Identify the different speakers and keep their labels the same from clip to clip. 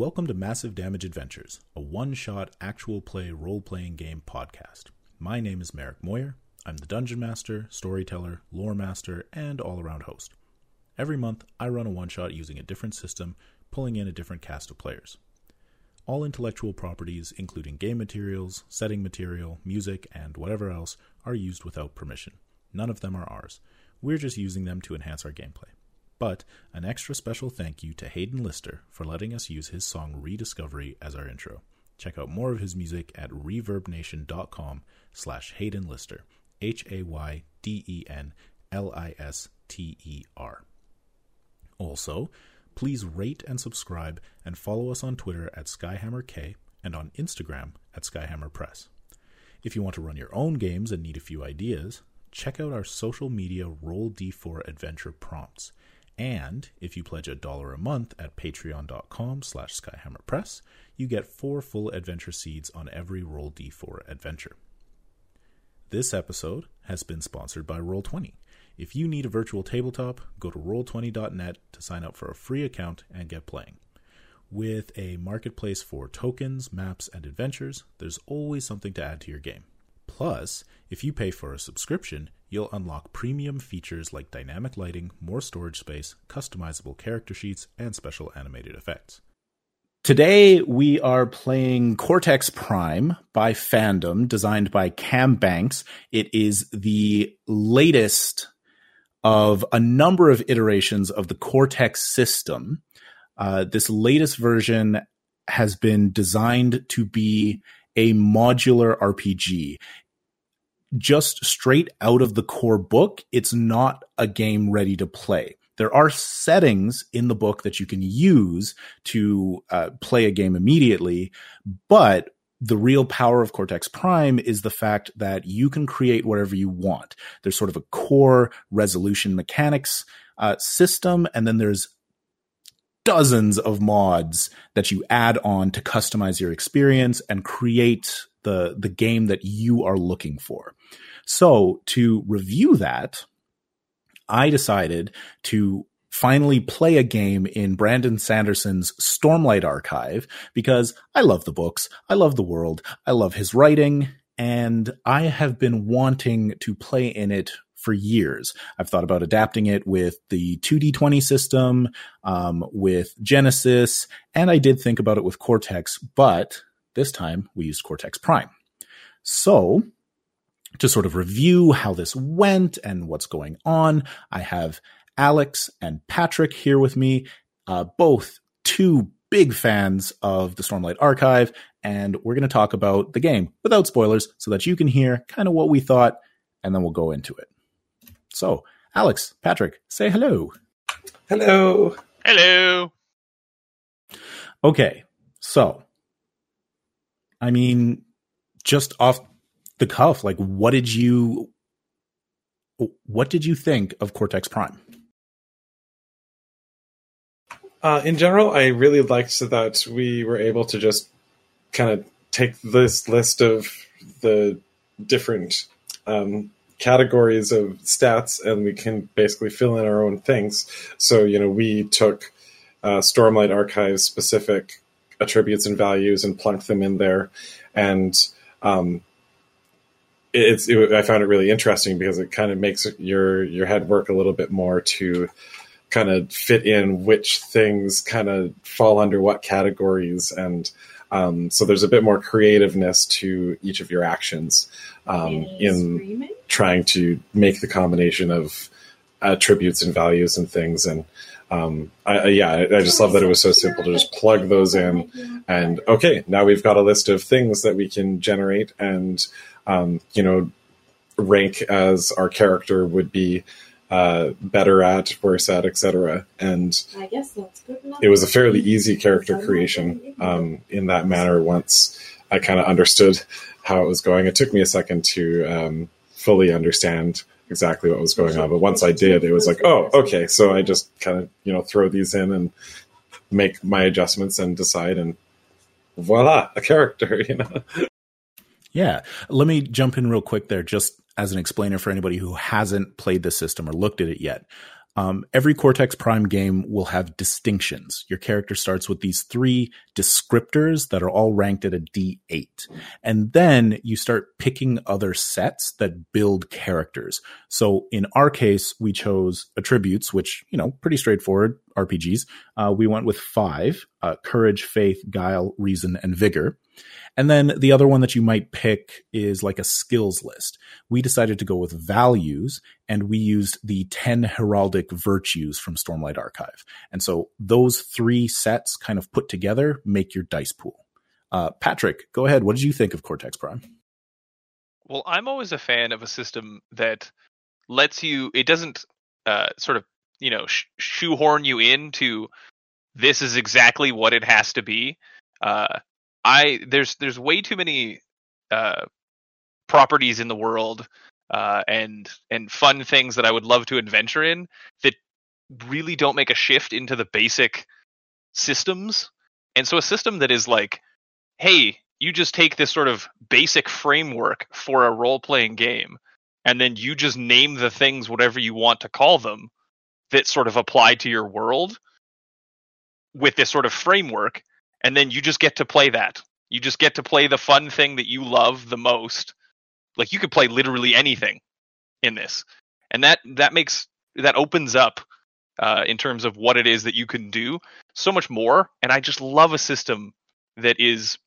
Speaker 1: Welcome to Massive Damage Adventures, a one shot actual play role playing game podcast. My name is Merrick Moyer. I'm the dungeon master, storyteller, lore master, and all around host. Every month, I run a one shot using a different system, pulling in a different cast of players. All intellectual properties, including game materials, setting material, music, and whatever else, are used without permission. None of them are ours. We're just using them to enhance our gameplay. But an extra special thank you to Hayden Lister for letting us use his song Rediscovery as our intro. Check out more of his music at reverbnation.com slash Hayden Lister, H-A-Y-D-E-N-L-I-S-T-E-R. Also, please rate and subscribe and follow us on Twitter at SkyhammerK and on Instagram at SkyhammerPress. If you want to run your own games and need a few ideas, check out our social media Roll D4 Adventure prompts – and if you pledge a dollar a month at patreon.com slash skyhammerpress, you get four full adventure seeds on every Roll D4 adventure. This episode has been sponsored by Roll20. If you need a virtual tabletop, go to roll20.net to sign up for a free account and get playing. With a marketplace for tokens, maps, and adventures, there's always something to add to your game. Plus, if you pay for a subscription, you'll unlock premium features like dynamic lighting, more storage space, customizable character sheets, and special animated effects. Today, we are playing Cortex Prime by Fandom, designed by Cam Banks. It is the latest of a number of iterations of the Cortex system. Uh, this latest version has been designed to be a modular RPG just straight out of the core book, it's not a game ready to play. There are settings in the book that you can use to uh, play a game immediately, but the real power of Cortex Prime is the fact that you can create whatever you want. There's sort of a core resolution mechanics uh, system, and then there's dozens of mods that you add on to customize your experience and create the the game that you are looking for. So to review that, I decided to finally play a game in Brandon Sanderson's Stormlight Archive because I love the books, I love the world, I love his writing, and I have been wanting to play in it for years. I've thought about adapting it with the 2D20 system, um, with Genesys, and I did think about it with Cortex, but this time we used Cortex Prime. So, to sort of review how this went and what's going on, I have Alex and Patrick here with me, uh, both two big fans of the Stormlight Archive, and we're going to talk about the game without spoilers so that you can hear kind of what we thought, and then we'll go into it. So, Alex, Patrick, say hello.
Speaker 2: Hello.
Speaker 3: Hello.
Speaker 1: Okay, so I mean, just off the cuff, like what did you what did you think of Cortex Prime?
Speaker 2: Uh, in general, I really liked that we were able to just kind of take this list of the different um, categories of stats and we can basically fill in our own things. So, you know, we took uh, Stormlight Archive specific attributes and values and plunked them in there. And um, it's it, I found it really interesting because it kind of makes your your head work a little bit more to kind of fit in which things kind of fall under what categories and um, so there's a bit more creativeness to each of your actions um, in screaming? trying to make the combination of attributes and values and things. And um, I, yeah, I, I just love that it was so simple to just plug those in, and okay, now we've got a list of things that we can generate and um, you know rank as our character would be uh, better at, worse at, etc. And
Speaker 4: I guess that's good enough.
Speaker 2: It was a fairly easy character creation um, in that manner. Once I kind of understood how it was going, it took me a second to um, fully understand exactly what was going on. But once I did, it was like, oh, okay. So I just kind of you know throw these in and make my adjustments and decide and voila, a character, you know.
Speaker 1: Yeah. Let me jump in real quick there, just as an explainer for anybody who hasn't played the system or looked at it yet. Um, every Cortex Prime game will have distinctions. Your character starts with these three descriptors that are all ranked at a D8. And then you start picking other sets that build characters. So in our case, we chose attributes, which, you know, pretty straightforward RPGs. Uh, we went with five uh, courage, faith, guile, reason, and vigor. And then the other one that you might pick is like a skills list. We decided to go with values and we used the 10 heraldic virtues from Stormlight Archive. And so those three sets kind of put together make your dice pool. Uh, Patrick, go ahead. What did you think of Cortex Prime?
Speaker 3: Well, I'm always a fan of a system that lets you, it doesn't uh, sort of, you know, sh- shoehorn you into this is exactly what it has to be. Uh, I there's there's way too many uh, properties in the world uh, and and fun things that I would love to adventure in that really don't make a shift into the basic systems. And so a system that is like, hey, you just take this sort of basic framework for a role playing game, and then you just name the things whatever you want to call them that sort of apply to your world with this sort of framework and then you just get to play that. You just get to play the fun thing that you love the most. Like you could play literally anything in this, and that that makes that opens up uh, in terms of what it is that you can do so much more. And I just love a system that is,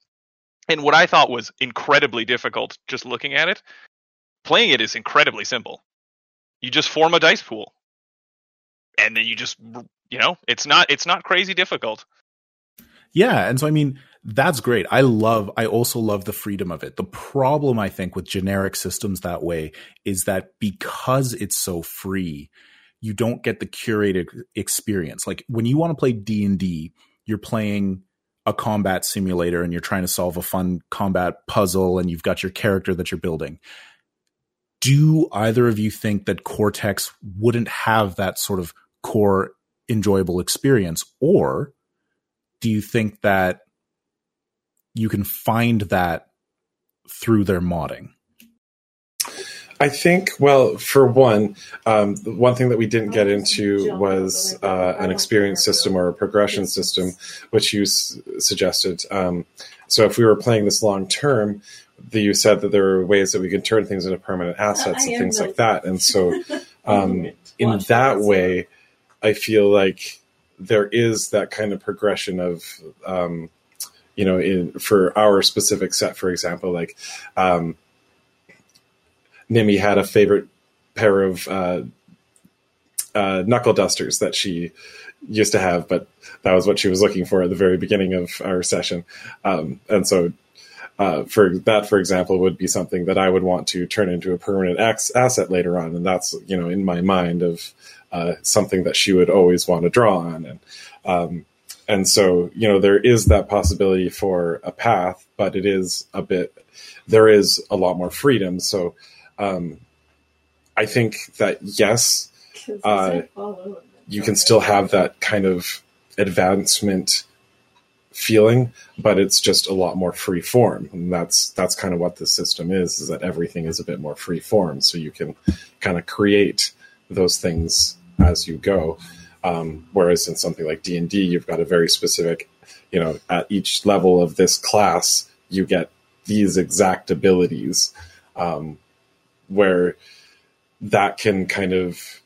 Speaker 3: and what I thought was incredibly difficult just looking at it, playing it is incredibly simple. You just form a dice pool, and then you just you know it's not it's not crazy difficult
Speaker 1: yeah. And so, I mean, that's great. I love, I also love the freedom of it. The problem, I think, with generic systems that way is that because it's so free, you don't get the curated experience. Like when you want to play D and D, you're playing a combat simulator and you're trying to solve a fun combat puzzle and you've got your character that you're building. Do either of you think that Cortex wouldn't have that sort of core enjoyable experience or do you think that you can find that through their modding?
Speaker 2: I think, well, for one, um, one thing that we didn't get into was uh, an experience system or a progression system, which you s- suggested. Um, so if we were playing this long term, the, you said that there are ways that we can turn things into permanent assets and things like that. And so, um, in that way, I feel like there is that kind of progression of um, you know in for our specific set for example like um, Nimi had a favorite pair of uh, uh, knuckle dusters that she used to have, but that was what she was looking for at the very beginning of our session. Um, and so, uh, for that, for example, would be something that I would want to turn into a permanent asset later on, and that's you know in my mind of uh, something that she would always want to draw on. And, um, and so, you know, there is that possibility for a path, but it is a bit, there is a lot more freedom. So, um, I think that yes, uh, you can still have that kind of advancement feeling, but it's just a lot more free form. And that's that's kind of what the system is, is that everything is a bit more free form. So you can kind of create those things as you go. Um, whereas in something like D and D, you've got a very specific, you know, at each level of this class, you get these exact abilities, um, where that can kind of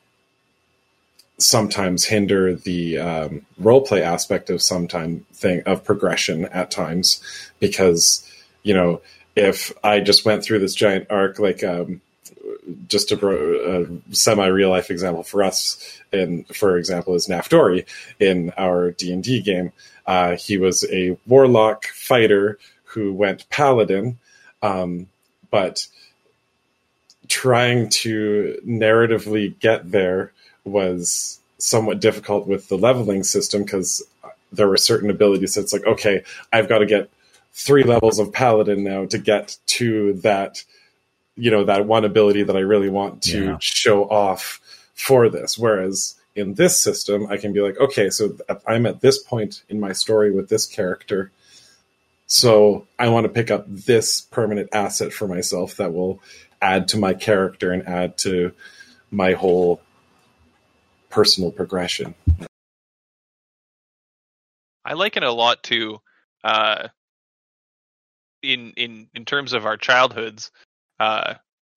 Speaker 2: sometimes hinder the um, role play aspect of some time thing of progression at times because you know if I just went through this giant arc like um, just a, a semi real life example for us, in for example, is Nafdori in our D and D game. Uh, he was a warlock fighter who went paladin, um, but trying to narratively get there was somewhat difficult with the leveling system because there were certain abilities. It's like, okay, I've got to get three levels of paladin now to get to that you know that one ability that I really want to yeah. show off for this. Whereas in this system, I can be like, okay, so I'm at this point in my story with this character. So I want to pick up this permanent asset for myself that will add to my character and add to my whole personal progression.
Speaker 3: I liken it a lot to uh, in in in terms of our childhoods. Uh,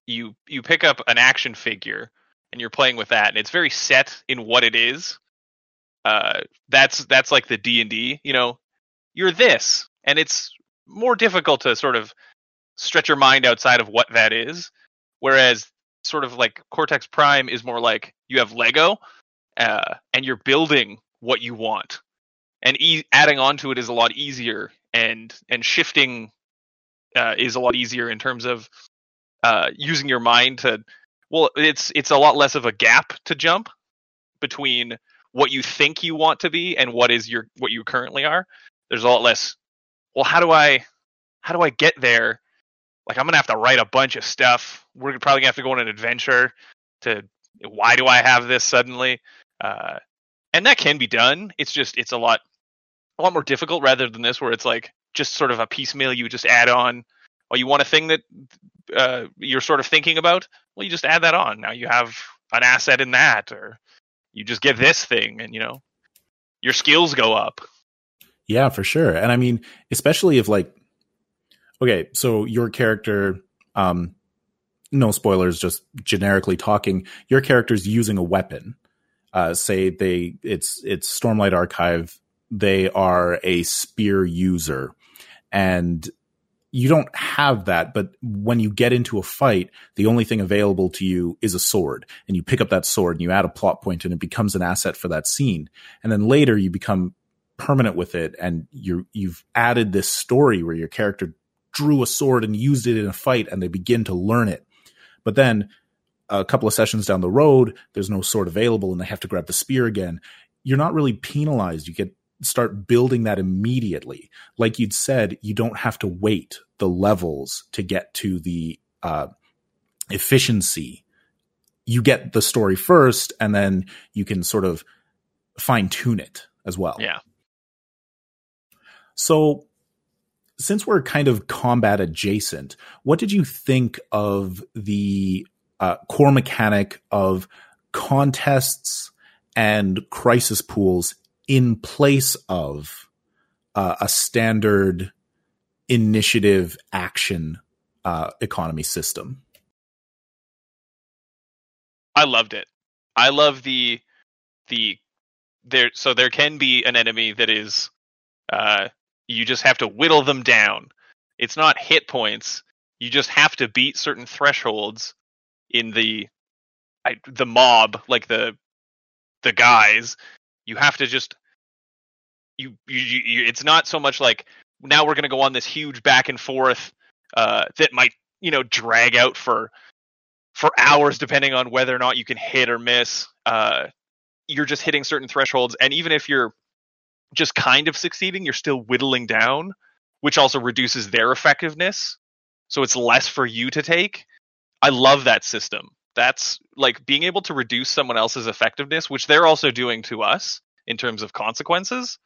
Speaker 3: you you pick up an action figure and you're playing with that, and it's very set in what it is. Uh, that's that's like the D and D. You know, you're this, and it's more difficult to sort of stretch your mind outside of what that is. Whereas, sort of like Cortex Prime is more like you have Lego, uh, and you're building what you want, and e- adding onto it is a lot easier, and and shifting uh, is a lot easier in terms of uh, using your mind to well it's it's a lot less of a gap to jump between what you think you want to be and what is your what you currently are. There's a lot less well how do i how do i get there? Like i'm gonna have to write a bunch of stuff. We're probably gonna have to go on an adventure to why do i have this suddenly? Uh, and that can be done. It's just it's a lot a lot more difficult rather than this where it's like just sort of a piecemeal you just add on oh you want a thing that uh, you're sort of thinking about? Well you just add that on. Now you have an asset in that or you just get this thing and you know your skills go up.
Speaker 1: Yeah for sure. And i mean especially if like okay so your character um no spoilers just generically talking your character's using a weapon. Uh say they it's it's stormlight archive. They are a spear user. And you don't have that but when you get into a fight the only thing available to you is a sword and you pick up that sword and you add a plot point and it becomes an asset for that scene. And then later you become permanent with it and you you've added this story where your character drew a sword and used it in a fight and they begin to learn it. But then a couple of sessions down the road there's no sword available and they have to grab the spear again. You're not really penalized. You get start building that immediately. Like you'd said, you don't have to wait the levels to get to the uh, efficiency. You get the story first, and then you can sort of fine tune it as well.
Speaker 3: Yeah.
Speaker 1: So, since we're kind of combat adjacent, what did you think of the uh, core mechanic of contests and crisis pools in place of uh, a standard initiative action uh, economy system.
Speaker 3: I loved it. I love the the there. So there can be an enemy that is, uh, you just have to whittle them down. It's not hit points. You just have to beat certain thresholds in the I, the mob, like the the guys. You have to just you, you, you it's not so much like now we're going to go on this huge back and forth uh, that might you know drag out for for hours depending on whether or not you can hit or miss. Uh, you're just hitting certain thresholds and even if you're just kind of succeeding you're still whittling down which also reduces their effectiveness. So it's less for you to take. I love that system. That's like being able to reduce someone else's effectiveness which they're also doing to us in terms of consequences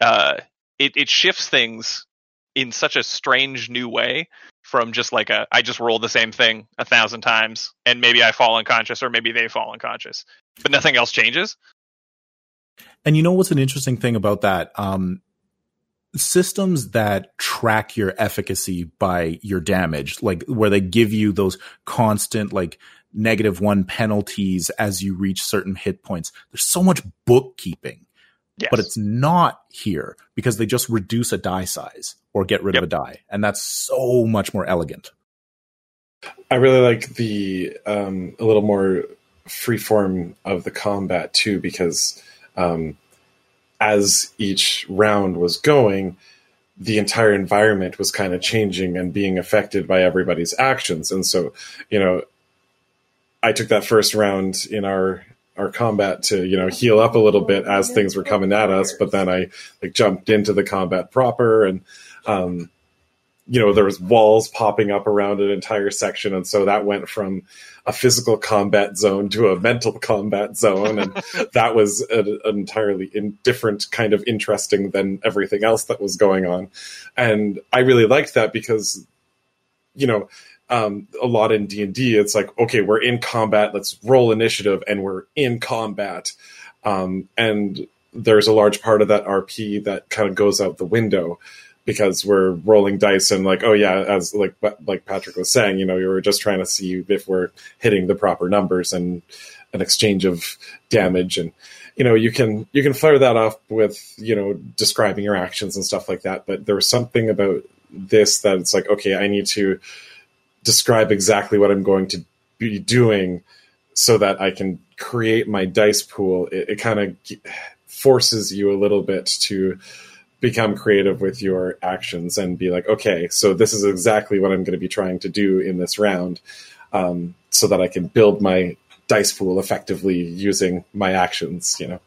Speaker 3: uh, it it shifts things in such a strange new way from just like a I just roll the same thing a thousand times and maybe I fall unconscious or maybe they fall unconscious, but nothing else changes.
Speaker 1: And you know what's an interesting thing about that? Um, systems that track your efficacy by your damage, like where they give you those constant like negative one penalties as you reach certain hit points. There's so much bookkeeping Yes. But it's not here because they just reduce a die size or get rid yep. of a die. And that's so much more elegant.
Speaker 2: I really like the um, a little more free form of the combat too, because um, as each round was going, the entire environment was kind of changing and being affected by everybody's actions. And so, you know, I took that first round in our our combat to you know heal up a little bit as things were coming at us but then i like jumped into the combat proper and um you know there was walls popping up around an entire section and so that went from a physical combat zone to a mental combat zone and that was an, entirely in, different kind of interesting than everything else that was going on. And i really liked that because you know um, a lot in d&d it's like okay we're in combat let's roll initiative and we're in combat. Um, and there's a large part of that rp that kind of goes out the window because we're rolling dice and like oh yeah as like like patrick was saying you know you were just trying to see if we're hitting the proper numbers and an exchange of damage. And you know you can you can flare that off with you know describing your actions and stuff like that but there was something about this that it's like okay i need to describe exactly what i'm going to be doing so that i can create my dice pool it, it kind of forces you a little bit to become creative with your actions and be like, okay, so this is exactly what I'm going to be trying to do in this round, um, so that I can build my dice pool effectively using my actions. You know.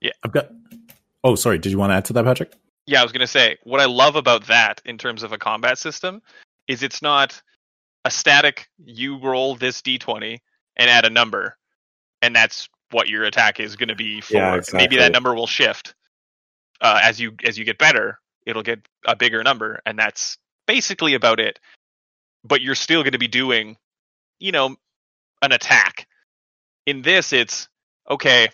Speaker 3: Yeah,
Speaker 1: I've got. Oh, sorry. Did you want to add to that, Patrick?
Speaker 3: Yeah, I was going to say what I love about that in terms of a combat system is it's not a static. You roll this d20 and add a number, and that's what your attack is going to be for.
Speaker 2: Yeah, exactly.
Speaker 3: Maybe that number will shift uh, as you as you get better, it'll get a bigger number, and that's basically about it. But you're still going to be doing, you know, an attack. In this, it's okay.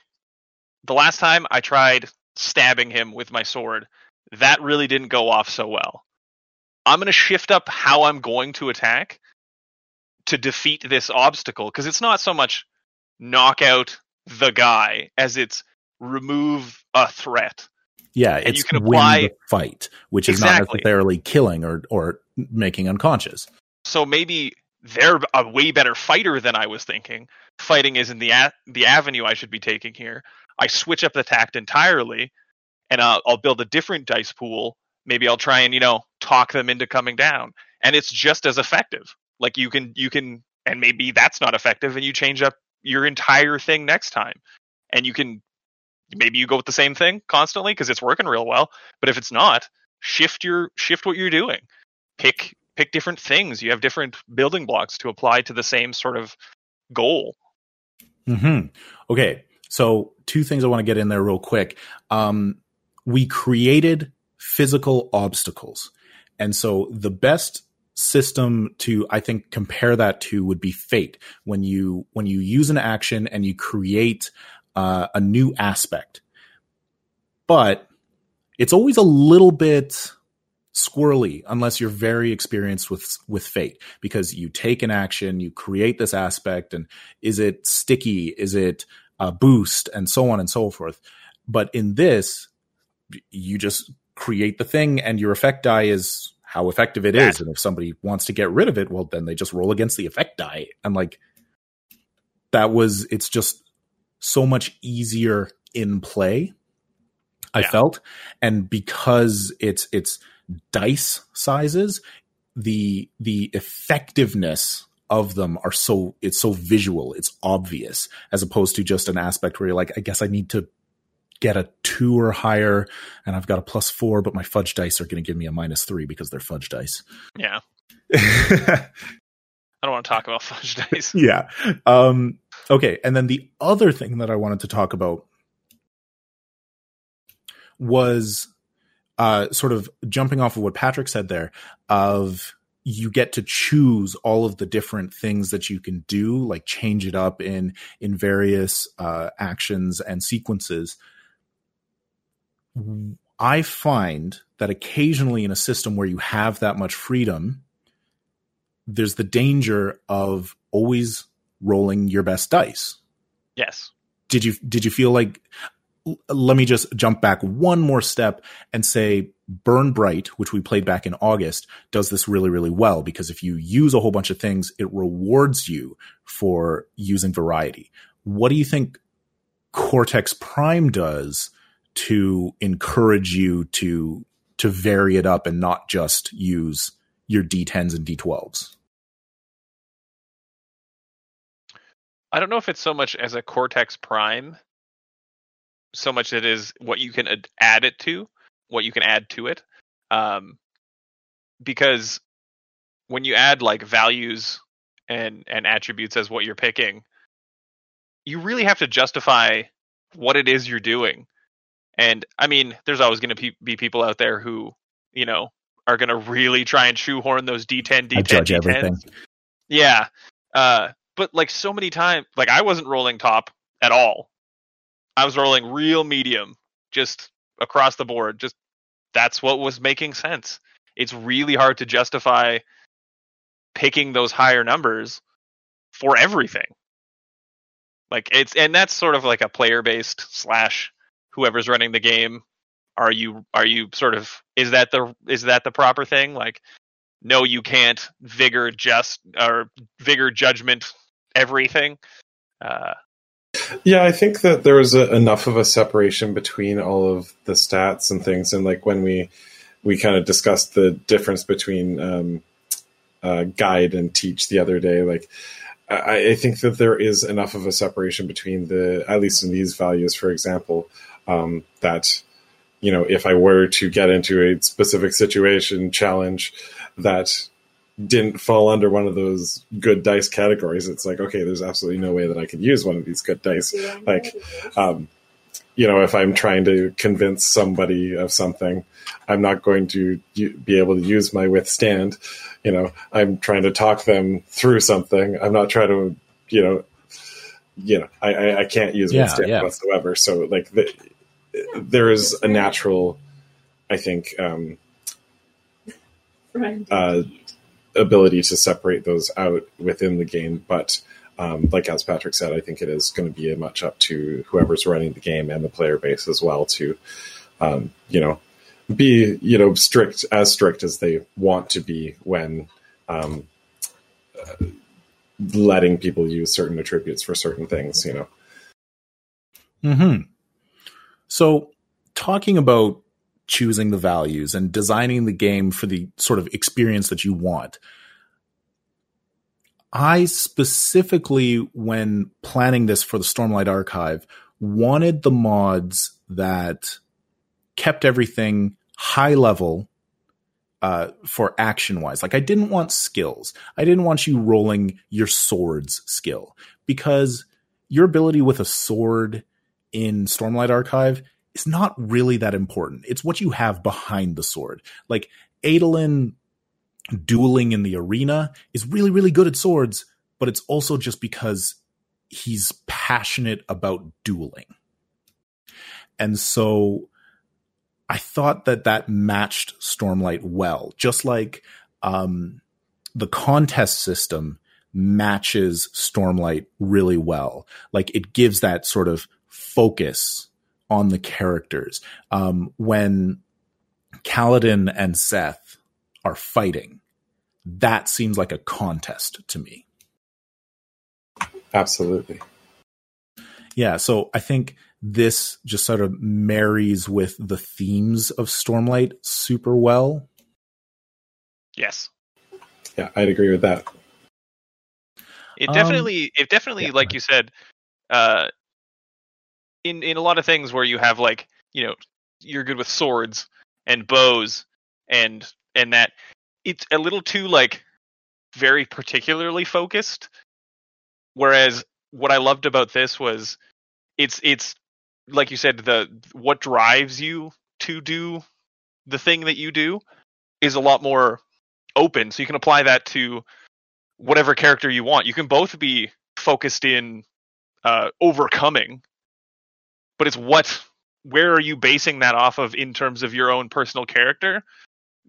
Speaker 3: The last time I tried stabbing him with my sword, that really didn't go off so well. I'm going to shift up how I'm going to attack to defeat this obstacle because it's not so much knock out the guy as it's remove a threat.
Speaker 1: Yeah, it's you can apply, win the fight, which is not necessarily killing or or making unconscious.
Speaker 3: So maybe they're a way better fighter than I was thinking. Fighting isn't the a- the avenue I should be taking here. I switch up the tact entirely, and I'll, I'll build a different dice pool. Maybe I'll try and you know talk them into coming down, and it's just as effective. Like you can you can, and maybe that's not effective, and you change up your entire thing next time, and you can maybe you go with the same thing constantly because it's working real well. But if it's not, shift your shift what you're doing. Pick pick different things. You have different building blocks to apply to the same sort of goal.
Speaker 1: Hmm. Okay. So two things I want to get in there real quick. Um, we created physical obstacles, and so the best system to i think compare that to would be fate. When you when you use an action and you create uh, a new aspect. But it's always a little bit squirrely unless you're very experienced with with fate. Because you take an action you create this aspect and is it sticky? Is it a boost? And so on and so forth. But in this you just create the thing and your effect die is how effective it is and if somebody wants to get rid of it well then they just roll against the effect die and like that was it's just so much easier in play. I yeah. felt, and because it's it's dice sizes, the the effectiveness of them are so it's so visual, it's obvious, as opposed to just an aspect where you're like, I guess I need to get a two or higher, and I've got a plus four, but my fudge dice are going to give me a minus three because they're fudge dice.
Speaker 3: Yeah. I don't want to talk about fudge dice.
Speaker 1: yeah. Um, Okay, and then the other thing that I wanted to talk about was uh, sort of jumping off of what Patrick said there of you get to choose all of the different things that you can do like change it up in in various uh, actions and sequences Mm-hmm. i find that occasionally in a system where you have that much freedom there's the danger of always rolling your best dice.
Speaker 3: Yes.
Speaker 1: Did you did you feel like let me just jump back one more step and say Burn Bright, which we played back in August, does this really, really well because if you use a whole bunch of things, it rewards you for using variety. What do you think Cortex Prime does to encourage you to to vary it up and not just use your D10s and D12s?
Speaker 3: I don't know if it's so much as a Cortex Prime, so much it is what you can add it to, what you can add to it. Um, because when you add like values and and attributes as what you're picking, you really have to justify what it is you're doing. And I mean, there's always going to pe- be people out there who, you know, are going to really try and shoehorn those D10, D10,
Speaker 1: I judge
Speaker 3: D10s.
Speaker 1: everything.
Speaker 3: Yeah. Uh, but like so many times, like I wasn't rolling top at all. I was rolling real medium, just across the board. Just that's what was making sense. It's really hard to justify picking those higher numbers for everything. Like it's and that's sort of like a player based slash whoever's running the game. Are you are you sort of is that the is that the proper thing? Like no, you can't vigor just or vigor judgment everything. Uh,
Speaker 2: Yeah, I think that there was a, enough of a separation between all of the stats and things, and like when we we kind of discussed the difference between um, uh, guide and teach the other day, like I, I think that there is enough of a separation between the at least in these values, for example, um, that you know if I were to get into a specific situation challenge that didn't fall under one of those good dice categories, it's like okay, there's absolutely no way that I could use one of these good dice. Like, um, you know, if I'm trying to convince somebody of something, I'm not going to be able to use my withstand. You know, I'm trying to talk them through something. I'm not trying to, you know, you know, I, I, I can't use
Speaker 1: Yeah,
Speaker 2: withstand
Speaker 1: yeah.
Speaker 2: whatsoever. So like, the, there is a natural, I think, um, uh, ability to separate those out within the game. But um, like as Patrick said, I think it is going to be a much up to whoever's running the game and the player base as well to, um, you know, be you know strict as strict as they want to be when um, uh, letting people use certain attributes for certain things. You know.
Speaker 1: Hmm. So, talking about choosing the values and designing the game for the sort of experience that you want. I specifically, when planning this for the Stormlight Archive, wanted the mods that kept everything high level uh, for action wise. Like, I didn't want skills. I didn't want you rolling your sword's skill because your ability with a sword in Stormlight Archive is not really that important. It's what you have behind the sword. Like Adolin dueling in the arena is really, really good at swords, but it's also just because he's passionate about dueling. And so I thought that that matched Stormlight well, just like um, the contest system matches Stormlight really well. Like it gives that sort of focus on the characters. Um, when Kaladin and Szeth are fighting, that seems like a contest to me.
Speaker 2: Absolutely.
Speaker 1: Yeah, so I think this just sort of marries with the themes of Stormlight super well.
Speaker 3: yes.
Speaker 2: Yeah, I'd agree with that.
Speaker 3: It
Speaker 1: Um,
Speaker 3: definitely, it definitely,
Speaker 1: yeah,
Speaker 3: like you said, uh, in in a lot of things where you have like, you know, you're good with swords and bows and and that, it's a little too like very particularly focused. Whereas what I loved about this was, it's it's like you said, the what drives you to do the thing that you do is a lot more open, so you can apply that to whatever character you want. You can both be focused in uh, overcoming, but it's what where are you basing that off of in terms of your own personal character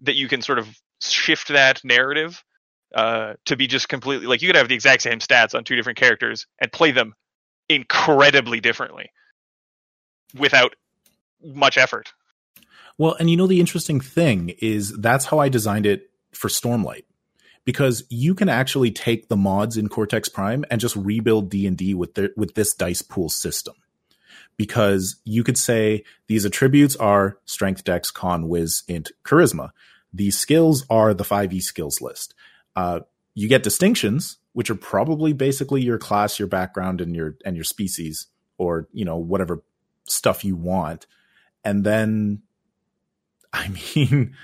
Speaker 3: that you can sort of shift that narrative uh, to be just completely like you could have the exact same stats on two different characters and play them incredibly differently without much effort.
Speaker 1: Well, and you know the interesting thing is that's how I designed it for Stormlight. Because you can actually take the mods in Cortex Prime and just rebuild D&D with their, with this dice pool system. Because you could say these attributes are strength, dex, con, whiz, int, charisma. These skills are the 5e skills list. Uh, you get distinctions, which are probably basically your class, your background, and your and your species, or you know whatever stuff you want. And then I mean,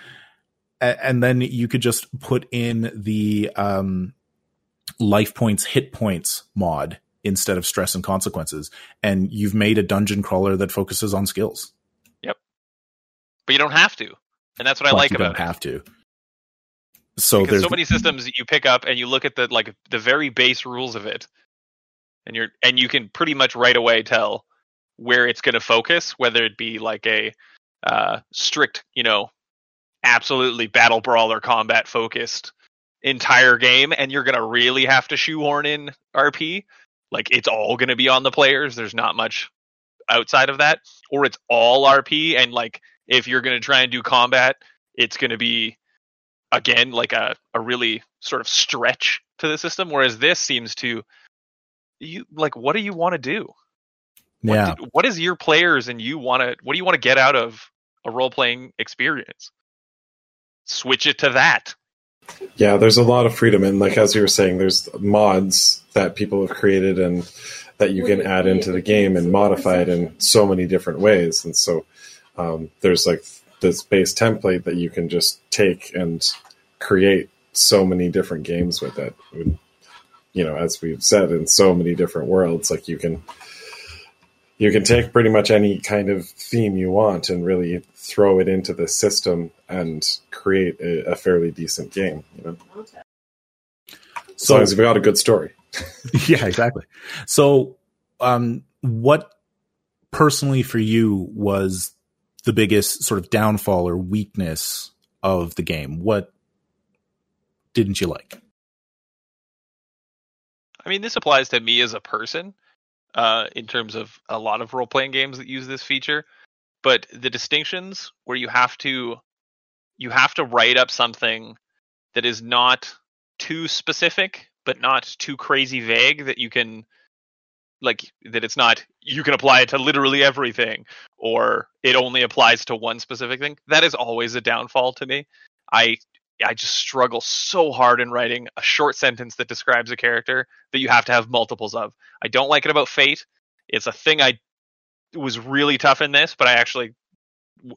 Speaker 1: and then you could just put in the um, life points, hit points mod instead of stress and consequences, and you've made a dungeon crawler that focuses on skills.
Speaker 3: Yep, but you don't have to, and that's what I
Speaker 1: But
Speaker 3: like
Speaker 1: you
Speaker 3: about
Speaker 1: don't
Speaker 3: it.
Speaker 1: have to. So
Speaker 3: because
Speaker 1: there's
Speaker 3: so many systems that you pick up and you look at the like the very base rules of it and you're and you can pretty much right away tell where it's going to focus whether it be like a uh strict you know absolutely battle brawler combat focused entire game and you're going to really have to shoehorn in rp like it's all going to be on the players. There's not much outside of that. Or it's all rp and like if you're going to try and do combat it's going to be again like a, a really sort of stretch to the system whereas this seems to you like what do you want to do? What,
Speaker 1: yeah.
Speaker 3: do- what is your players and you want to what do you want to get out of a role playing experience? Switch it to that
Speaker 2: Yeah, there's a lot of freedom, and like as you were saying, there's mods that people have created and that you can add into the game and modify it in so many different ways. And so um, there's like this base template that you can just take and create so many different games with it. You know, as we've said, in so many different worlds, like you can you can take pretty much any kind of theme you want and really throw it into the system and create a, a fairly decent game. You know, as
Speaker 1: So
Speaker 2: long as you've got a good story.
Speaker 1: yeah, exactly. So, um, what personally for you was the biggest sort of downfall or weakness of the game? What didn't you like?
Speaker 3: i mean this applies to me as a person uh, in terms of a lot of role playing games that use this feature but the distinctions where you have to you have to write up something that is not too specific but not too crazy vague that you can like that it's not you can apply it to literally everything or it only applies to one specific thing that is always a downfall to me. I i just struggle so hard in writing a short sentence that describes a character that you have to have multiples of i don't like it about fate it's a thing i was really tough in this but i actually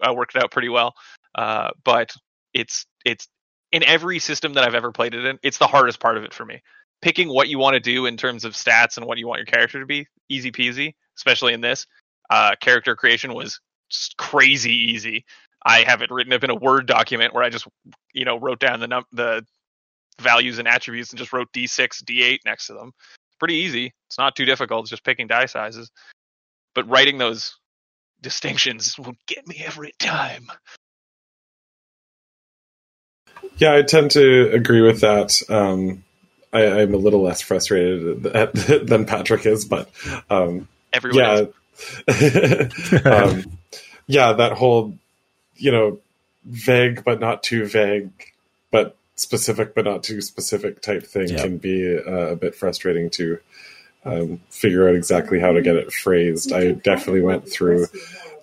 Speaker 3: I worked it out pretty well uh, but it's it's in every system that I've ever played it in, it's the hardest part of it for me. Picking what you want to do in terms of stats and what you want your character to be, easy peasy. Especially in this, uh, character creation was crazy easy. I have it written up in a Word document where I just, you know, wrote down the num- the values and attributes and just wrote D6, D8 next to them. It's pretty easy. It's not too difficult. It's just picking die sizes. But writing those distinctions will get me every time.
Speaker 2: Yeah, I tend to agree with that. Um, I, I'm a little less frustrated at, than Patrick is, but um,
Speaker 3: Everyone
Speaker 2: yeah,
Speaker 3: is.
Speaker 2: um, yeah, that whole you know vague but not too vague, but specific but not too specific type thing
Speaker 1: Yeah.
Speaker 2: can be uh, a bit frustrating to um, figure out exactly how to get it phrased. I definitely went through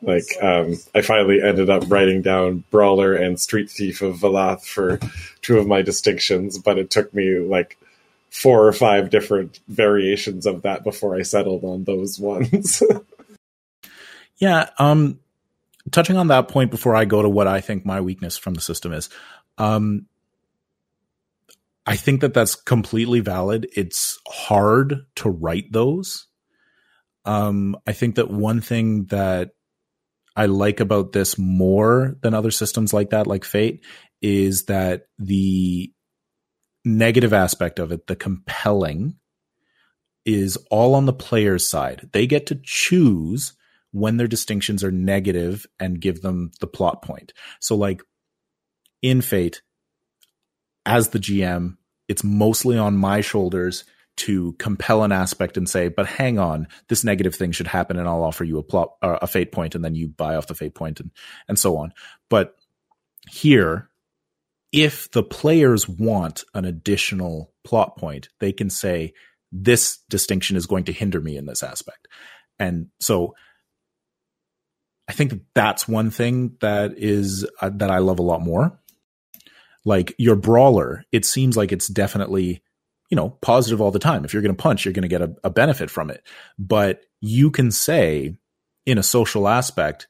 Speaker 2: like um, I finally ended up writing down Brawler and Street Thief of Valath for two of my distinctions, but it took me like four or five different variations of that before I settled on those ones.
Speaker 1: Yeah. Um, touching on that point before I go to what I think my weakness from the system is, um, I think that that's completely valid. It's hard to write those. Um, I think that one thing that I like about this more than other systems like that, like Fate, is that the negative aspect of it, the compelling, is all on the player's side. They get to choose when their distinctions are negative and give them the plot point. So, like in Fate, as the GM, it's mostly on my shoulders to compel an aspect and say, "But hang on, this negative thing should happen, and I'll offer you a plot, uh, a fate point, and then you buy off the fate point, and and so on." But here, if the players want an additional plot point, they can say, "This distinction is going to hinder me in this aspect," and so I think that's one thing that is uh, that I love a lot more. Like your brawler, it seems like it's definitely you know positive all the time. If you're going to punch, you're going to get a, a benefit from it. But you can say in a social aspect,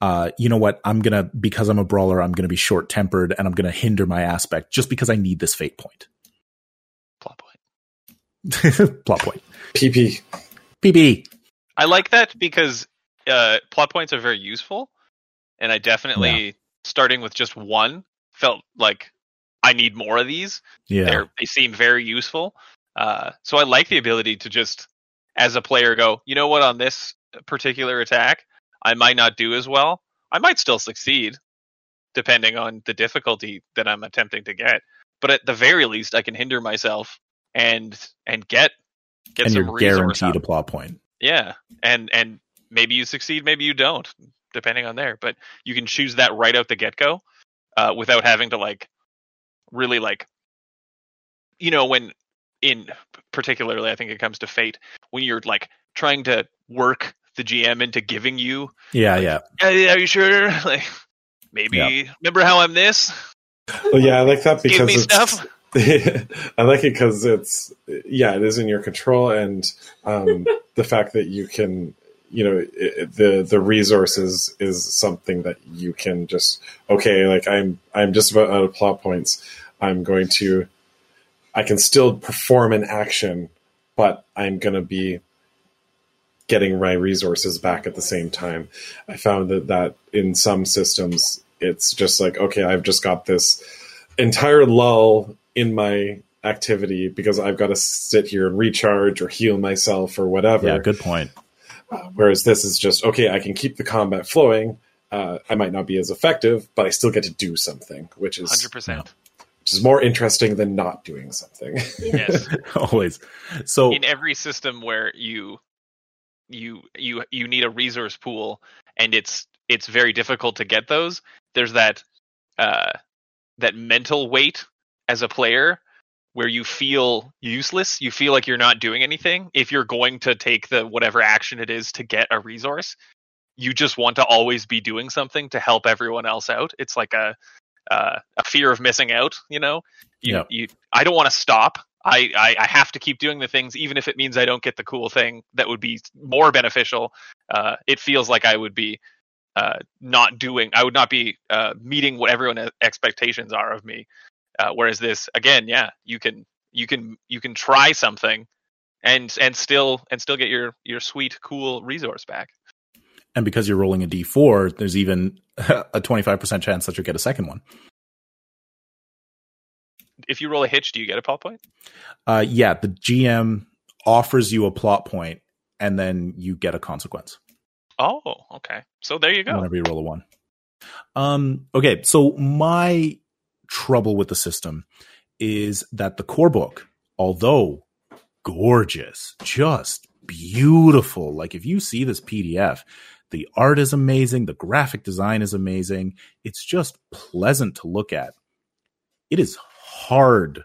Speaker 1: uh, you know what? I'm gonna because I'm a brawler, I'm gonna be short tempered and I'm gonna hinder my aspect just because I need this fate point.
Speaker 3: Plot point.
Speaker 1: plot point.
Speaker 2: PP.
Speaker 1: PP.
Speaker 3: I like that because uh, plot points are very useful, and I definitely starting with just one felt like I need more of these.
Speaker 1: Yeah.
Speaker 3: They're, they seem very useful. Uh, so I like the ability to just, as a player, go, you know what, on this particular attack, I might not do as well. I might still succeed, depending on the difficulty that I'm attempting to get. But at the very least, I can hinder myself and and get get
Speaker 1: and
Speaker 3: some
Speaker 1: you're guaranteed a plot point.
Speaker 3: Yeah, and and maybe you succeed, maybe you don't, depending on there. But you can choose that right out the get go, uh, without having to like really like, you know, when in particularly, I think it comes to fate when you're like trying to work the GM into giving you,
Speaker 1: Yeah, yeah.
Speaker 3: "Yeah, are you sure? Like maybe remember how I'm this?
Speaker 2: Well, yeah, I like that
Speaker 3: Give
Speaker 2: because
Speaker 3: me
Speaker 2: it's,
Speaker 3: stuff.
Speaker 2: I like it because it's yeah, it is in your control, and um, the fact that you can, you know, it, the the resources is something that you can just okay, like I'm I'm just about out of plot points. I'm going to, I can still perform an action, but I'm going to be getting my resources back at the same time. I found that that in some systems, it's just like okay, I've just got this entire lull in my activity because I've got to sit here and recharge or heal myself or whatever.
Speaker 1: Yeah, good point.
Speaker 2: Uh, whereas this is just okay, I can keep the combat flowing. Uh, I might not be as effective, but I still get to do something, which is
Speaker 3: Hundred percent.
Speaker 2: which is more interesting than not doing something.
Speaker 3: Yes.
Speaker 1: Always. So
Speaker 3: in every system where you you you you need a resource pool and it's it's very difficult to get those there's that uh that mental weight as a player where you feel useless you feel like you're not doing anything if you're going to take the whatever action it is to get a resource you just want to always be doing something to help everyone else out it's like a uh, a fear of missing out you know you,
Speaker 1: Yeah.
Speaker 3: you i don't want to stop I, I I have to keep doing the things, even if it means I don't get the cool thing that would be more beneficial. Uh, it feels like I would be uh, not doing. I would not be uh, meeting what everyone's expectations are of me. Uh, whereas this, again, yeah, you can you can you can try something and and still and still get your your sweet cool resource back.
Speaker 1: and because you're rolling a d4, there's even a 25% chance that you'll get a second one.
Speaker 3: If you roll a hitch, do you get a plot point?
Speaker 1: Uh, yeah, the GM offers you a plot point, and then you get a consequence
Speaker 3: Oh, okay. So there you go.
Speaker 1: whenever you roll a one. Um, okay, so my trouble with the system is that the core book, although gorgeous, just beautiful, like if you see this PDF, the art is amazing, the graphic design is amazing, it's just pleasant to look at. It is hard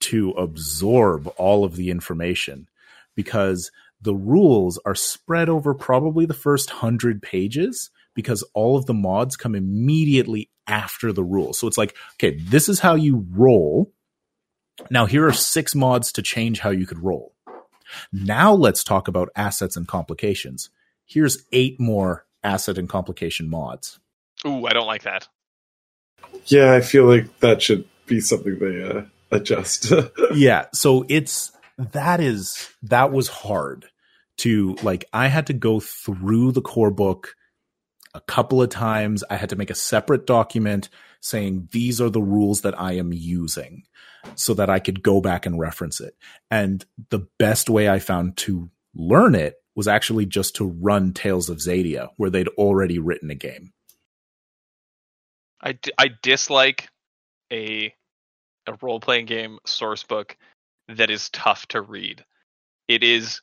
Speaker 1: to absorb all of the information because the rules are spread over probably the first hundred pages because all of the mods come immediately after the rules. So it's like, okay, this is how you roll. Now here are six mods to change how you could roll. Now let's talk about assets and complications. Here's eight more asset and complication mods.
Speaker 3: Ooh, I don't like that.
Speaker 2: yeah, I feel like that should be something they uh, adjust.
Speaker 1: yeah so it's that is that was hard to like i had to go through the core book a couple of times. I had to make a separate document saying these are the rules that i am using so that i could go back and reference it. And the best way i found to learn it was actually just to run tales of Xadia where they'd already written a game.
Speaker 3: I, d- I dislike a a role playing game source book that is tough to read. It is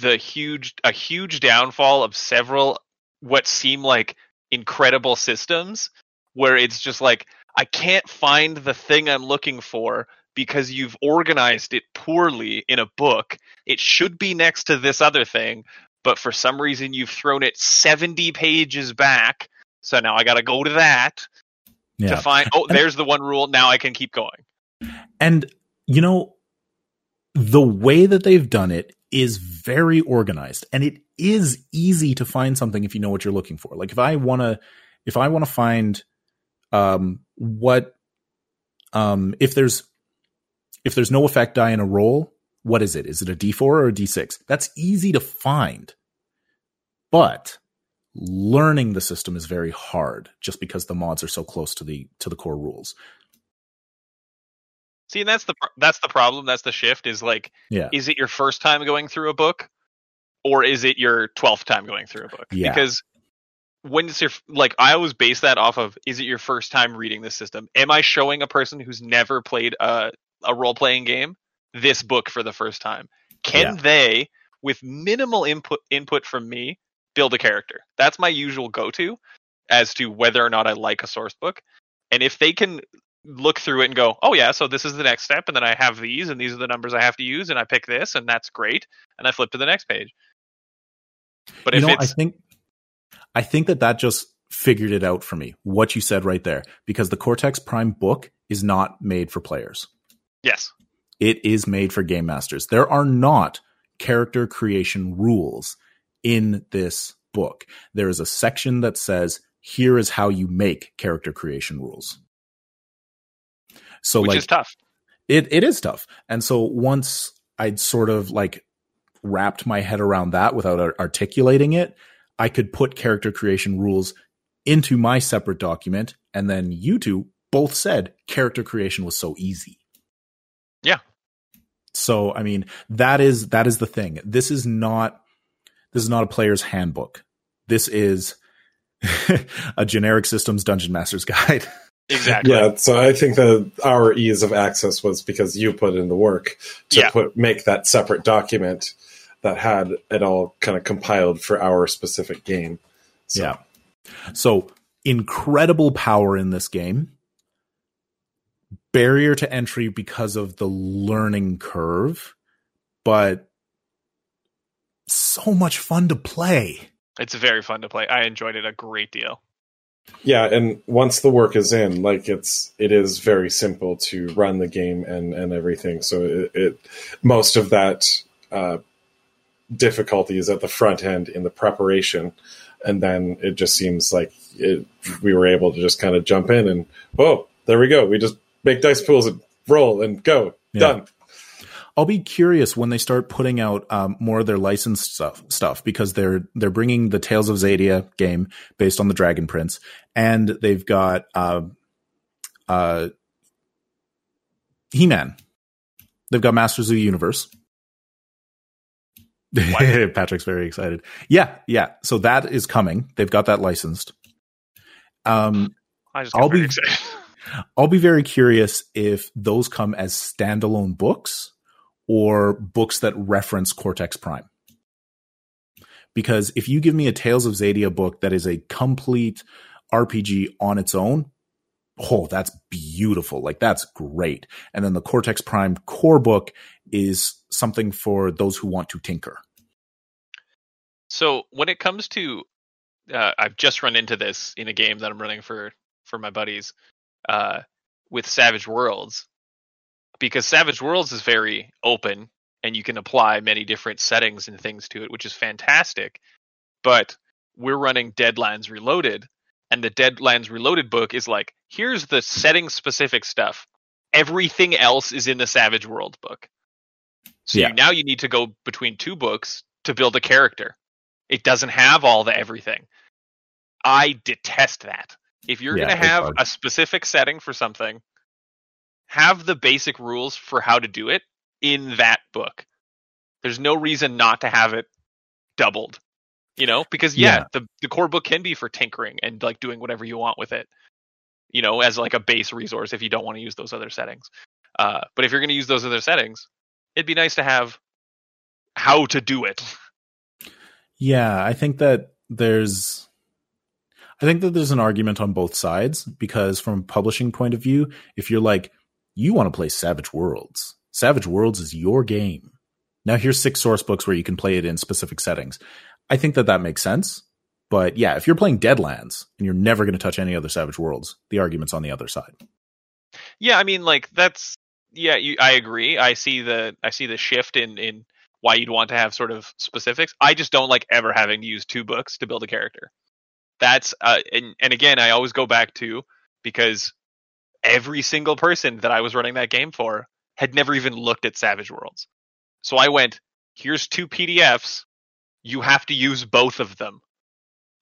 Speaker 3: the huge a huge downfall of several what seem like incredible systems where it's just like I can't find the thing I'm looking for because you've organized it poorly in a book. It should be next to this other thing, but for some reason you've thrown it 70 pages back. So now I got to go to that
Speaker 1: yeah
Speaker 3: to find oh there's the one rule now i can keep going
Speaker 1: And you know, the way that they've done it is very organized and it is easy to find something if you know what you're looking for. Like if I want to if I want to find um what um if there's if there's no effect die in a roll, what is it? Is it a D4 or a D6? That's easy to find. But learning the system is very hard just because the mods are so close to the to the core rules.
Speaker 3: See, and that's the that's the problem. That's the shift. Is like,
Speaker 1: Yeah.
Speaker 3: is it your first time going through a book, or is it your twelfth time going through a book?
Speaker 1: Yeah.
Speaker 3: Because when it's your like, I always base that off of: is it your first time reading this system? Am I showing a person who's never played a a role playing game this book for the first time? Can they, with minimal input input from me, build a character? That's my usual go to as to whether or not I like a source book. And if they can look through it and go, oh yeah, so this is the next step, and then I have these, and these are the numbers I have to use, and I pick this, and that's great, and I flip to the next page. But
Speaker 1: you
Speaker 3: if
Speaker 1: know, I think I think that that just figured it out for me. What you said right there, because the Cortex Prime book is not made for players.
Speaker 3: yes,
Speaker 1: It is made for game masters. There are not character creation rules in this book. There is a section that says, "Here is how you make character creation rules." So,
Speaker 3: which
Speaker 1: like,
Speaker 3: is tough.
Speaker 1: it it is tough. And so once I'd sort of like wrapped my head around that without ar- articulating it, I could put character creation rules into my separate document and then you two both said character creation was so easy.
Speaker 3: Yeah.
Speaker 1: So I mean, that is that is the thing. This is not this is not a player's handbook. This is a generic systems dungeon master's guide.
Speaker 3: Exactly.
Speaker 2: Yeah, so I think that our ease of access was because you put in the work to
Speaker 3: Yeah.
Speaker 2: put make that separate document that had it all kind of compiled for our specific game. So,
Speaker 1: Yeah. So incredible power in this game. Barrier to entry because of the learning curve, but so much fun to play.
Speaker 3: It's very fun to play. I enjoyed it a great deal.
Speaker 2: Yeah, and once the work is in, like it's it is very simple to run the game and and everything. So it, it most of that uh, difficulty is at the front end in the preparation, and then it just seems like it, we were able to just kind of jump in and whoa, there we go. We just make dice pools and roll and go
Speaker 1: Yeah.
Speaker 2: done.
Speaker 1: I'll be curious when they start putting out um, more of their licensed stuff, stuff because they're they're bringing the Tales of Xadia game based on the Dragon Prince, and they've got uh, uh, He Man. They've got Masters of the Universe. Patrick's very excited. Yeah, yeah. So that is coming. They've got that licensed. Um,
Speaker 3: I just
Speaker 1: I'll be-
Speaker 3: excited.
Speaker 1: I'll be very curious if those come as standalone books or books that reference Cortex Prime. Because if you give me a Tales of Xadia book that is a complete RPG on its own, oh, that's beautiful. Like that's great. And then the Cortex Prime core book is something for those who want to tinker.
Speaker 3: So when it comes to, uh, I've just run into this in a game that I'm running for for my buddies uh, with Savage Worlds, because Savage Worlds is very open and you can apply many different settings and things to it, which is fantastic. But we're running Deadlands Reloaded, and the Deadlands Reloaded book is like, here's the setting specific stuff. Everything else is in the Savage World book. So
Speaker 1: Yeah.
Speaker 3: you, now you need to go between two books to build a character. It doesn't have all the everything. I detest that. If you're
Speaker 1: Yeah,
Speaker 3: going to have a specific setting for something, have the basic rules for how to do it in that book. There's no reason not to have it doubled. You know, because yeah,
Speaker 1: Yeah.
Speaker 3: the the core book can be for tinkering and like doing whatever you want with it. You know, as like a base resource if you don't want to use those other settings. Uh, but if you're going to use those other settings, it'd be nice to have how to do it.
Speaker 1: Yeah, I think that there's I think that there's an argument on both sides because from a publishing point of view, if you're like you want to play Savage Worlds, Savage Worlds is your game. Now here's six source books where you can play it in specific settings. I think that that makes sense. But yeah, if you're playing Deadlands and you're never going to touch any other Savage Worlds, the argument's on the other side.
Speaker 3: Yeah, I mean, like that's yeah, you, I agree. I see the I see the shift in in why you'd want to have sort of specifics. I just don't like ever having to use two books to build a character. That's uh, and and again, I always go back to because every single person that I was running that game for had never even looked at Savage Worlds. So I went, here's two PDFs. You have to use both of them.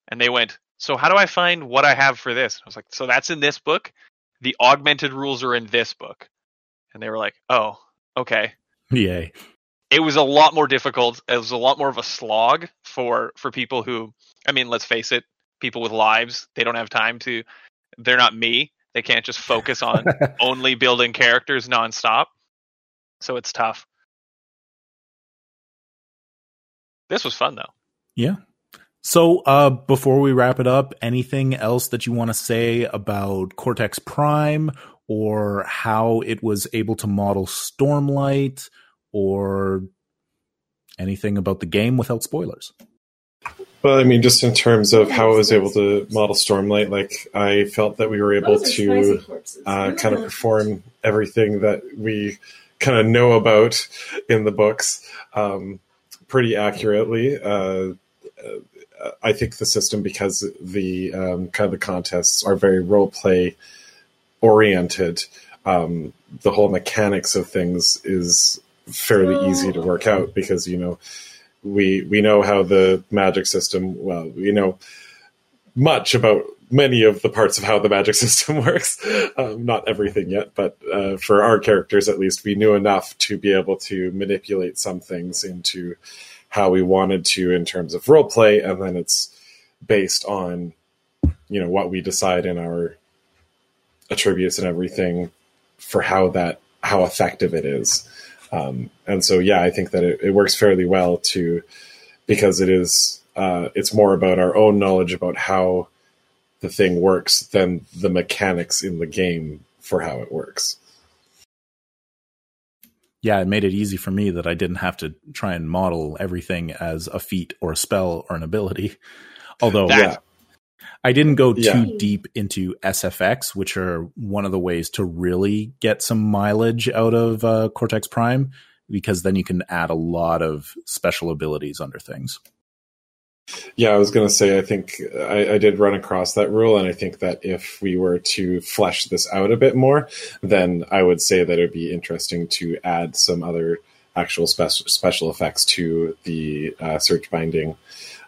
Speaker 3: And they went, so how do I find what I have for this? I was like, so that's in this book. The augmented rules are in this book. And they were like, oh, okay.
Speaker 1: Yay.
Speaker 3: It was a lot more difficult. It was a lot more of a slog for for people who I mean, let's face it, people with lives, they don't have time to they're not me. They can't just focus on only building characters nonstop. So it's tough. This was fun though.
Speaker 1: Yeah. So, uh, before we wrap it up, anything else that you want to say about Cortex Prime or how it was able to model Stormlight or anything about the game without spoilers?
Speaker 2: Well, I mean, just in terms of how I was able to model Stormlight, like I felt that we were able to uh, kind of perform everything that we kind of know about in the books um, pretty accurately. Uh, I think the system, because the um, kind of the contests are very role play oriented, um, the whole mechanics of things is fairly easy to work out because you know we we know how the magic system. Well, we know much about many of the parts of how the magic system works. Um, not everything yet, but uh, for our characters at least, we knew enough to be able to manipulate some things into how we wanted to in terms of role play, and then it's based on you know what we decide in our attributes and everything for how that how effective it is. Um, and so, yeah, I think that it, it, works fairly well to because it is uh, it's more about our own knowledge about how the thing works than the mechanics in the game for how it works.
Speaker 1: Yeah, it made it easy for me that I didn't have to try and model everything as a feat or a spell or an ability. Although, that, yeah. I didn't go yeah. too deep into SFX, which are one of the ways to really get some mileage out of uh, Cortex Prime, because then you can add a lot of special abilities under things.
Speaker 2: Yeah, I was going to say, I think I, I, did run across that rule, and I think that if we were to flesh this out a bit more, then I would say that it would be interesting to add some other actual special special effects to the uh, surge binding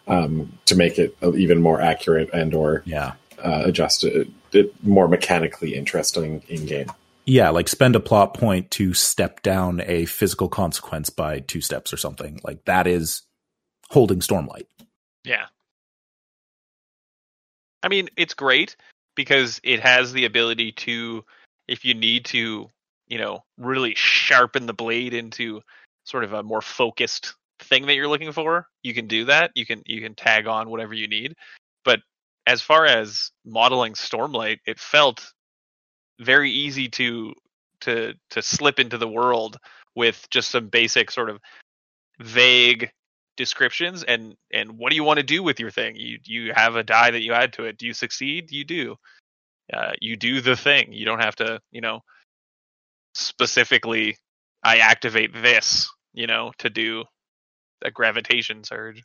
Speaker 2: um, to make it even more accurate and or
Speaker 1: yeah
Speaker 2: uh, adjust it, it more mechanically interesting in game.
Speaker 1: Yeah, like spend a plot point to step down a physical consequence by two steps or something. Like that is holding Stormlight.
Speaker 3: Yeah. I mean, it's great because it has the ability to, if you need to, you know, really sharpen the blade into sort of a more focused thing that you're looking for, you can do that. You can you can tag on whatever you need. But as far as modeling Stormlight, it felt very easy to to to slip into the world with just some basic sort of vague descriptions and and what do you want to do with your thing? You you have a die that you add to it. Do you succeed? You do. Uh, you do the thing. You don't have to you know specifically i activate this you know to do a gravitation surge.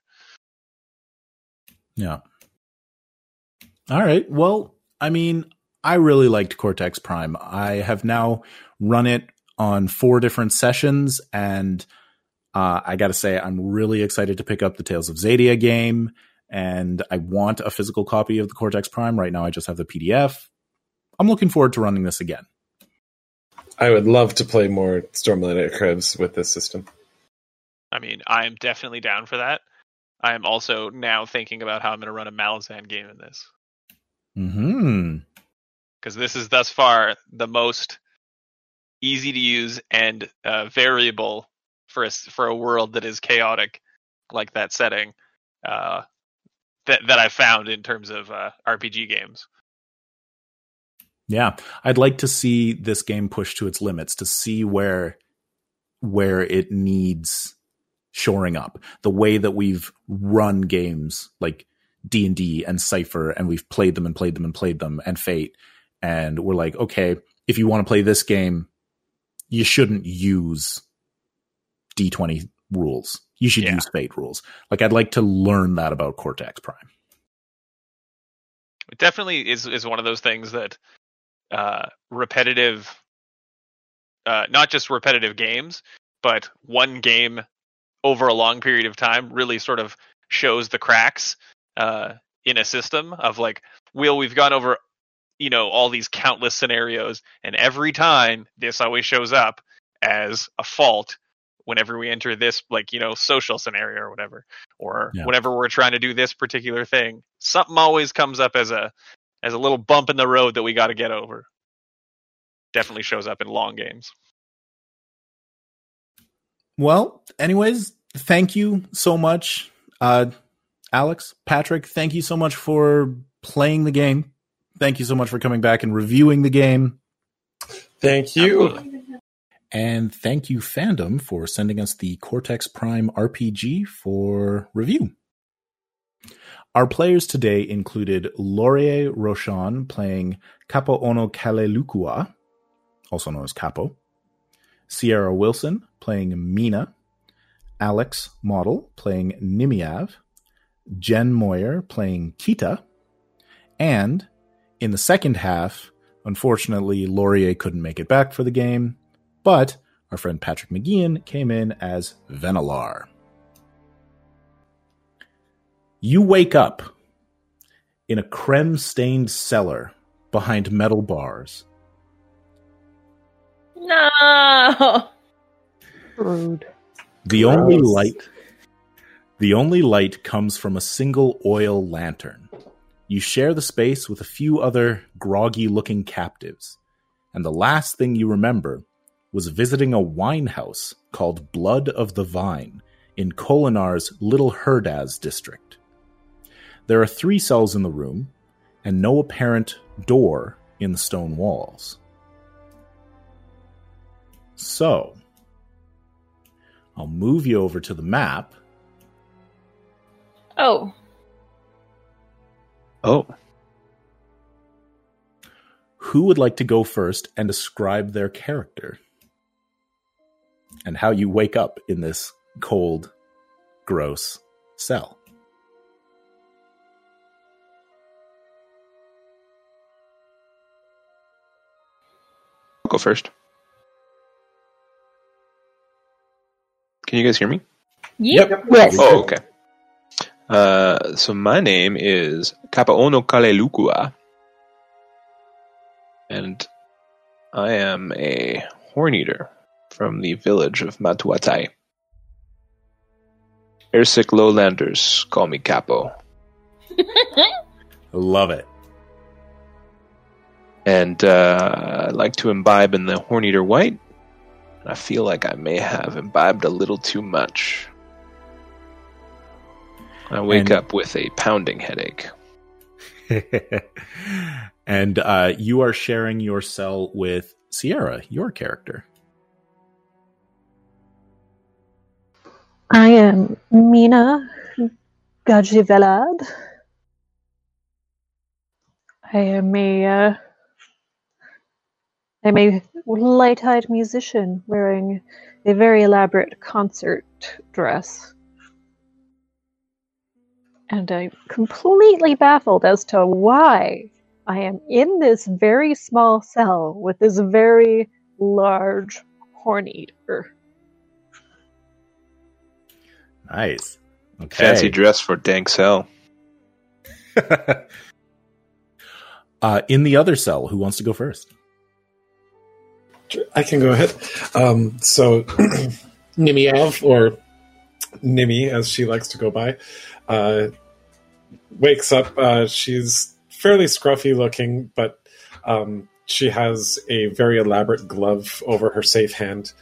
Speaker 1: Yeah. All right. Well, I mean, I really liked Cortex Prime. I have now run it on four different sessions, and uh, I got to say, I'm really excited to pick up the Tales of Xadia game, and I want a physical copy of the Cortex Prime. Right now, I just have the PDF. I'm looking forward to running this again.
Speaker 2: I would love to play more Stormlight Archives with this system.
Speaker 3: I mean, I am definitely down for that. I am also now thinking about how I'm going to run a Malazan game in this.
Speaker 1: Hmm.
Speaker 3: Because this is thus far the most easy to use and uh, variable for a, for a world that is chaotic like that setting uh, that that I found in terms of uh, RPG games.
Speaker 1: Yeah, I'd like to see this game pushed to its limits to see where where it needs shoring up the way that we've run games like d&d and cypher and we've played them and played them and played them and fate and we're like okay if you want to play this game you shouldn't use d20 rules. You should
Speaker 3: Yeah.
Speaker 1: use fate rules. Like I'd like to learn that about Cortex Prime.
Speaker 3: It definitely is is one of those things that uh, repetitive, uh, not just repetitive games, but one game over a long period of time really sort of shows the cracks uh, in a system of like, well, we've gone over, you know, all these countless scenarios, and every time this always shows up as a fault whenever we enter this like you know social scenario or whatever or
Speaker 1: Yeah.
Speaker 3: whenever we're trying to do this particular thing something always comes up as a as a little bump in the road that we got to get over definitely shows up in long games
Speaker 1: Well, anyways, thank you so much, uh, Alex, Patrick. Thank you so much for playing the game. Thank you so much for coming back and reviewing the game.
Speaker 2: Thank you.
Speaker 1: And thank you, fandom, for sending us the Cortex Prime RPG for review. Our players today included Laurier Roshan playing Capo Ono Kalelukua, also known as Capo, Sierra Wilson playing Mina, Alex Model playing Nimiav, Jen Moyer playing Kita, and in the second half, unfortunately, Laurier couldn't make it back for the game, but our friend Patrick McGeehan came in as Venelar. You wake up in a crem stained cellar behind metal bars.
Speaker 4: No.
Speaker 5: Rude.
Speaker 1: The only light the only light comes from a single oil lantern. You share the space with a few other groggy looking captives, and the last thing you remember was visiting a wine house called Blood of the Vine in Kholinar's Little Herdaz district. There are three cells in the room, and no apparent door in the stone walls. So, I'll move you over to the map.
Speaker 4: Oh,
Speaker 3: oh
Speaker 1: Who would like to go first and describe their character? And how you wake up in this cold, gross cell?
Speaker 6: I'll go first. Can you guys hear me?
Speaker 4: yep.
Speaker 5: Yes.
Speaker 6: Oh, okay. Uh, so my name is Kapaono Kalelukua, and I am a horn eater from the village of Matuatai. Airsick lowlanders call me Capo,
Speaker 1: Love it.
Speaker 6: and uh, I like to imbibe in the horn eater white. And I feel like I may have imbibed a little too much. I wake
Speaker 1: And-
Speaker 6: up with a pounding headache.
Speaker 1: and uh, you are sharing your cell with Sierra, your character.
Speaker 5: I am Mina Gajivelad. I am a uh, I'm a light-eyed musician wearing a very elaborate concert dress. And I'm completely baffled as to why I am in this very small cell with this very large horn eater.
Speaker 1: Nice. Okay.
Speaker 6: Fancy dress for dank cell.
Speaker 1: uh, in the other cell, who wants to go first?
Speaker 2: I can go ahead. Um, so, Nimiav, or Nimi, as she likes to go by, uh, wakes up. Uh, she's fairly scruffy looking, but um, she has a very elaborate glove over her safe hand.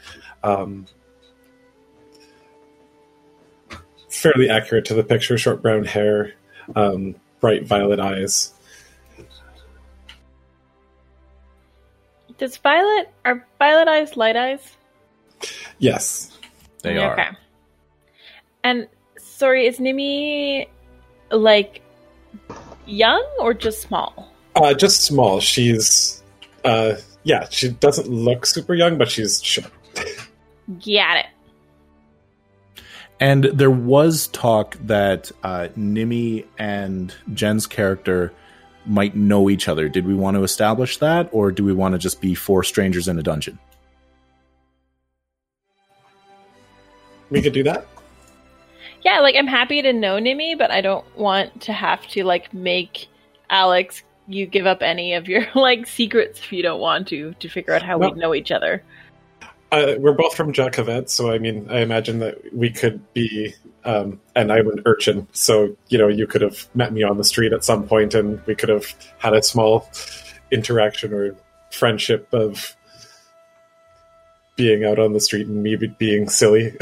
Speaker 2: Um, fairly accurate to the picture short brown hair, um, bright violet eyes.
Speaker 4: Does Violet are Violet eyes light eyes?
Speaker 2: Yes.
Speaker 1: They are.
Speaker 4: Okay. And sorry, is Nimi like young or just small?
Speaker 2: Uh, just small. She's, uh, yeah, she doesn't look super young, but she's short.
Speaker 4: Got it.
Speaker 1: And there was talk that uh, Nimi and Jen's character might know each other. Did we want to establish that, or do we want to just be four strangers in a dungeon?
Speaker 2: We could do that.
Speaker 4: Yeah, like I'm happy to know Nimi, but I don't want to have to like make Alex you give up any of your like secrets if you don't want to to figure out how
Speaker 2: Well-
Speaker 4: we know each other.
Speaker 2: Uh, we're both from Jah Keved, so I mean, I imagine that we could be. Um, and I'm an urchin, so you know, you could have met me on the street at some point, and we could have had a small interaction or friendship of being out on the street and me being silly.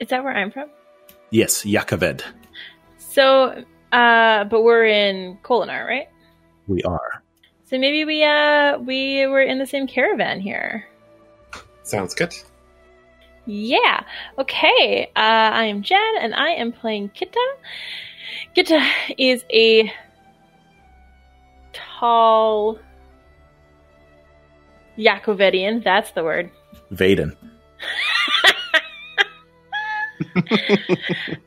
Speaker 4: Is that where I'm from?
Speaker 1: Yes, Jah Keved.
Speaker 4: So, uh, but we're in Kholinar, right?
Speaker 1: We are.
Speaker 4: So maybe we uh we were in the same caravan here.
Speaker 2: Sounds good.
Speaker 4: Yeah. Okay. Uh, I am Jen, and I am playing Kitta. Kitta is a tall Yakovedian. That's the word.
Speaker 1: Veden.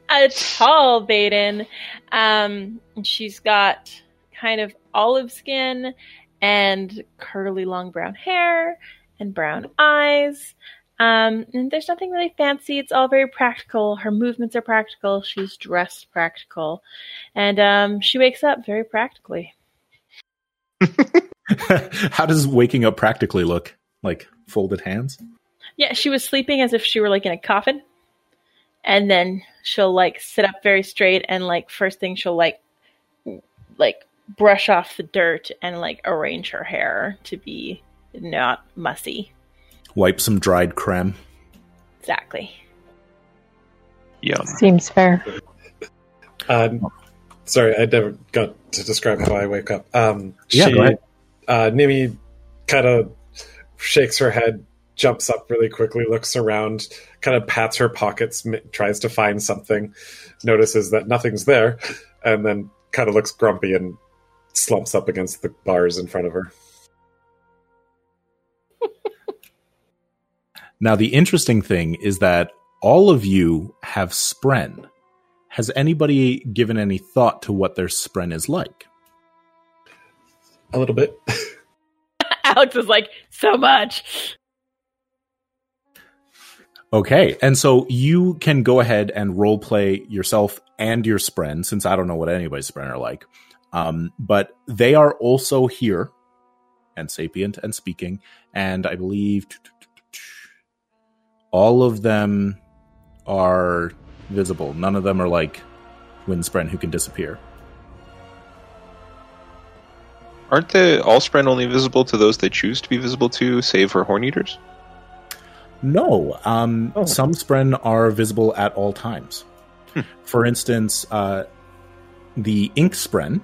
Speaker 4: a tall Baden. Um, she's got kind of olive skin and curly long brown hair and brown eyes. Um, and there's nothing really fancy. It's all very practical. Her movements are practical. She's dressed practical. And um, she wakes up very practically.
Speaker 1: How does waking up practically look? Like folded hands?
Speaker 4: Yeah, she was sleeping as if she were like in a coffin. And then she'll like sit up very straight and like first thing she'll like like brush off the dirt and like arrange her hair to be not mussy.
Speaker 1: Wipe some dried crem.
Speaker 4: Exactly.
Speaker 6: Yeah.
Speaker 5: Seems fair.
Speaker 2: Um, sorry, I never got to describe how I wake up. Um,
Speaker 1: Yeah,
Speaker 2: she,
Speaker 1: go ahead.
Speaker 2: uh, Nimi kind of shakes her head, jumps up really quickly, looks around, kind of pats her pockets, m- tries to find something, notices that nothing's there, and then kind of looks grumpy and slumps up against the bars in front of her.
Speaker 1: Now, the interesting thing is that all of you have spren. Has anybody given any thought to what their spren is like?
Speaker 2: A little bit.
Speaker 4: Alex is like, so much.
Speaker 1: Okay, and so you can go ahead and role play yourself and your spren, since I don't know what anybody's spren are like. Um, but they are also here and sapient and speaking, and I believe all of them are visible. None of them are like Windspren who can disappear.
Speaker 6: Aren't the Allspren only visible to those they choose to be visible to, save for Horn Eaters?
Speaker 1: No, um,
Speaker 6: Oh.
Speaker 1: some spren are visible at all times.
Speaker 6: Hmm.
Speaker 1: For instance, uh, the ink spren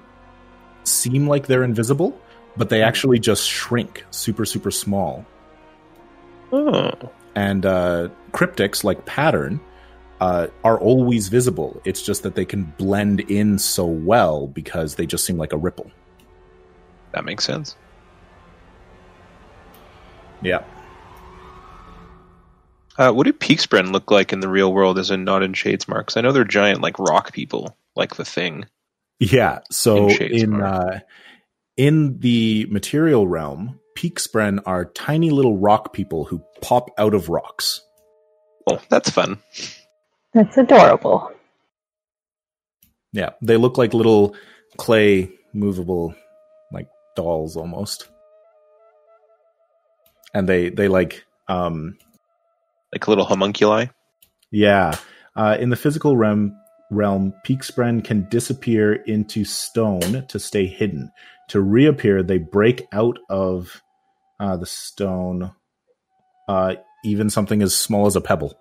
Speaker 1: seem like they're invisible, but they actually just shrink super, super small.
Speaker 6: Oh.
Speaker 1: And uh, cryptics like pattern uh, are always visible. It's just that they can blend in so well because they just seem like a ripple.
Speaker 6: That makes sense.
Speaker 1: Yeah.
Speaker 6: Uh, what do Peakspren look like in the real world as in not in Shadesmar? 'Cause I know they're giant like rock people, like the thing.
Speaker 1: Yeah. So
Speaker 6: In
Speaker 1: in uh, in the material realm, Peakspren are tiny little rock people who pop out of rocks.
Speaker 6: Oh, that's fun.
Speaker 5: That's adorable.
Speaker 1: Yeah, they look like little clay movable like dolls almost. And they they like um
Speaker 6: Like little homunculi.
Speaker 1: yeah, uh in the physical realm realm Peakspren can disappear into stone to stay hidden. To reappear, they break out of uh the stone uh even something as small as a pebble.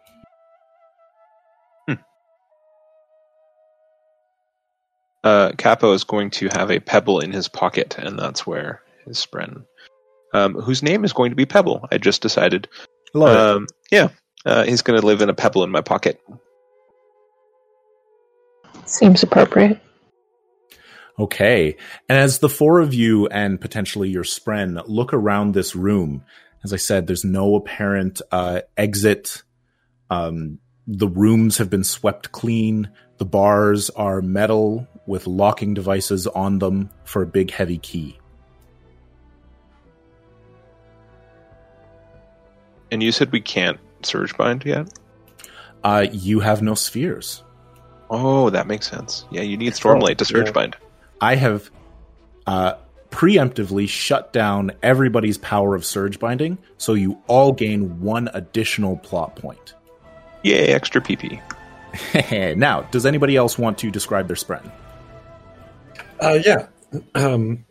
Speaker 6: Uh, Capo is going to have a pebble in his pocket, and that's where his spren, um, whose name is going to be Pebble. I just decided.
Speaker 1: Love it.
Speaker 6: Um, yeah, uh, he's going to live in a pebble in my pocket.
Speaker 5: Seems appropriate.
Speaker 1: Okay. And as the four of you and potentially your spren look around this room, as I said, there's no apparent uh, exit. Um, the rooms have been swept clean. The bars are metal with locking devices on them for a big heavy key.
Speaker 6: And you said we can't surge bind yet?
Speaker 1: Uh, you have no spheres.
Speaker 6: Oh, that makes sense. Yeah, you need Stormlight to surge
Speaker 2: yeah.
Speaker 6: bind.
Speaker 1: I have uh, preemptively shut down everybody's power of surge binding, so you all gain one additional plot point.
Speaker 6: Yay, extra PP.
Speaker 1: now, does anybody else want to describe their spren?
Speaker 2: Uh, yeah. Um,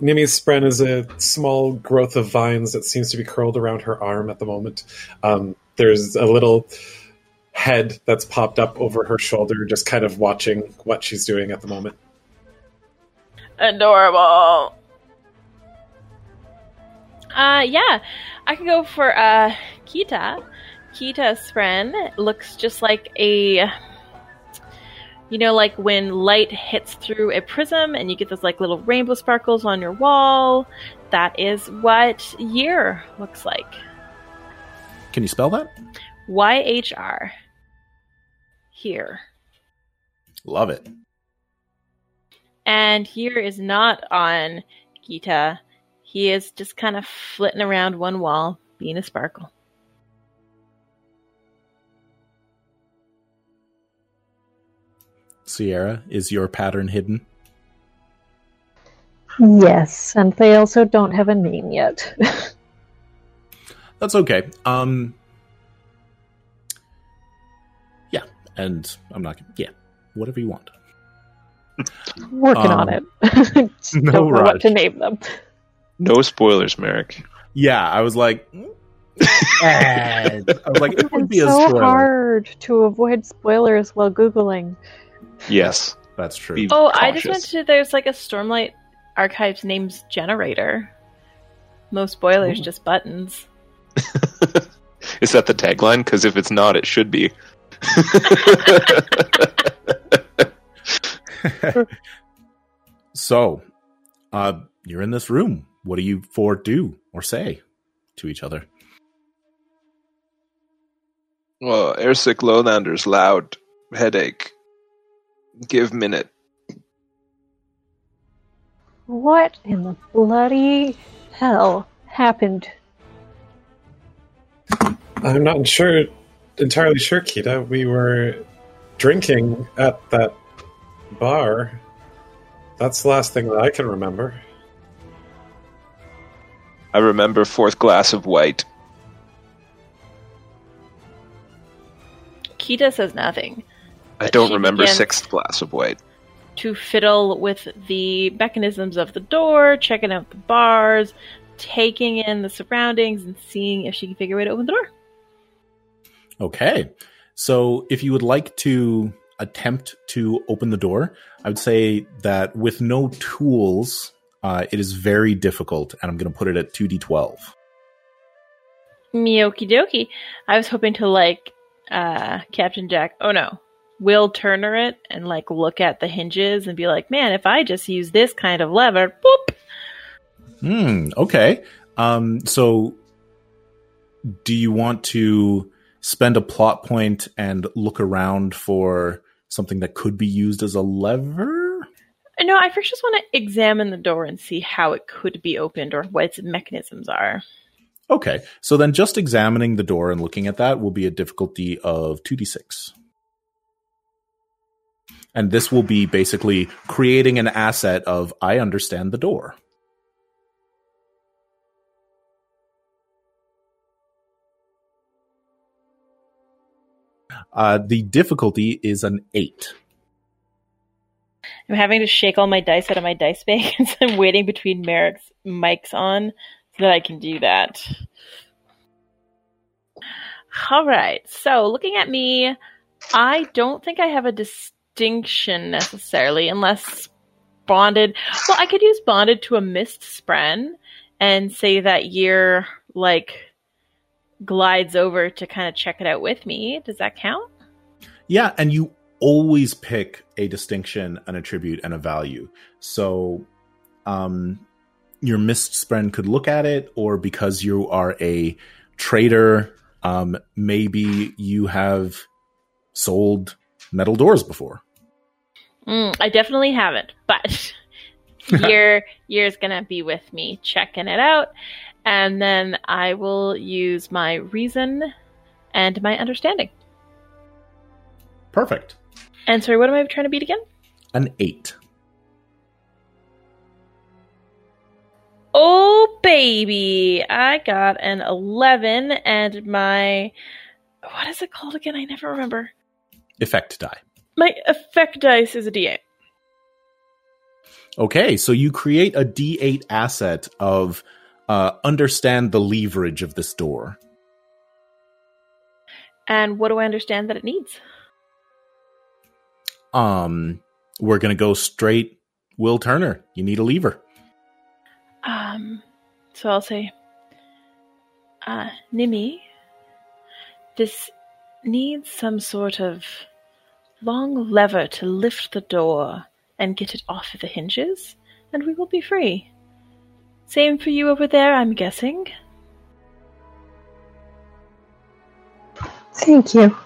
Speaker 2: Nimi's spren is a small growth of vines that seems to be curled around her arm at the moment. Um, there's a little head that's popped up over her shoulder, just kind of watching what she's doing at the moment.
Speaker 4: Adorable. Uh, yeah, I could go for uh Kita. Kita's Spren looks just like a, you know, like when light hits through a prism and you get those like little rainbow sparkles on your wall. That is what Yhr looks like.
Speaker 1: Can you spell that?
Speaker 4: Y H R. Here.
Speaker 1: Love it.
Speaker 4: And Yhr is not on Kita. He is just kind of flitting around one wall, being a sparkle.
Speaker 1: Sierra, is your pattern hidden?
Speaker 5: Yes, and they also don't have a name yet.
Speaker 1: That's okay. Um, and I'm not. Yeah, whatever you want.
Speaker 5: Working
Speaker 1: Um,
Speaker 5: on it.
Speaker 1: No
Speaker 5: don't
Speaker 1: rush.
Speaker 5: what to name them.
Speaker 6: No spoilers, Merrick.
Speaker 1: Yeah, I was like, I was like, it would
Speaker 5: It's
Speaker 1: be a
Speaker 5: so
Speaker 1: spoiler.
Speaker 5: hard to avoid spoilers while googling.
Speaker 6: Yes.
Speaker 1: That's true.
Speaker 6: Be
Speaker 4: Oh, I just went to there's like a Stormlight Archives names generator. No spoilers,
Speaker 1: Ooh.
Speaker 4: just buttons.
Speaker 6: Is that the tagline? Because if it's not, it should be.
Speaker 1: so, uh, you're in this room. What do you four do or say to each other?
Speaker 6: well, airsick lowlanders loud headache. Give minute.
Speaker 5: What in the bloody hell happened?
Speaker 2: I'm not sure, entirely sure, Kita. We were drinking at that bar. That's the last thing that I can remember.
Speaker 6: I remember fourth glass of white.
Speaker 4: Kita says nothing.
Speaker 6: I don't remember sixth glass of white.
Speaker 4: To fiddle with the mechanisms of the door, checking out the bars, taking in the surroundings, and seeing if she can figure a way to open the door.
Speaker 1: Okay. So if you would like to attempt to open the door, I would say that with no tools, uh, it is very difficult, and I'm going to put it at 2d12.
Speaker 4: Miyoki dokie. I was hoping to like uh Captain Jack. Oh no. Will Turner it and like look at the hinges and be like, man, if I just use this kind of lever, boop.
Speaker 1: Hmm. Okay. Um. So, do you want to spend a plot point and look around for something that could be used as a lever?
Speaker 4: No, I first just want to examine the door and see how it could be opened or what its mechanisms are.
Speaker 1: Okay. So then, just examining the door and looking at that will be a difficulty of two d six. And this will be basically creating an asset of I understand the door. Uh, the difficulty is an eight.
Speaker 4: I'm having to shake all my dice out of my dice bag because I'm waiting between Merrick's mics on so that I can do that. All right. So, looking at me, I don't think I have a distinction necessarily, unless bonded. Well, I could use bonded to a mist spren and say that you're like glides over to kind of check it out with me. Does that count?
Speaker 1: Yeah, and you always pick a distinction, an attribute, and a value. So, um, your mist spren could look at it, or because you are a trader, Um, maybe you have sold metal doors before.
Speaker 4: Mm, I definitely haven't, but Yhr Yhr's gonna be with me checking it out, and then I will use my reason and my understanding.
Speaker 1: Perfect.
Speaker 4: And sorry, what am I trying to beat again?
Speaker 1: An eight.
Speaker 4: Oh baby, I got an eleven, and my what is it called again? I never remember.
Speaker 1: Effect die.
Speaker 4: My effect dice is a D8.
Speaker 1: Okay, so you create a D8 asset of uh, understand the leverage of this door.
Speaker 4: And what do I understand that it needs?
Speaker 1: Um, we're gonna go straight. Will Turner, you need a lever.
Speaker 4: Um, so I'll say, uh, Nimi, this needs some sort of long lever to lift the door and get it off of the hinges, and we will be free. Same for you over there, I'm guessing.
Speaker 5: Thank you.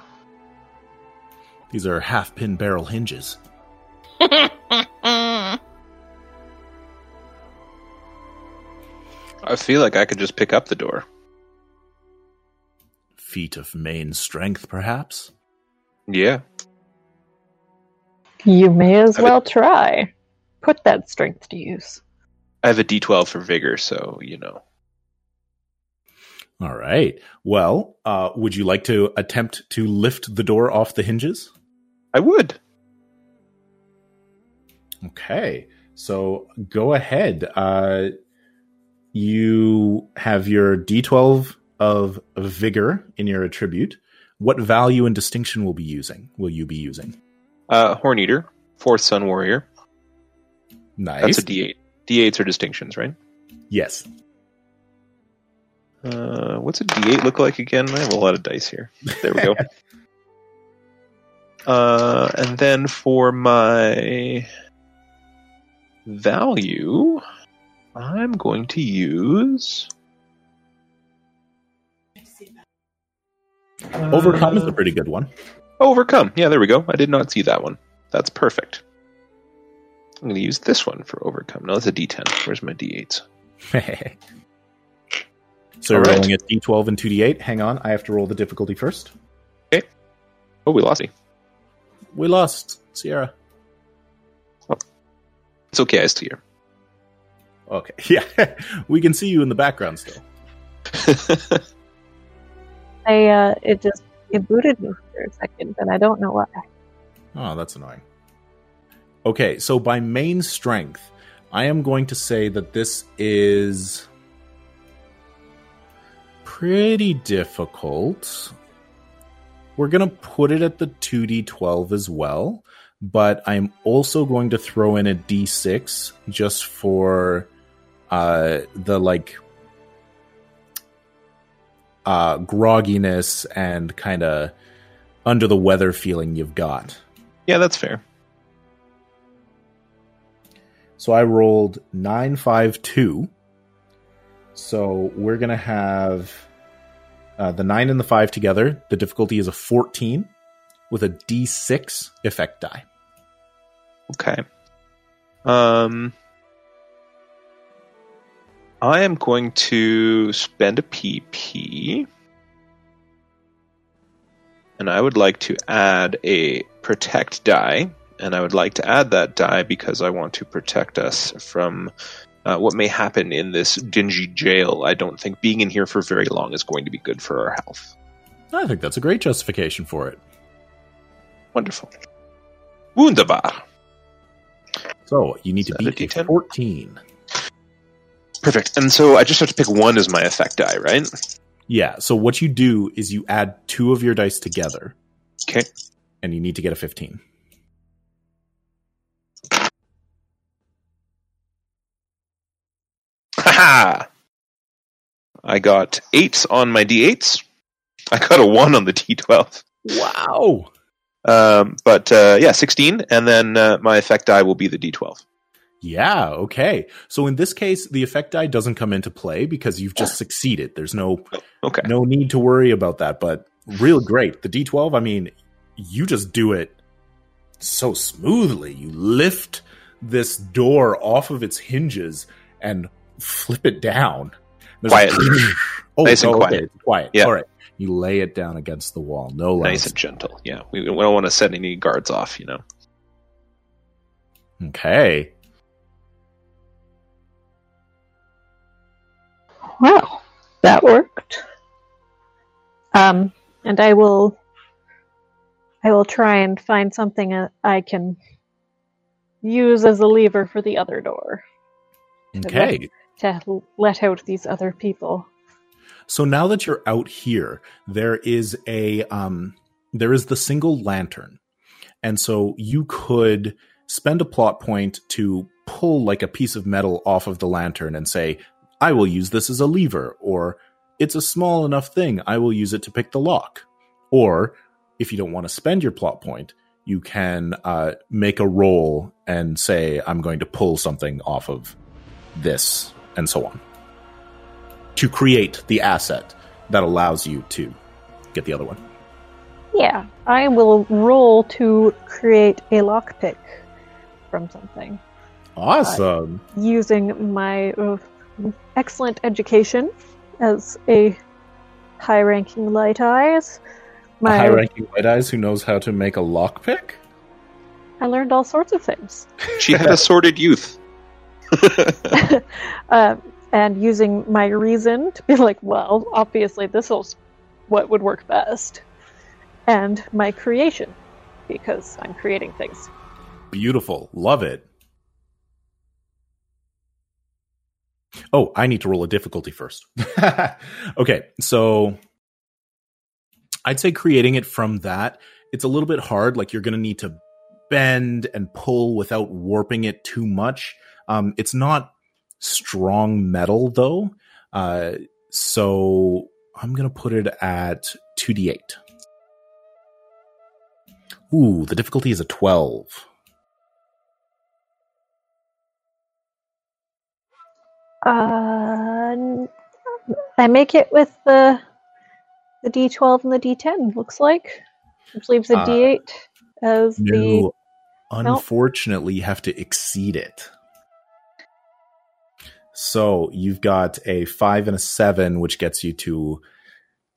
Speaker 1: These are half pin barrel hinges.
Speaker 6: I feel like I could just pick up the door.
Speaker 1: Feat of main strength, perhaps?
Speaker 6: Yeah.
Speaker 5: You may as
Speaker 6: I
Speaker 5: well try. Put that strength to use.
Speaker 6: I have a D12 for vigor, so you know.
Speaker 1: All right. Well, uh, would you like to attempt to lift the door off the hinges?
Speaker 6: I would.
Speaker 1: Okay. So go ahead. Uh, you have your d12 of vigor in your attribute. What value and distinction will be using? Will you be using?
Speaker 6: Uh, Horn Eater, fourth Sun Warrior.
Speaker 1: Nice.
Speaker 6: That's a D8. D8s are distinctions, right?
Speaker 1: yes.
Speaker 6: Uh, what's a D8 look like again? I have a lot of dice here. There we go. uh, and then for my value, I'm going to use.
Speaker 1: Overcome is
Speaker 6: Uh,
Speaker 1: a pretty good one.
Speaker 6: Overcome. Yeah, there we go. I did not see that one. That's perfect. I'm going to use this one for overcome. No, that's a D10. Where's my D8s?
Speaker 1: so you're
Speaker 6: All right.
Speaker 1: rolling a d12 and 2d8. Hang on. I have to roll the difficulty first. Okay.
Speaker 6: Oh, we lost me.
Speaker 1: We lost Sierra.
Speaker 6: It's okay. I still
Speaker 1: Okay. Yeah. we can see you in the background still.
Speaker 5: I uh, it just it booted me for a second, and I don't know why.
Speaker 1: Oh, that's annoying. Okay, so by main strength, I am going to say that this is pretty difficult. We're going to put it at the 2d12 as well, but I'm also going to throw in a d6 just for uh the like uh grogginess and kind of under the weather feeling you've got.
Speaker 6: yeah, that's fair.
Speaker 1: So I rolled 952. So we're going to have uh, the 9 and the 5 together. The difficulty is a 14 with a d6 effect die.
Speaker 6: Okay. Um, I am going to spend a PP, and I would like to add a protect die, and I would like to add that die because I want to protect us from uh, what may happen in this dingy jail. I don't think being in here for very long is going to be good for our health.
Speaker 1: I think that's a great justification for it.
Speaker 6: Wonderful. Wunderbar.
Speaker 1: So you need to
Speaker 6: that a
Speaker 1: beat 14.
Speaker 6: Perfect. And so I just have to pick one as my effect die, right?
Speaker 1: Yeah, so what you do is you add two of your dice together,
Speaker 6: Okay.
Speaker 1: and you need to get a 15.
Speaker 6: Haha! I got eights on my d8s. I got a one on the d12.
Speaker 1: Wow!
Speaker 6: Um, but uh, yeah, 16, and then uh, my effect die will be the d12.
Speaker 1: Yeah, okay. So in this case, the effect die doesn't come into play because you've just succeeded. There's no
Speaker 6: Okay.
Speaker 1: no need to worry about that. But real great. The D12, I mean, you just do it so smoothly. You lift this door off of its hinges and flip it down. There's
Speaker 6: Quiet.
Speaker 1: oh,
Speaker 6: Nice and
Speaker 1: oh,
Speaker 6: quiet.
Speaker 1: okay, quiet.
Speaker 6: Yeah.
Speaker 1: All right. You lay it down against the wall. No
Speaker 6: Nice
Speaker 1: loud
Speaker 6: and gentle. Yeah. We, we don't want to set any guards off, you know.
Speaker 1: Okay.
Speaker 5: Well, that worked. Um, and I will, I will try and find something I can use as a lever for the other door
Speaker 1: Okay.
Speaker 5: To let out these other people.
Speaker 1: So now that you're out here, there is a um there is the single lantern. And so you could spend a plot point to pull like a piece of metal off of the lantern and say, I will use this as a lever, or it's a small enough thing, I will use it to pick the lock. Or if you don't want to spend your plot point, you can uh, make a roll and say, I'm going to pull something off of this, and so on to create the asset that allows you to get the other one.
Speaker 5: Yeah, I will roll to create a lockpick from something
Speaker 1: Awesome.
Speaker 5: using my uh, excellent education as a high-ranking light eyes. My
Speaker 1: high ranking white eyes who knows how to make a lockpick?
Speaker 5: I learned all sorts of things.
Speaker 6: She had a sordid youth.
Speaker 5: uh, and using my reason to be like, well, obviously this is what would work best, and my creation because I'm creating things.
Speaker 1: Beautiful. Love it. Oh, I need to roll a difficulty first. okay, so I'd say creating it from that, it's a little bit hard. Like you're going to need to bend and pull without warping it too much. Um, it's not strong metal though. Uh, so I'm going to put it at 2d8. Ooh, the difficulty is a 12.
Speaker 5: Uh, I make it with the the D12 and the D10. Looks like, which leaves a
Speaker 1: Uh,
Speaker 5: D8 as the.
Speaker 1: No, unfortunately, you have to exceed it. So you've got a five and a seven, which gets you to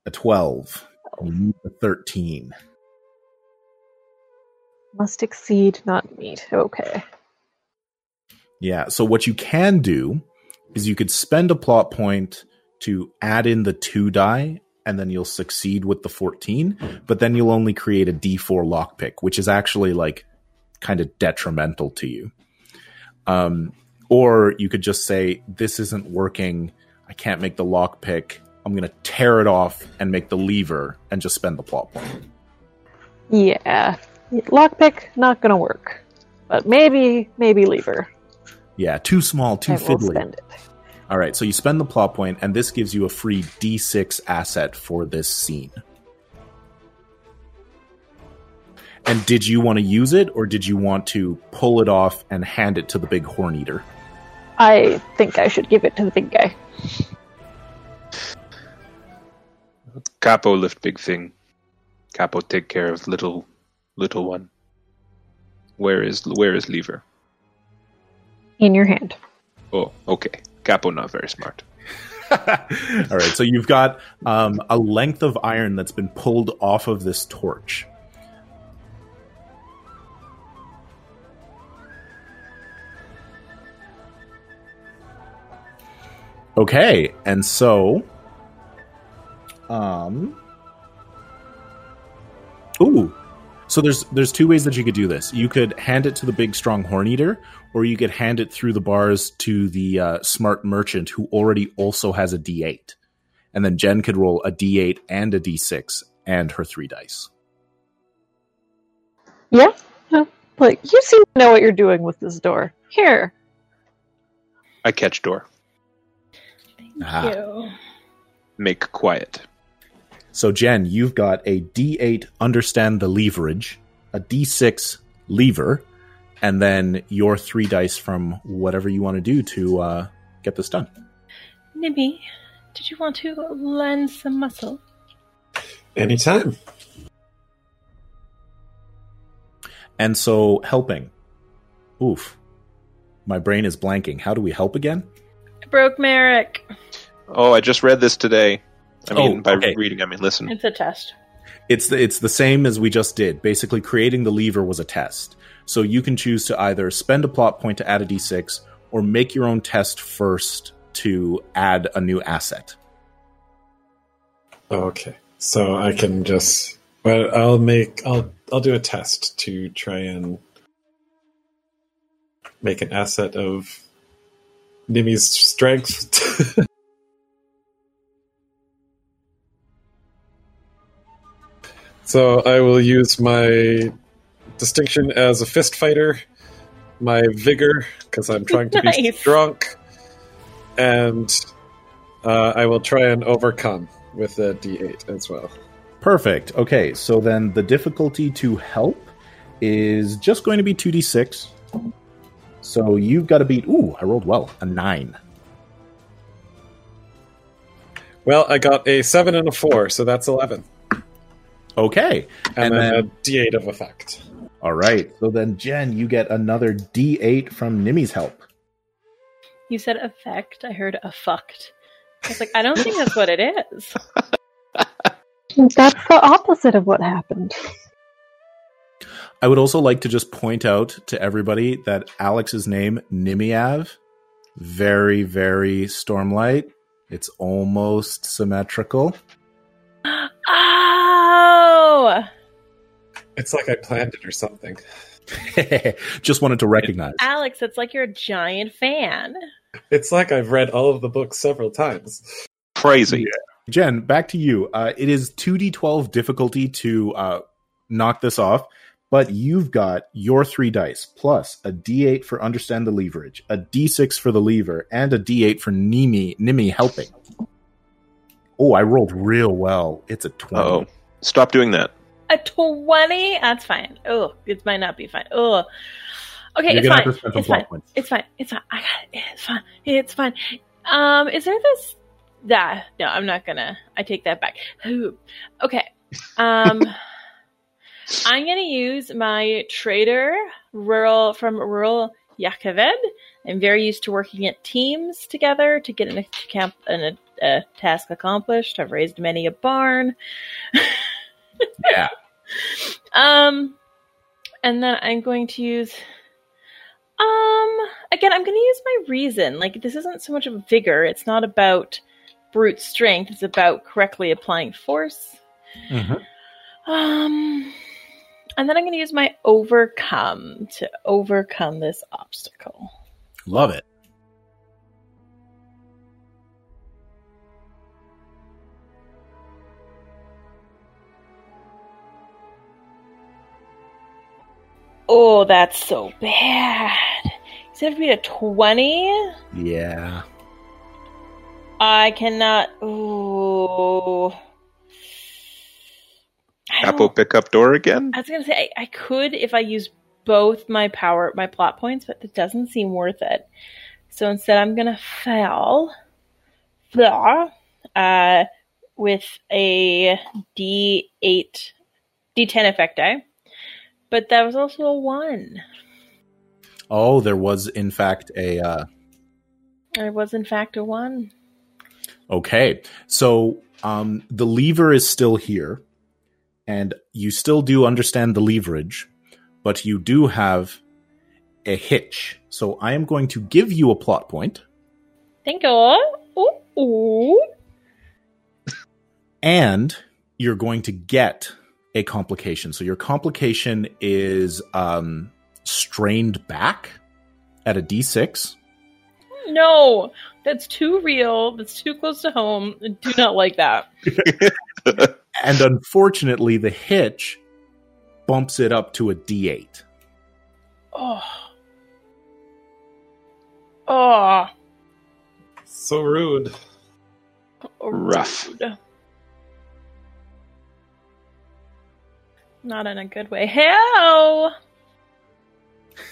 Speaker 1: a twelve. You need a thirteen.
Speaker 5: Must exceed, not meet. Okay.
Speaker 1: Yeah. So what you can do is you could spend a plot point to add in the two die, and then you'll succeed with the fourteen. But then you'll only create a D four lockpick, which is actually like kind of detrimental to you. Um, or you could just say, "This isn't working. I can't make the lockpick. I'm going to tear it off and make the lever, and just spend the plot point."
Speaker 5: Yeah. Lockpick, not gonna work. But maybe, maybe lever.
Speaker 1: Yeah, too small, too
Speaker 5: I
Speaker 1: fiddly.
Speaker 5: spend it.
Speaker 1: All right, so you spend the plot point, and this gives you a free D6 asset for this scene. And did you want to use it, or did you want to pull it off and hand it to the big horn eater?
Speaker 5: I think I should give it to the big guy.
Speaker 6: Capo lift big thing. Capo take care of little little one. Where is where is lever?
Speaker 5: In your hand.
Speaker 6: Oh, okay. Capo not very smart.
Speaker 1: All right, so you've got um, a length of iron that's been pulled off of this torch. Okay, and so, um, ooh, so there's there's two ways that you could do this. You could hand it to the big strong horn eater, or you could hand it through the bars to the uh, smart merchant who already also has a D8, and then Jen could roll a D8 and a D6 and her three dice.
Speaker 5: Yeah? Like, you seem to know what you're doing with this door. Here.
Speaker 6: I catch door.
Speaker 1: Ah.
Speaker 4: Ew.
Speaker 6: Make quiet.
Speaker 1: So Jen, you've got a D8 understand the leverage, a D6 lever, and then your three dice from whatever you want to do to uh, get this done.
Speaker 4: Nibby, did you want to lend some muscle?
Speaker 2: Anytime.
Speaker 1: And so, helping. Oof. My brain is blanking. How do we help again?
Speaker 4: I broke Merrick.
Speaker 6: Oh, I just read this today. I mean,
Speaker 1: Oh,
Speaker 6: by
Speaker 1: okay.
Speaker 6: reading, I mean listen.
Speaker 4: It's a test.
Speaker 1: It's the, it's the same as we just did. Basically, creating the lever was a test. So you can choose to either spend a plot point to add a d6 or make your own test first to add a new asset.
Speaker 2: Okay. So I can just well I'll make I'll I'll do a test to try and make an asset of Nimi's strength. so I will use my distinction as a fist fighter, my vigor because I'm trying to be
Speaker 4: Nice.
Speaker 2: drunk, and uh, I will try and overcome with a D8 as well.
Speaker 1: Perfect. Okay, so then the difficulty to help is just going to be 2d6. So you've got to beat. Ooh, I rolled well. A 9.
Speaker 2: Well, I got a seven and a four, so that's eleven,
Speaker 1: Okay.
Speaker 2: and,
Speaker 1: And
Speaker 2: then,
Speaker 1: then-
Speaker 2: a D8 of effect.
Speaker 1: All right. So then, Jen, you get another d8 from Nimi's help.
Speaker 4: You said effect. I heard a fucked. I was like, I don't think that's what it is.
Speaker 5: That's the opposite of what happened.
Speaker 1: I would also like to just point out to everybody that Alex's name, Nimiav, very, very Stormlight. It's almost symmetrical.
Speaker 4: Oh!
Speaker 2: It's like I planned it or something.
Speaker 1: just wanted to recognize.
Speaker 4: Alex, it's like you're a giant fan.
Speaker 2: It's like I've read all of the books several times.
Speaker 6: Crazy.
Speaker 1: Jen, back to you. Uh, it is 2d12 difficulty to uh, knock this off, but you've got your three dice plus a d8 for understand the leverage, a d6 for the lever, and a d8 for Nimi, Nimi helping. Oh, I rolled real well. It's a 20.
Speaker 6: Oh, stop doing that.
Speaker 4: A 20? That's fine. Oh, it might not be fine. Oh. Okay,
Speaker 1: You're
Speaker 4: it's
Speaker 1: gonna
Speaker 4: fine.
Speaker 1: have to spend some
Speaker 4: It's fine. It's fine. It's fine. I got it. It's fine. It's fine. Um, is there this? That no, I'm not gonna. I take that back. Ooh. Okay. Um, I'm gonna use my trader rural from rural Jah Keved. I'm very used to working at teams together to get an, camp, an, a, task accomplished. I've raised many a barn.
Speaker 1: Yeah.
Speaker 4: Um, and then I'm going to use. Um, again, I'm going to use my reason. Like, this isn't so much of vigor. It's not about brute strength. It's about correctly applying force.
Speaker 1: Mhm.
Speaker 4: Um, and then I'm going to use my overcome to overcome this obstacle.
Speaker 1: Love it.
Speaker 4: Oh, that's so bad. Instead of being a 20,
Speaker 1: Yeah.
Speaker 4: I cannot. Ooh. I
Speaker 6: Capo
Speaker 4: don't-
Speaker 6: pick up door again?
Speaker 4: I was gonna say I, I could if I use both my power my plot points, but it doesn't seem worth it. So instead, I'm gonna fail, fail, uh, with a D8, D10 effect die. But that was also a one.
Speaker 1: Oh, there was in fact a. Uh,
Speaker 4: It was in fact a one.
Speaker 1: okay, so um, the lever is still here, and you still do understand the leverage, but you do have a hitch. So I am going to give you a plot point,
Speaker 4: Thank you. Ooh, ooh.
Speaker 1: and you're going to get a complication. So your complication is um, strained back at a d6.
Speaker 4: No, that's too real. That's too close to home. I do not like that.
Speaker 1: And unfortunately, the hitch bumps it up to a d8.
Speaker 4: Oh. Oh.
Speaker 2: So rude.
Speaker 6: Rough.
Speaker 4: rude. Not in a good way. Hell.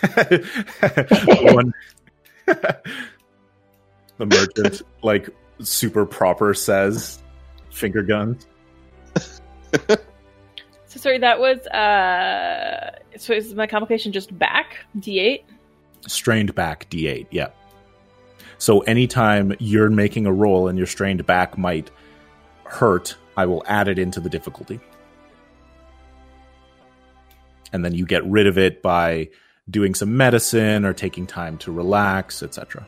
Speaker 1: One- the merchant, like super proper, says, "Finger guns."
Speaker 4: So sorry, that was uh. So is my complication just back D8?
Speaker 1: strained back d8 yeah so anytime you're making a roll and your strained back might hurt i will add it into the difficulty and then you get rid of it by doing some medicine or taking time to relax etc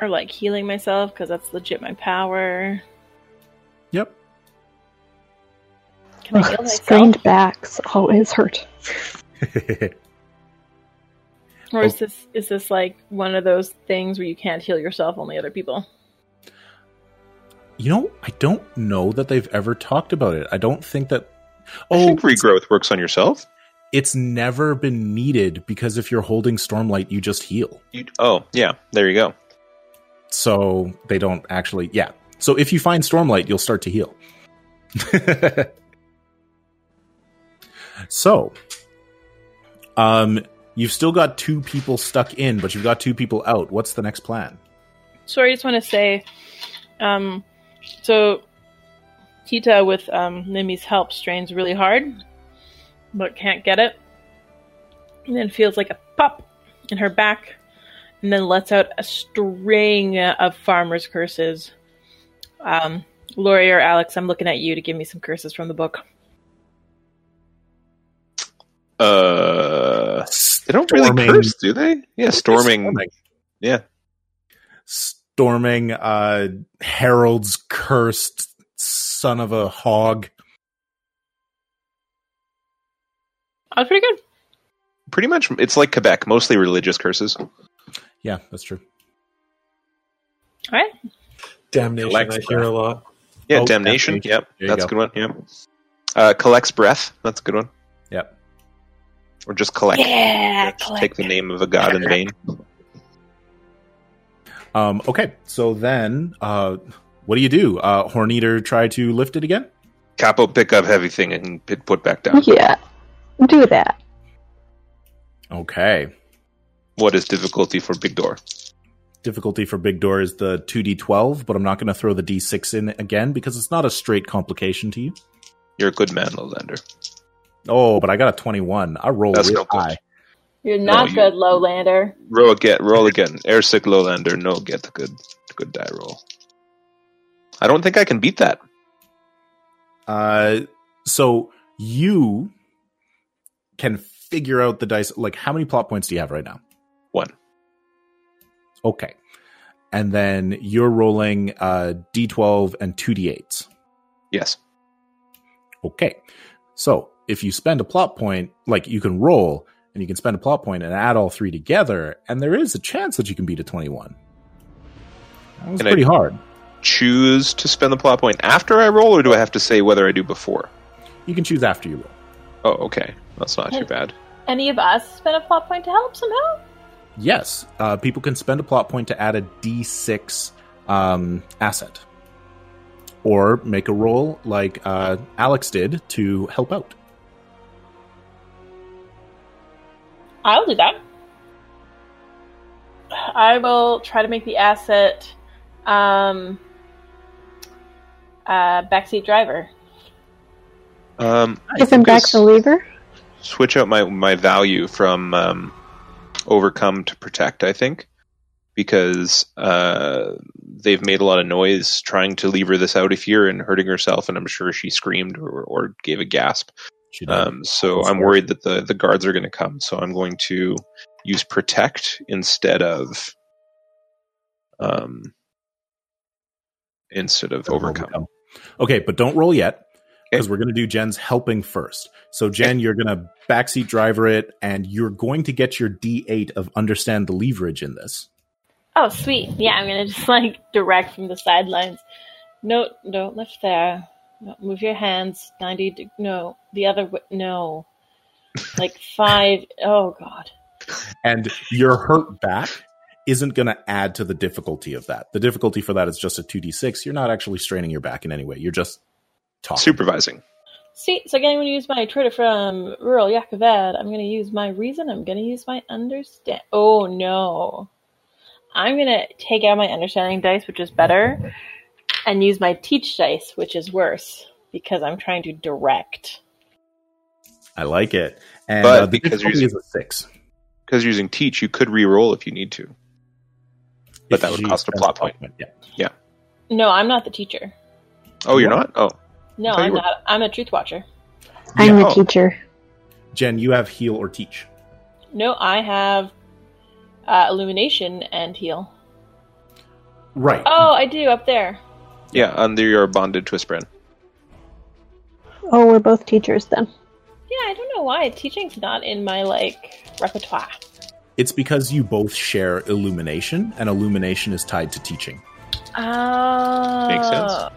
Speaker 4: Or like healing myself because that's legit my power.
Speaker 1: yep
Speaker 4: Can I heal
Speaker 5: Ugh,
Speaker 4: myself?
Speaker 5: strained backs always hurt.
Speaker 4: Or is oh. this is this like one of those things where you can't heal yourself, only other people?
Speaker 1: you know i don't know that they've ever talked about it i don't think that
Speaker 6: I
Speaker 1: oh
Speaker 6: think regrowth works on yourself.
Speaker 1: it's never been needed because if you're holding stormlight you just heal
Speaker 6: You, oh, yeah. There you go.
Speaker 1: so they don't actually yeah so if you find stormlight you'll start to heal so um you've still got two people stuck in but you've got two people out what's the next plan
Speaker 4: So I just want to say, um, so Tita with um, Nimi's help strains really hard, but can't get it, and then feels like a pop in her back, and then lets out a string of farmers' curses. Um, Lori or Alex, I'm looking at you to give me some curses from the book.
Speaker 6: Uh, they don't really
Speaker 1: Storming-
Speaker 6: curse, do they? Yeah, storming.
Speaker 1: storming,
Speaker 6: Yeah.
Speaker 1: storming uh harold's cursed son of a hog
Speaker 4: That was pretty good.
Speaker 6: Pretty much, it's like Quebec, mostly religious curses.
Speaker 1: yeah that's true
Speaker 4: All right.
Speaker 2: Damnation,
Speaker 1: Kelek's
Speaker 2: I hear a lot.
Speaker 6: Yeah,
Speaker 1: Oh,
Speaker 6: damnation.
Speaker 1: damnation.
Speaker 6: Yep,
Speaker 1: There
Speaker 6: that's
Speaker 1: go.
Speaker 6: a good one. Yep. Uh, Kelek's breath. That's a good one.
Speaker 1: yep
Speaker 6: Or just Kelek.
Speaker 4: Yeah,
Speaker 6: Just
Speaker 4: Kelek.
Speaker 6: Take the name of a god in vain.
Speaker 1: Um, okay, so then uh, what do you do? Uh, Horn Eater try to lift it again?
Speaker 6: Capo, pick up heavy thing and put put back down.
Speaker 5: Yeah, do that.
Speaker 1: Okay.
Speaker 6: What is difficulty for big door?
Speaker 1: Difficulty for Big Door is the 2d12, but I'm not going to throw the d6 in again because it's not a straight complication to you.
Speaker 6: You're a good man, Lowlander.
Speaker 1: Oh, but I got a 21. I roll
Speaker 6: That's
Speaker 1: real high.
Speaker 4: You're
Speaker 6: No,
Speaker 4: not
Speaker 6: you-
Speaker 4: good, Lowlander.
Speaker 6: Roll again. Roll again. Airsick Lowlander. No, get the good good die roll. I don't think I can beat that.
Speaker 1: Uh, so you can figure out the dice. Like, how many plot points do you have right now?
Speaker 6: One.
Speaker 1: Okay. And then you're rolling uh, d12 and 2d8s.
Speaker 6: Yes.
Speaker 1: Okay. So if you spend a plot point, like you can roll and you can spend a plot point and add all three together, and there is a chance that you can beat a 21. That was
Speaker 6: Can I-
Speaker 1: pretty hard.
Speaker 6: Choose to spend the plot point after I roll, or do I have to say whether I do before?
Speaker 1: You can choose after you roll.
Speaker 6: Oh, okay. That's not too bad.
Speaker 4: Any of us spend a plot point to help somehow?
Speaker 1: Yes, uh, people can spend a plot point to add a d6 um, asset, or make a roll like uh, Alex did to help out.
Speaker 4: I'll do that. I will try to make the asset um, uh, backseat driver.
Speaker 6: Um,
Speaker 5: Give him back the lever.
Speaker 6: switch out my my value from um, overcome to protect. I think because uh, they've made a lot of noise trying to lever this out of here and hurting herself, and I'm sure she screamed or, or gave a gasp.
Speaker 1: She did.
Speaker 6: Um, so I'm worried that the the guards are going to come. So I'm going to use protect instead of um instead of overcome.
Speaker 1: Okay, but don't roll yet because we're going to do Jen's helping first. So, Jen, you're going to backseat driver it, and you're going to get your D8 of understand the leverage in this.
Speaker 4: Oh, sweet. Yeah, I'm gonna just like direct from the sidelines. No, don't lift there. No, move your hands ninety. De- no, the other. way. no, like five. Oh God.
Speaker 1: And your hurt back isn't going to add to the difficulty of that. The difficulty for that is just a 2d6. You're not actually straining your back in any way. You're just talking.
Speaker 6: Supervising.
Speaker 4: See, so again, I'm going to use my trader from rural Jah Keved. I'm going to use my reason. I'm going to use my understand. Oh no. I'm going to take out my understanding dice, which is better, and use my teach dice, which is worse, because I'm trying to direct.
Speaker 1: I like it. And
Speaker 6: But
Speaker 1: uh, the
Speaker 6: because you're using-
Speaker 1: is a six.
Speaker 6: Because you're using teach, you could re-roll if you need to. But
Speaker 1: If
Speaker 6: that would cost a plot point.
Speaker 1: Yeah.
Speaker 4: No, I'm not the teacher.
Speaker 6: Oh, you're
Speaker 1: What?
Speaker 6: not? Oh.
Speaker 4: No, I'm not. I'm a truth watcher.
Speaker 5: I'm
Speaker 6: Yeah.
Speaker 5: the teacher.
Speaker 1: Jen, you have heal or teach.
Speaker 4: No, I have uh, illumination and heal.
Speaker 1: Right.
Speaker 4: Oh, I do up there.
Speaker 6: Yeah, under your bonded twist brand.
Speaker 5: Oh, we're both teachers then.
Speaker 4: Yeah, I don't know why teaching's not in my like repertoire.
Speaker 1: It's because you both share illumination, and illumination is tied to teaching.
Speaker 4: Oh.
Speaker 6: Makes sense.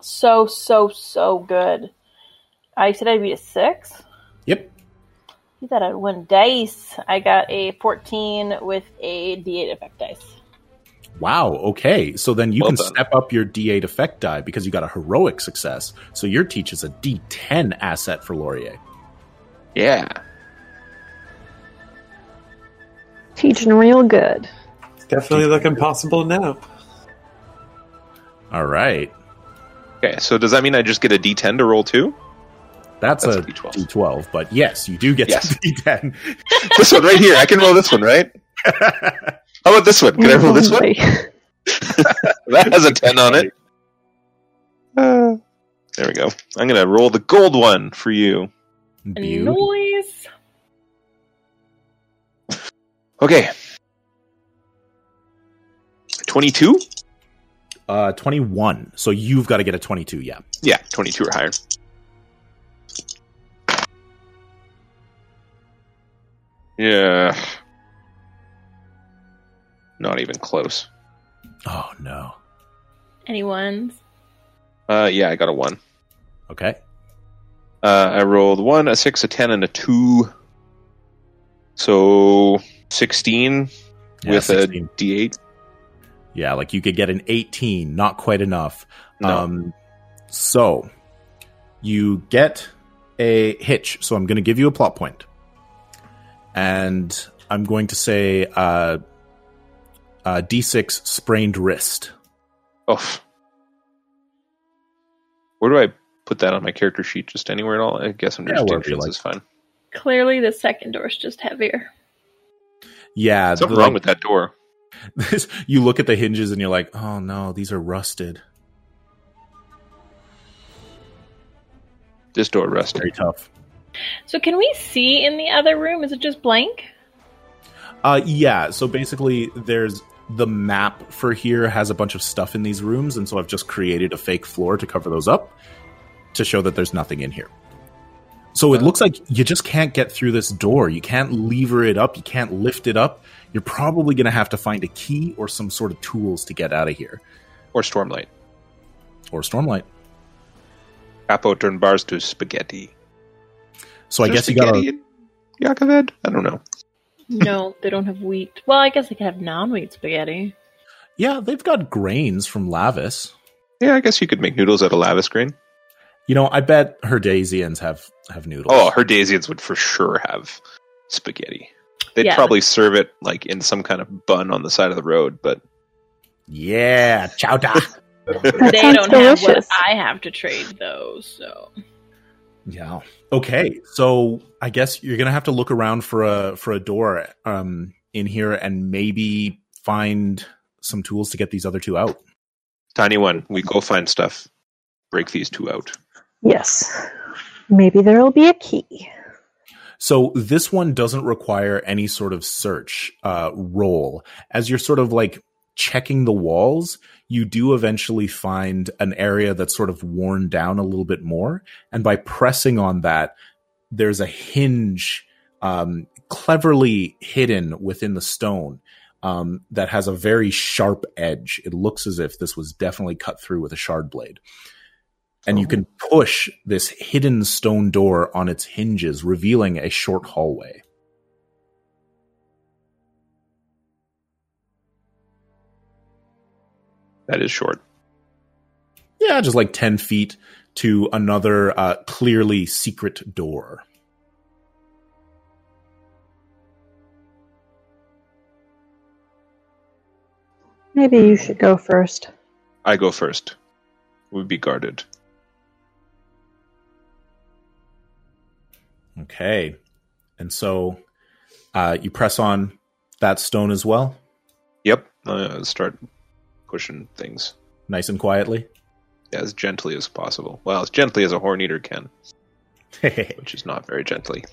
Speaker 4: So so so good. I said I'd be a six.
Speaker 1: Yep.
Speaker 4: You thought I'd win dice. I got a fourteen with a D8 effect dice.
Speaker 1: Wow. Okay. So then you
Speaker 6: Well
Speaker 1: can
Speaker 6: done.
Speaker 1: step up your D8 effect die because you got a heroic success. So your teach is a D10 asset for Laurier.
Speaker 6: Yeah.
Speaker 5: Teaching real good.
Speaker 2: Definitely looking possible now.
Speaker 1: All right.
Speaker 6: Okay, so does that mean I just get a D10 to roll too?
Speaker 1: That's,
Speaker 6: That's
Speaker 1: a
Speaker 6: a D12.
Speaker 1: D12. But yes, you do get
Speaker 6: Yes.
Speaker 1: a D10.
Speaker 6: this one right here. I can roll this one, right? How about this one? Can I roll this one? That has a 10 on it. Uh, there we go. I'm going to roll the gold one for you.
Speaker 4: Noise.
Speaker 6: Okay. 22?
Speaker 1: Uh, 21. So you've got to get a 22. Yeah.
Speaker 6: Yeah, 22 or higher. Yeah. Not even close.
Speaker 1: Oh, no.
Speaker 4: Anyone?
Speaker 6: Uh, yeah, I got a 1.
Speaker 1: Okay.
Speaker 6: Uh, I rolled 1, a 6, a 10, and a 2. So 16
Speaker 1: Yeah,
Speaker 6: with
Speaker 1: 16.
Speaker 6: a D8.
Speaker 1: Yeah, like you could get an 18, not quite enough.
Speaker 6: No.
Speaker 1: Um, so you get a hitch. So I'm going to give you a plot point. And I'm going to say uh, uh, D6 sprained wrist.
Speaker 6: Oh. Where do I put that on my character sheet? Just anywhere at all? I guess under
Speaker 1: Yeah, wherever you
Speaker 6: distinctions
Speaker 1: like.
Speaker 6: is fine.
Speaker 4: Clearly, the second door is just heavier.
Speaker 1: Yeah,
Speaker 6: Something
Speaker 1: the-
Speaker 6: wrong with that door.
Speaker 1: this. You look at the hinges and you're like, oh no, these are rusted.
Speaker 6: This door rusted.
Speaker 1: Very tough.
Speaker 4: So, can we see in the other room? Is it just blank?
Speaker 1: Uh, yeah. So basically, there's the map for here has a bunch of stuff in these rooms, and so I've just created a fake floor to cover those up to show that there's nothing in here. So it
Speaker 6: Oh.
Speaker 1: looks like you just can't get through this door. You can't lever it up. You can't lift it up. You're probably going to have to find a key or some sort of tools to get out of here,
Speaker 6: Or Stormlight.
Speaker 1: or stormlight.
Speaker 6: Capo turned bars to spaghetti.
Speaker 1: So I guess you got to.
Speaker 6: Jah Keved? I don't know.
Speaker 4: No, they don't have wheat. Well, I guess they could have non-wheat spaghetti.
Speaker 1: Yeah, they've got grains from Lavis.
Speaker 6: Yeah, I guess you could make noodles out of lavis grain.
Speaker 1: You know, I bet Herdazians have have noodles.
Speaker 6: Oh, Herdazians would for sure have spaghetti. They'd
Speaker 4: Yeah.
Speaker 6: probably serve it like in some kind of bun on the side of the road, but
Speaker 1: yeah, chouta.
Speaker 5: That
Speaker 4: they don't have what. I have to trade, though. So,
Speaker 1: Yeah. Okay. So I guess you're gonna have to look around for a for a door um in here and maybe find some tools to get these other two out.
Speaker 6: tiny one, we go find stuff. Break these two out.
Speaker 5: Yes. Maybe there'll be a key.
Speaker 1: So this one doesn't require any sort of search uh roll. As you're sort of like checking the walls, you do eventually find an area that's sort of worn down a little bit more. And by pressing on that, there's a hinge um, cleverly hidden within the stone um, that has a very sharp edge. It looks as if this was definitely cut through with a shard blade. And you
Speaker 6: Oh.
Speaker 1: can push this hidden stone door on its hinges, revealing a short hallway.
Speaker 6: That is short.
Speaker 1: yeah, just like 10 feet to another uh, clearly secret door.
Speaker 5: Maybe you should go first.
Speaker 6: I go first. We'd be guarded.
Speaker 1: Okay. And so uh, you press on that stone as well,
Speaker 6: Yep. Uh, start pushing things
Speaker 1: nice and quietly.
Speaker 6: as gently as possible. Well, as gently as a horn eater can, which is not very gently.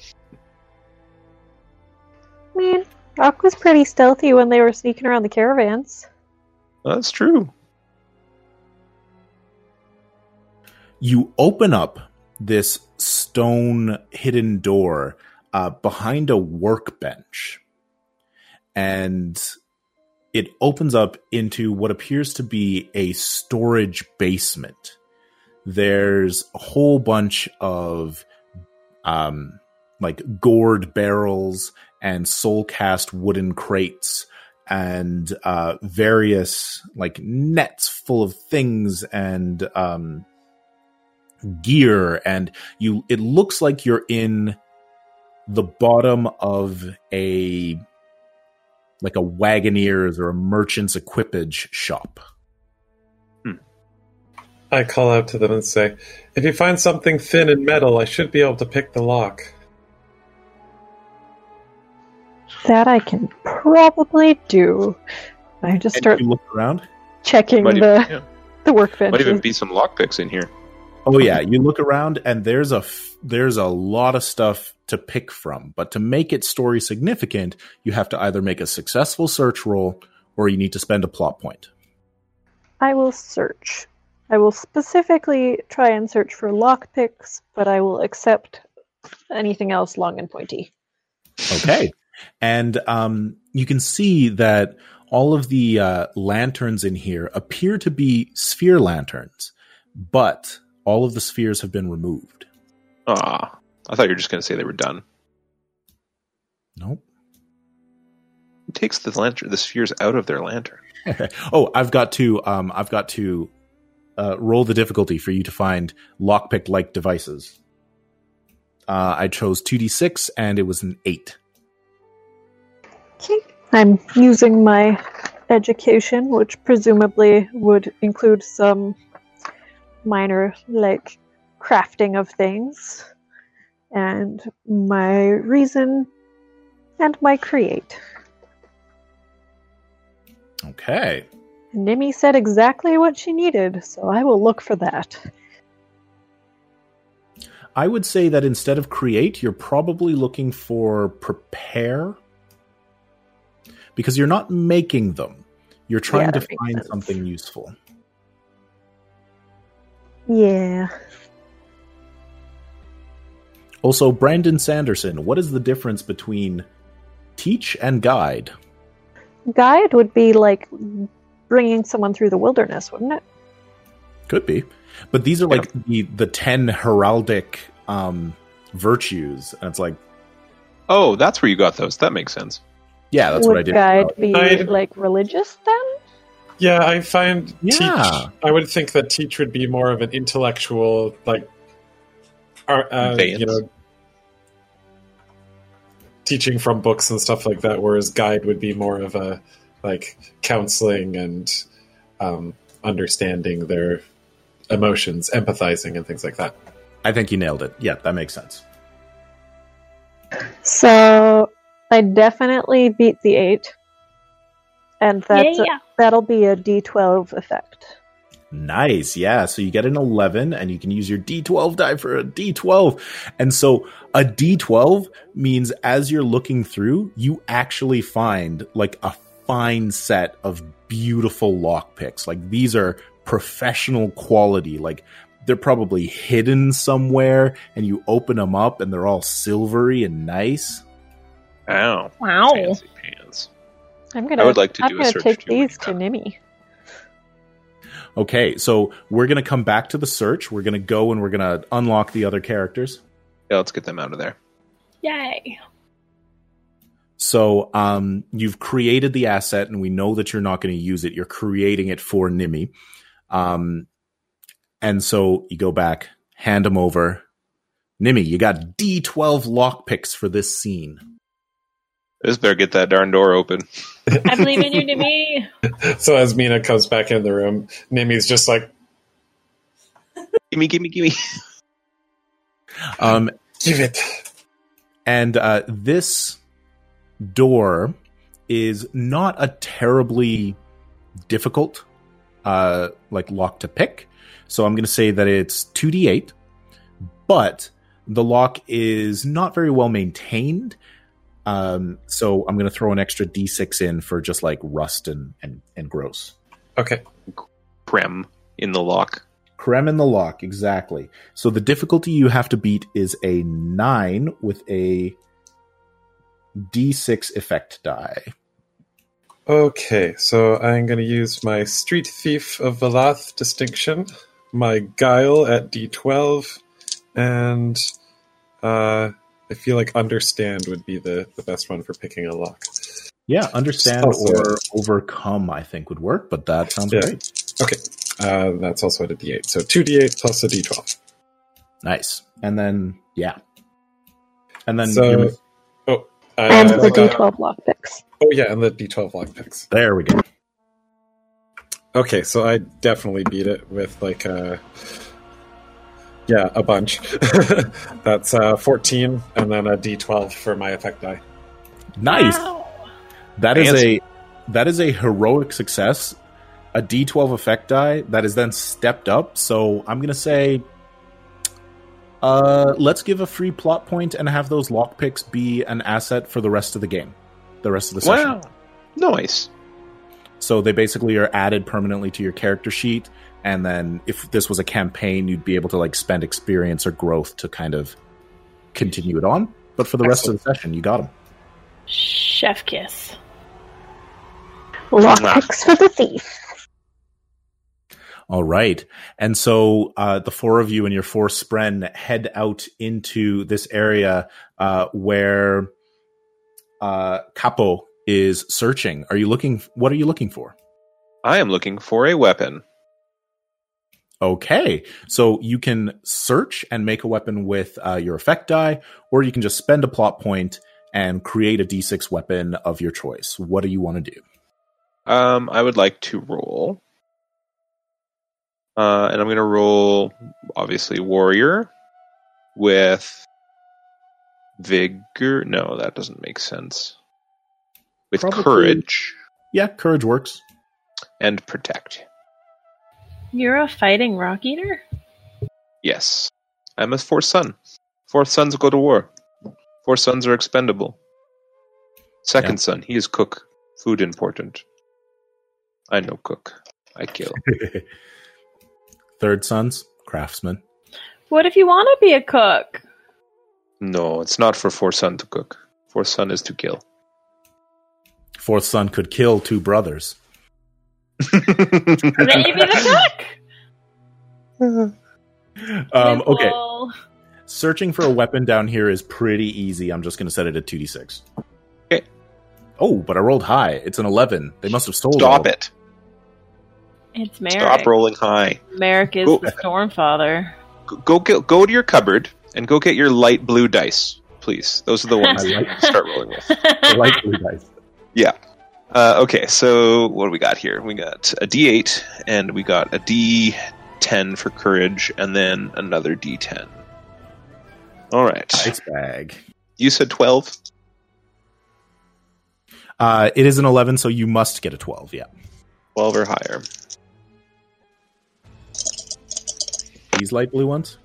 Speaker 5: I mean, Rock was pretty stealthy when they were sneaking around the caravans.
Speaker 6: That's true.
Speaker 1: you open up this stone hidden door uh, behind a workbench and it opens up into what appears to be a storage basement. There's a whole bunch of um like gourd barrels and soul cast wooden crates and uh various like nets full of things and um gear. And you it looks like you're in the bottom of a like a wagoneer's or a merchant's equipage shop hmm.
Speaker 2: I call out to them and say, "If you find something thin and metal, I should be able to pick the lock."
Speaker 5: That I can probably do. I just
Speaker 1: and
Speaker 5: start
Speaker 1: you look around
Speaker 5: checking
Speaker 6: Might
Speaker 5: the
Speaker 6: even, yeah,
Speaker 5: the workbench.
Speaker 6: might even be some lockpicks in here.
Speaker 1: Oh yeah you look around and there's a f- there's a lot of stuff to pick from but to make it story significant you have to either make a successful search roll or you need to spend a plot point
Speaker 5: I will search. I will specifically try and search for lockpicks, but I will accept anything else long and pointy.
Speaker 1: Okay. and um, you can see that all of the uh, lanterns in here appear to be sphere lanterns, but all of the spheres have been removed.
Speaker 6: Ah, I thought you were just going to say they were done.
Speaker 1: Nope.
Speaker 6: Who takes the lantern, the spheres out of their lantern?
Speaker 1: oh, I've got to um, I've got to uh, roll the difficulty for you to find lockpick like devices. Uh, I chose two d six and it was an eight.
Speaker 5: Okay. I'm using my education, which presumably would include some minor, like, crafting of things, and my reason, and my create.
Speaker 1: Okay.
Speaker 5: Nimi said exactly what she needed, so I will look for that.
Speaker 1: I would say that instead of create, you're probably looking for prepare because you're not making them. You're trying
Speaker 5: Yeah,
Speaker 1: to find
Speaker 5: sense.
Speaker 1: something useful.
Speaker 5: Yeah.
Speaker 1: Also, Brandon Sanderson, what is the difference between teach and guide?
Speaker 5: Guide would be like bringing someone through the wilderness, wouldn't it?
Speaker 1: Could be. But these are like the, the 10 heraldic um, virtues. And it's like,
Speaker 6: Oh, that's where you got those. That makes sense.
Speaker 1: yeah, that's
Speaker 5: would
Speaker 1: what I did.
Speaker 5: Would guide be
Speaker 2: Guide-
Speaker 5: like religious then?
Speaker 2: Yeah, I find
Speaker 1: Yeah.
Speaker 2: teach. I would think that teach would be more of an intellectual, like, ar- uh, you know, teaching from books and stuff like that. Whereas guide would be more of a like counseling and um, understanding their emotions, empathizing, and things like that.
Speaker 1: I think you nailed it. Yeah, that makes sense.
Speaker 5: So I definitely beat the eight. And that's
Speaker 4: yeah.
Speaker 5: that'll be a D twelve effect.
Speaker 1: Nice. Yeah. So you get an 11 and you can use your D12 die for a D12. And so a D12 means as you're looking through, you actually find like a fine set of beautiful lockpicks. Like these are professional quality. Like they're probably hidden somewhere and you open them up and they're all silvery and nice.
Speaker 6: Ow.
Speaker 4: Wow.
Speaker 6: Fancy pants.
Speaker 5: I'm gonna
Speaker 6: I would like to
Speaker 5: I'm
Speaker 6: do a
Speaker 5: gonna
Speaker 6: search
Speaker 5: take these to. Nimi.
Speaker 1: Okay. So we're going to come back to the search. We're going to go and we're going to unlock the other characters.
Speaker 6: Yeah, let's get them out of there.
Speaker 4: Yay.
Speaker 1: So um, you've created the asset, and we know that you're not going to use it. You're creating it for Nimi. Um, and so you go back, hand them over. Nimi, you got D12 lockpicks for this scene.
Speaker 6: This better get that darn door open.
Speaker 4: I believe in you, Nimi.
Speaker 2: So as Mina comes back in the room, Nimi's just like,
Speaker 6: Gimme, gimme, gimme.
Speaker 1: Um,
Speaker 2: give it.
Speaker 1: and uh, this door is not a terribly difficult uh, like lock to pick. So I'm going to say that it's 2d8, but the lock is not very well maintained. Um, so I'm going to throw an extra d6 in for just like rust and, and, and gross.
Speaker 2: Okay.
Speaker 6: crem in the lock.
Speaker 1: crem in the lock, exactly. So the difficulty you have to beat is a 9 with a d6 effect die.
Speaker 2: Okay, so I'm going to use my Street Thief of Valath distinction, my Guile at D12, and uh, I feel like Understand would be the, the best one for picking a lock.
Speaker 1: Yeah, understand
Speaker 2: Also-
Speaker 1: or overcome, I think would work, but that sounds
Speaker 2: Yeah.
Speaker 1: great.
Speaker 2: Okay, uh, that's also at a D8. So 2D8 plus a D12.
Speaker 1: Nice. And then, yeah. And then,
Speaker 2: So- Oh, uh,
Speaker 5: and the
Speaker 2: I got-
Speaker 5: D12 lock picks.
Speaker 2: Oh, yeah, and the D12 lock picks.
Speaker 1: there we go.
Speaker 2: Okay, so I definitely beat it with like a. Yeah, a bunch. That's uh, 14, and then a D12 for my effect die.
Speaker 1: Nice.
Speaker 4: Wow.
Speaker 1: That is
Speaker 6: Fancy.
Speaker 1: a that is a heroic success. A D12 effect die that is then stepped up. So I'm gonna say, uh, let's give a free plot point and have those lockpicks be an asset for the rest of the game, the rest of the session.
Speaker 6: Wow. Nice.
Speaker 1: So they basically are added permanently to your character sheet. And then if this was a campaign, you'd be able to like spend experience or growth to kind of continue it on. But for the rest of the session, you got them.
Speaker 4: Chef kiss.
Speaker 5: Lockpicks for the thief.
Speaker 1: All right. And so uh, the four of you and your four spren head out into this area uh, where uh, Capo is searching. Are you looking? What are you looking for?
Speaker 6: I am looking for a weapon.
Speaker 1: Okay, so you can search and make a weapon with uh, your effect die, or you can just spend a plot point and create a d6 weapon of your choice. What do you want to do?
Speaker 6: Um, I would like to roll. Uh, and I'm going to roll, obviously, warrior with vigor. No, that doesn't make sense. With
Speaker 1: Probably-
Speaker 6: courage
Speaker 1: Yeah, courage works.
Speaker 6: and protect.
Speaker 4: You're a fighting rock eater?
Speaker 6: Yes. I'm a fourth son. Fourth sons go to war. Fourth sons are expendable. Second
Speaker 1: Yeah.
Speaker 6: son, he is cook. Food important. I know cook. I kill.
Speaker 1: Third sons, craftsman.
Speaker 4: What if you want to be a cook?
Speaker 6: no, it's not for fourth son to cook. Fourth son is to kill.
Speaker 1: Fourth son could kill two brothers.
Speaker 4: Then you be the cook.
Speaker 1: Um, okay, searching for a weapon down here is pretty easy. I'm just going to set it at 2d6.
Speaker 6: Okay.
Speaker 1: Oh, but I rolled high. It's an 11. They must have stolen it.
Speaker 6: Stop it.
Speaker 4: It's Merrick.
Speaker 6: Stop rolling high.
Speaker 4: Merrick is
Speaker 6: Go-
Speaker 4: the Stormfather.
Speaker 6: Go, go get, go to your cupboard and go get your light blue dice, please. Those are the ones
Speaker 1: I
Speaker 6: you
Speaker 1: like-
Speaker 6: start rolling with.
Speaker 1: I like blue dice.
Speaker 6: Uh, okay, so what do we got here? We got a D8 and we got a D10 for courage, and then another D10. All right.
Speaker 1: Ice bag.
Speaker 6: You said 12?
Speaker 1: Uh, it is an 11, so you must get a 12, yeah.
Speaker 6: 12 or higher.
Speaker 1: These light blue ones?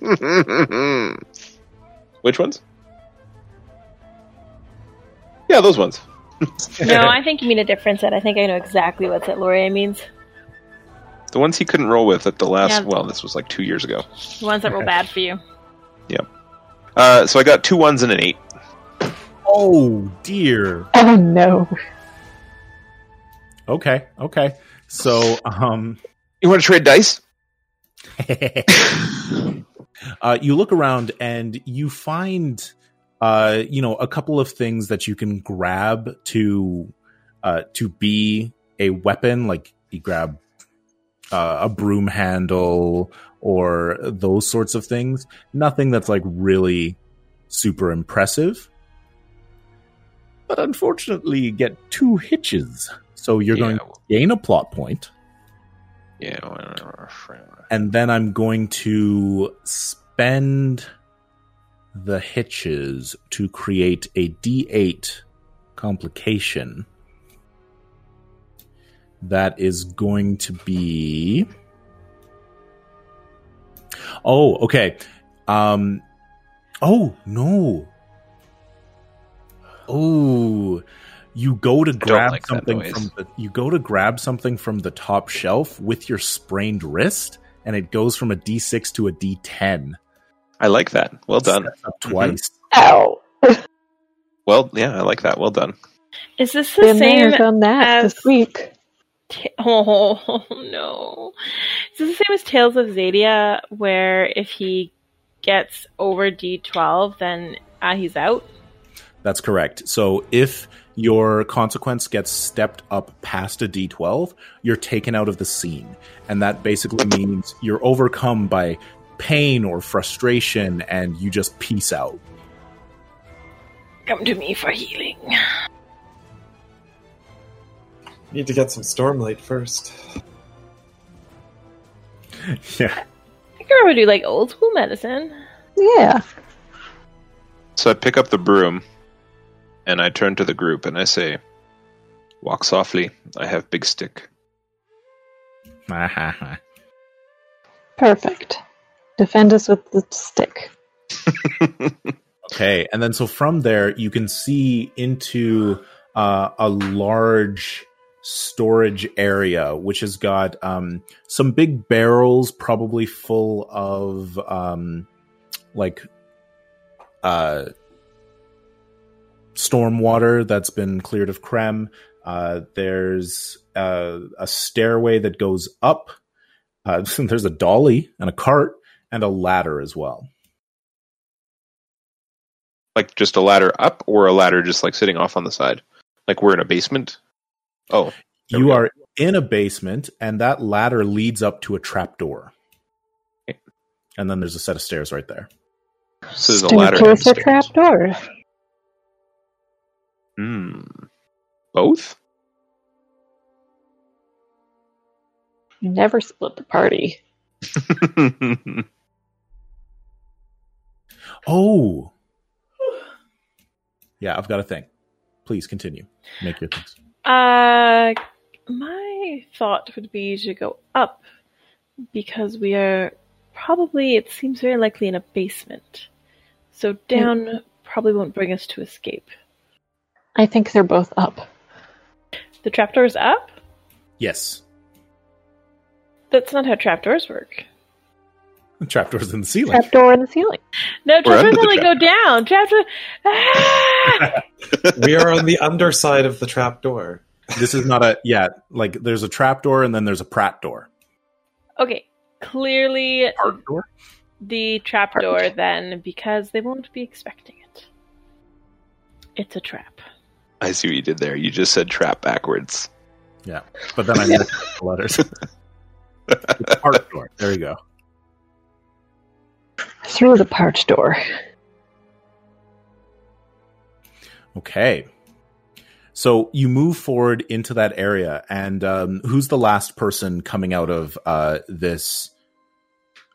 Speaker 6: Which ones? Yeah, those ones.
Speaker 4: no, I think you mean a different set. I think I know exactly what set Laurier means.
Speaker 6: The ones he couldn't roll with at the last.
Speaker 4: Yeah.
Speaker 6: Well, this was like two years ago.
Speaker 4: The ones that were bad for you. Yep.
Speaker 6: Uh, so I got two ones and an eight.
Speaker 1: Oh, dear.
Speaker 5: Oh no.
Speaker 1: Okay, okay. So, um,
Speaker 6: You want to trade dice?
Speaker 1: uh, you look around and you find, uh, you know, a couple of things that you can grab to, uh, to be a weapon. Like you grab uh, a broom handle or those sorts of things. Nothing that's like really super impressive. But unfortunately, you get two hitches. So you're going to gain a plot point,
Speaker 6: Yeah.
Speaker 1: and then I'm going to spend the hitches to create a D8 complication. That is going to be. Oh, okay. Um. Oh no. Oh, you go to grab
Speaker 6: like
Speaker 1: something from the you go to grab something from the top shelf with your sprained wrist, and it goes from a D6 to a D10.
Speaker 6: I like that. Well done.
Speaker 1: Up twice.
Speaker 5: Ow.
Speaker 6: Well, yeah, I like that. Well done.
Speaker 4: Is this the
Speaker 5: Been
Speaker 4: same?
Speaker 5: done that
Speaker 4: as-
Speaker 5: this week.
Speaker 4: Ta- oh no! Is this the same as Tales of Xadia, where if he gets over D twelve, then uh, he's out?
Speaker 1: That's correct. So if your consequence gets stepped up past a D12, you're taken out of the scene. And that basically means you're overcome by pain or frustration and you just peace out.
Speaker 4: Come to me for healing.
Speaker 2: Need to get some Stormlight first.
Speaker 1: Yeah.
Speaker 4: I can remember do like old school medicine.
Speaker 5: Yeah.
Speaker 6: So I pick up the broom and I turn to the group and I say, Walk softly. I have big stick.
Speaker 5: Perfect. Defend us with the stick.
Speaker 1: Okay, and then so from there you can see into uh, a large storage area, which has got um, some big barrels, probably full of um, like uh, storm water that's been cleared of crem. Uh, there's uh, a stairway that goes up. Uh, there's a dolly and a cart and a ladder as well.
Speaker 6: like just a ladder up or a ladder just like sitting off on the side? Like we're in a basement? Oh,
Speaker 1: you are in a basement, and that ladder leads up to a trapdoor.
Speaker 6: Okay.
Speaker 1: And then there's a set of stairs right there.
Speaker 6: So there's a ladder
Speaker 5: Staircase
Speaker 6: and
Speaker 5: or
Speaker 6: stairs.
Speaker 5: trapdoor?
Speaker 6: hmm. Both?
Speaker 5: Never split the party.
Speaker 1: Oh, yeah, I've got a thing. Please continue. Make your things.
Speaker 4: Uh, my thought would be to go up because we are probably, it seems very likely, in a basement. So down probably won't bring us to escape.
Speaker 5: I think they're both up.
Speaker 4: The trapdoor's up?
Speaker 1: Yes,
Speaker 4: That's not how trapdoors work.
Speaker 1: The trapdoor's in the ceiling.
Speaker 5: Trapdoor in the ceiling.
Speaker 4: No,
Speaker 6: We're
Speaker 4: trapdoors only
Speaker 6: trap-
Speaker 4: go down. Trapdoor. Ah!
Speaker 2: we are on the underside of the trapdoor.
Speaker 1: this is not a yeah. Like there's a trapdoor and then there's a prat door.
Speaker 4: okay, clearly
Speaker 1: Part door.
Speaker 4: the trapdoor then, because they won't be expecting it. It's a trap.
Speaker 6: I see what you did there. You just said trap backwards.
Speaker 1: Yeah, but then I missed the letters. It's part door. There you go.
Speaker 5: Through the part door.
Speaker 1: Okay. So you move forward into that area, and um, who's the last person coming out of uh, this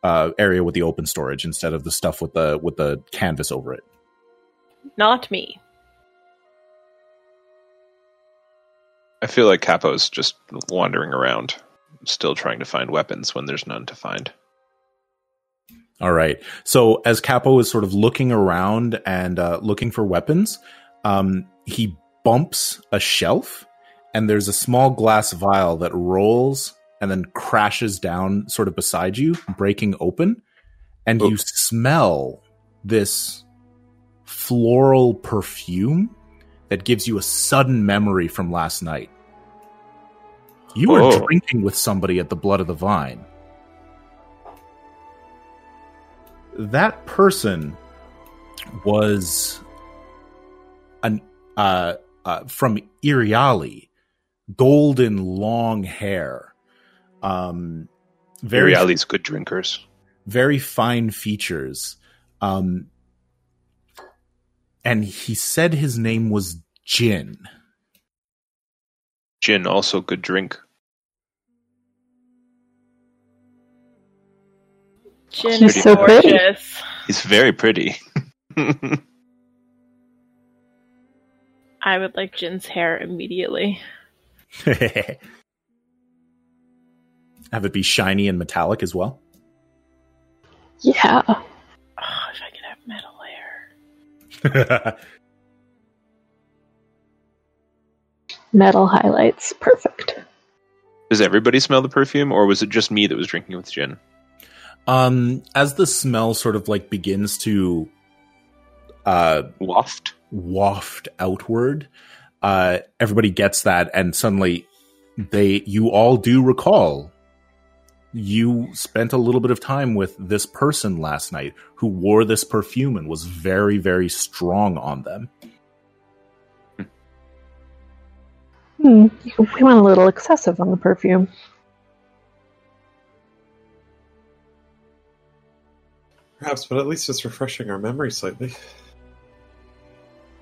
Speaker 1: uh, area with the open storage instead of the stuff with the with the canvas over it?
Speaker 4: Not me.
Speaker 6: I feel like Capo's just wandering around, still trying to find weapons when there's none to find.
Speaker 1: All right. So as Capo is sort of looking around and uh, looking for weapons, um, he bumps a shelf, and there's a small glass vial that rolls and then crashes down sort of beside you, breaking open, and you smell this floral perfume that gives you a sudden memory from last night. You were
Speaker 6: Oh.
Speaker 1: drinking with somebody at the Blood of the Vine. That person was an uh, uh, from Iriali, golden long hair, Um, very
Speaker 6: Reality's good drinkers.
Speaker 1: very fine features. Um, and he said his name was Jin.
Speaker 6: Jin, also good drink.
Speaker 4: Jin
Speaker 5: She's
Speaker 4: is
Speaker 5: so pretty.
Speaker 6: He's very pretty.
Speaker 4: I would like Jin's hair immediately.
Speaker 1: Have it be shiny and metallic as well.
Speaker 5: Yeah.
Speaker 4: Oh, if I could have metal hair.
Speaker 5: Metal highlights. Perfect.
Speaker 6: Does everybody smell the perfume, or was it just me that was drinking with Jin?
Speaker 1: Um, as the smell sort of like begins to uh,
Speaker 6: Waft.
Speaker 1: waft outward, uh, everybody gets that, and suddenly they you all do recall you spent a little bit of time with this person last night who wore this perfume and was very very strong on them.
Speaker 5: Hmm. We went a little excessive on the perfume.
Speaker 2: Perhaps, but at least it's refreshing our memory slightly.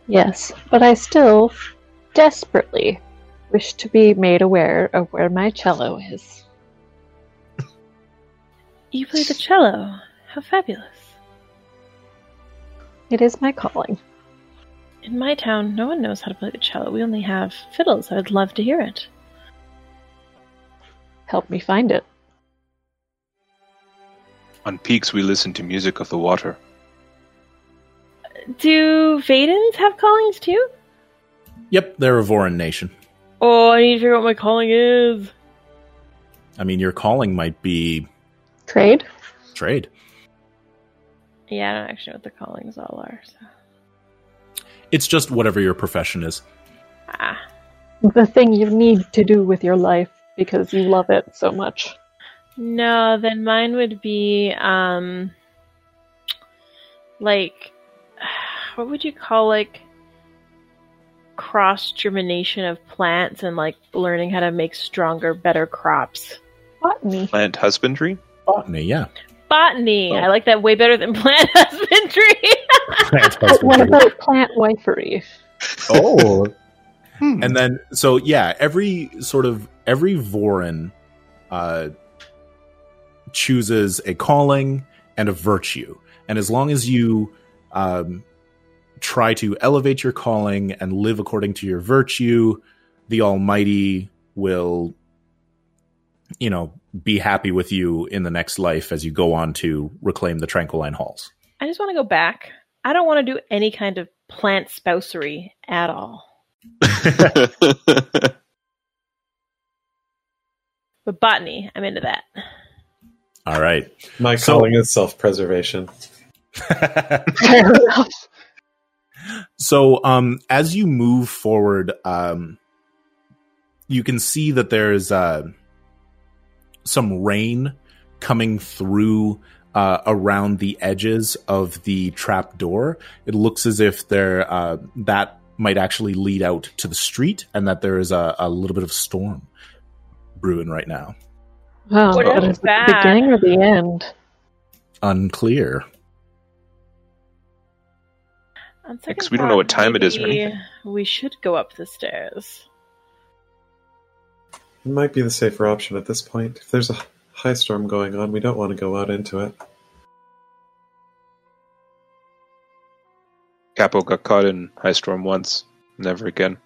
Speaker 5: Yes, but I still desperately wish to be made aware of where my cello is.
Speaker 4: You play the cello. How fabulous.
Speaker 5: It is my calling.
Speaker 4: In my town, no one knows how to play the cello. We only have fiddles. I would love to hear it.
Speaker 5: Help me find it.
Speaker 6: On peaks, we listen to music of the water.
Speaker 4: Do Vedens have callings too?
Speaker 1: Yep, they're a Vorin nation.
Speaker 4: Oh, I need to figure out what my calling is.
Speaker 1: I mean, your calling might be
Speaker 5: Trade?
Speaker 1: trade.
Speaker 4: Yeah, I don't actually know what the callings all are. So.
Speaker 1: It's just whatever your profession is.
Speaker 4: Ah,
Speaker 5: The thing you need to do with your life because you love it so much.
Speaker 4: No, then mine would be um, like, what would you call like cross germination of plants and like learning how to make stronger, better crops.
Speaker 5: Botany.
Speaker 6: Plant husbandry.
Speaker 1: Botany, yeah.
Speaker 4: Botany.
Speaker 6: Oh.
Speaker 4: I like that way better than plant husbandry.
Speaker 5: But what about plant wifery?
Speaker 1: oh,
Speaker 6: Hmm.
Speaker 1: and then so yeah, every sort of every Vorin uh, chooses a calling and a virtue, and as long as you um, try to elevate your calling and live according to your virtue, the Almighty will, you know, be happy with you in the next life as you go on to reclaim the Tranquiline Halls.
Speaker 4: I just want to go back. I don't want to do any kind of plant spousery at all. But botany, I'm into that.
Speaker 1: All right.
Speaker 2: My
Speaker 1: So-
Speaker 2: calling is self-preservation.
Speaker 5: Fair enough.
Speaker 1: So, um, as you move forward, um, you can see that there's uh, some rain coming through uh, around the edges of the trap door. It looks as if there uh, that might actually lead out to the street, and that there is a, a little bit of storm brewing right now.
Speaker 5: Oh,
Speaker 4: What
Speaker 5: but
Speaker 4: is
Speaker 5: is it the
Speaker 4: bad?
Speaker 5: beginning or the end?
Speaker 1: Unclear.
Speaker 6: Because we don't know what time it is or
Speaker 4: maybe
Speaker 6: anything.
Speaker 4: We should go up the stairs.
Speaker 2: It might be the safer option at this point. If there's a high storm going on, we don't want to go out into it.
Speaker 6: Capo got caught in high storm once. Never again.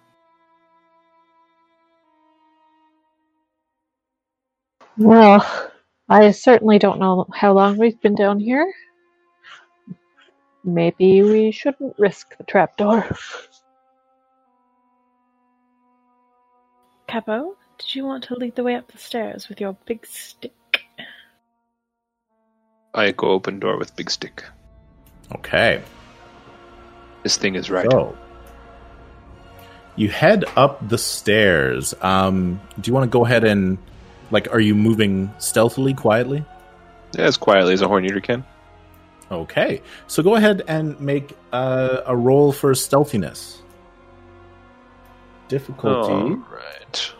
Speaker 5: Well, I certainly don't know how long we've been down here. Maybe we shouldn't risk the trapdoor.
Speaker 4: Capo, did you want to lead the way up the stairs with your big stick?
Speaker 6: I go open door with big stick.
Speaker 1: Okay.
Speaker 6: This thing is right.
Speaker 1: So you head up the stairs. Um, do you want to go ahead and like? Are you moving stealthily, quietly?
Speaker 6: Yeah, as quietly as a horn eater can.
Speaker 1: Okay, so go ahead and make uh, a roll for stealthiness. Difficulty
Speaker 6: All right.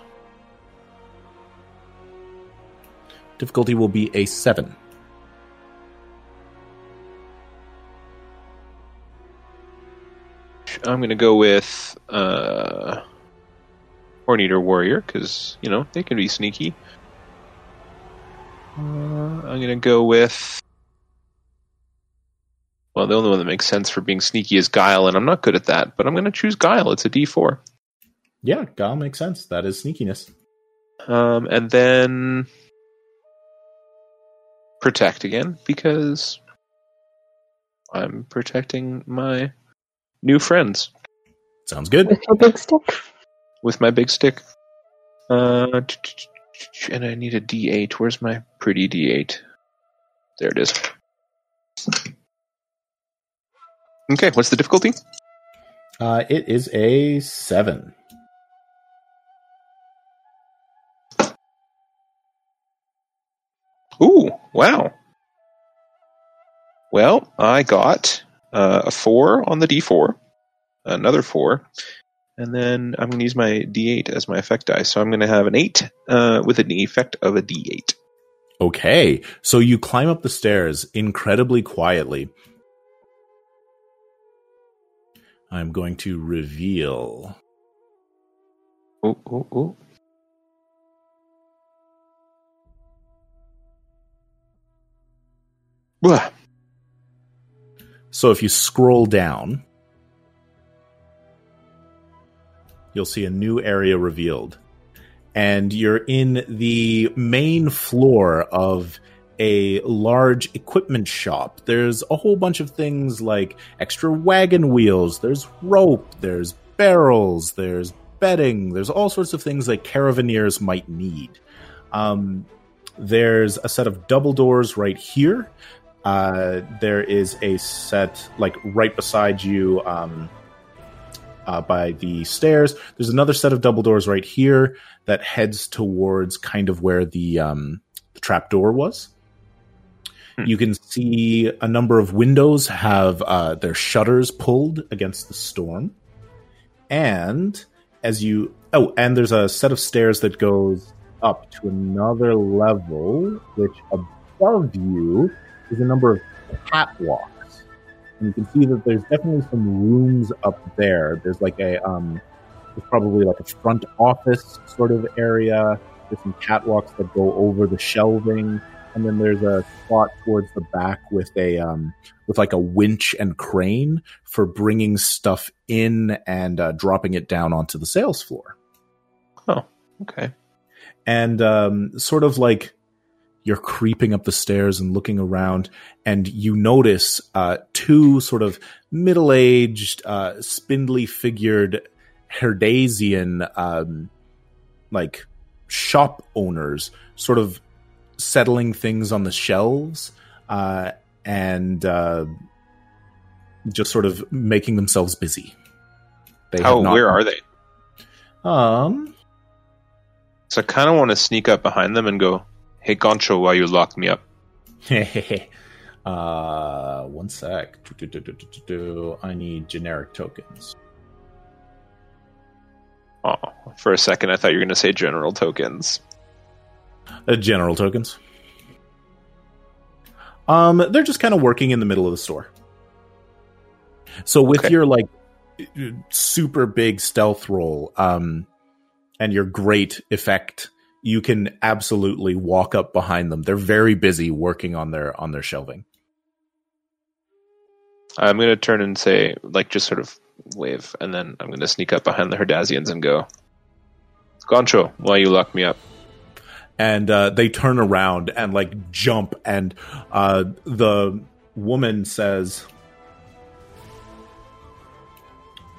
Speaker 1: Difficulty will be a 7.
Speaker 6: I'm going to go with uh, Horn-Eater Warrior because you know they can be sneaky. Uh, I'm going to go with. Well, the only one that makes sense for being sneaky is Guile, and I'm not good at that, but I'm going to choose Guile. It's a D4.
Speaker 1: Yeah, Guile makes sense. That is sneakiness.
Speaker 6: Um, and then protect again because I'm protecting my new friends
Speaker 1: Sounds good.
Speaker 5: With your big stick.
Speaker 6: with my big stick. Uh, t- t- t- and I need a D8. Where's my pretty D8? There it is. Okay, what's the difficulty?
Speaker 1: Uh, it is a 7.
Speaker 6: Ooh, wow. Well, I got uh, a four on the D4, another four, and then I'm going to use my D8 as my effect die. So I'm going to have an eight uh, with an effect of a D8.
Speaker 1: Okay, so you climb up the stairs incredibly quietly. I'm going to reveal.
Speaker 6: Ooh, ooh, ooh. Blah.
Speaker 1: So if you scroll down, you'll see a new area revealed. And you're in the main floor of a large equipment shop. There's a whole bunch of things like extra wagon wheels, there's rope, there's barrels, there's bedding, there's all sorts of things that caravaneers might need. Um, there's a set of double doors right here uh, there is a set like right beside you um, uh, by the stairs. There's another set of double doors right here that heads towards kind of where the um, the trap door was.
Speaker 6: Hmm.
Speaker 1: You can see a number of windows have uh, their shutters pulled against the storm, and as you oh, and there's a set of stairs that goes up to another level, which above you is a number of catwalks. And you can see that there's definitely some rooms up there. There's like a um there's probably like a front office sort of area. There's some catwalks that go over the shelving. And then there's a spot towards the back with a um with like a winch and crane for bringing stuff in and uh, dropping it down onto the sales floor Oh,
Speaker 6: Okay.
Speaker 1: and um, sort of like you're creeping up the stairs and looking around, and you notice uh, two sort of middle-aged, uh, spindly-figured Herdazian, um, like shop owners, sort of settling things on the shelves uh, and uh, just sort of making themselves busy. They not-
Speaker 6: Where are they?
Speaker 1: Um,
Speaker 6: So I kind of want to sneak up behind them and go, "Hey, Goncho, why you locked me up?"
Speaker 1: uh, one sec. I need generic tokens.
Speaker 6: Oh, for a second, I thought you were going to say general tokens.
Speaker 1: Uh, general tokens. Um, they're just kind of working in the middle of the store. So with
Speaker 6: Okay.
Speaker 1: your like super big stealth roll, um, and your great effect, you can absolutely walk up behind them. They're very busy working on their on their shelving.
Speaker 6: I'm going to turn and say, like, just sort of wave, and then I'm going to sneak up behind the Herdazians and go, "Goncho, why you lock me up?"
Speaker 1: and uh, they turn around and like jump and uh, the woman says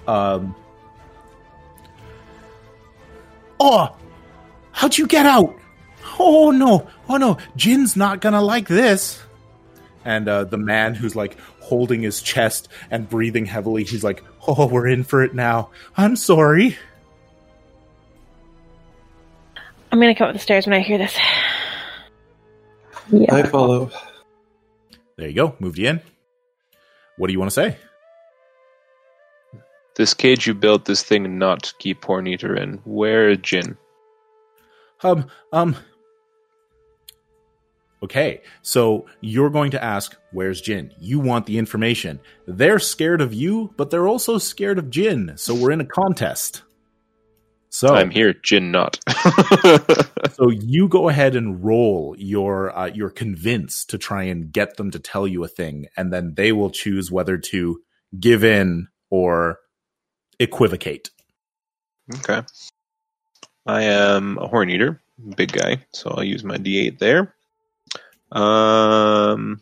Speaker 1: um oh how'd you get out oh no oh no jin's not gonna like this and uh, the man who's like holding his chest and breathing heavily he's like oh we're in for it now i'm sorry
Speaker 4: I'm gonna come up the stairs when I hear this.
Speaker 5: Yeah.
Speaker 2: I follow.
Speaker 1: there you go moved you in what do you want to say
Speaker 6: This cage you built, this thing not to keep Horn Eater in. Where is Jin?
Speaker 1: Um, um, Okay, so you're going to ask, Where's Jin? You want the information. They're scared of you, but they're also scared of Jin, so we're in a contest. So
Speaker 6: I'm here, Jin not.
Speaker 1: so you go ahead and roll your uh, your convince to try and get them to tell you a thing, and then they will choose whether to give in or equivocate.
Speaker 6: okay. I am a horn eater, big guy, so I'll use my D8 there. Um,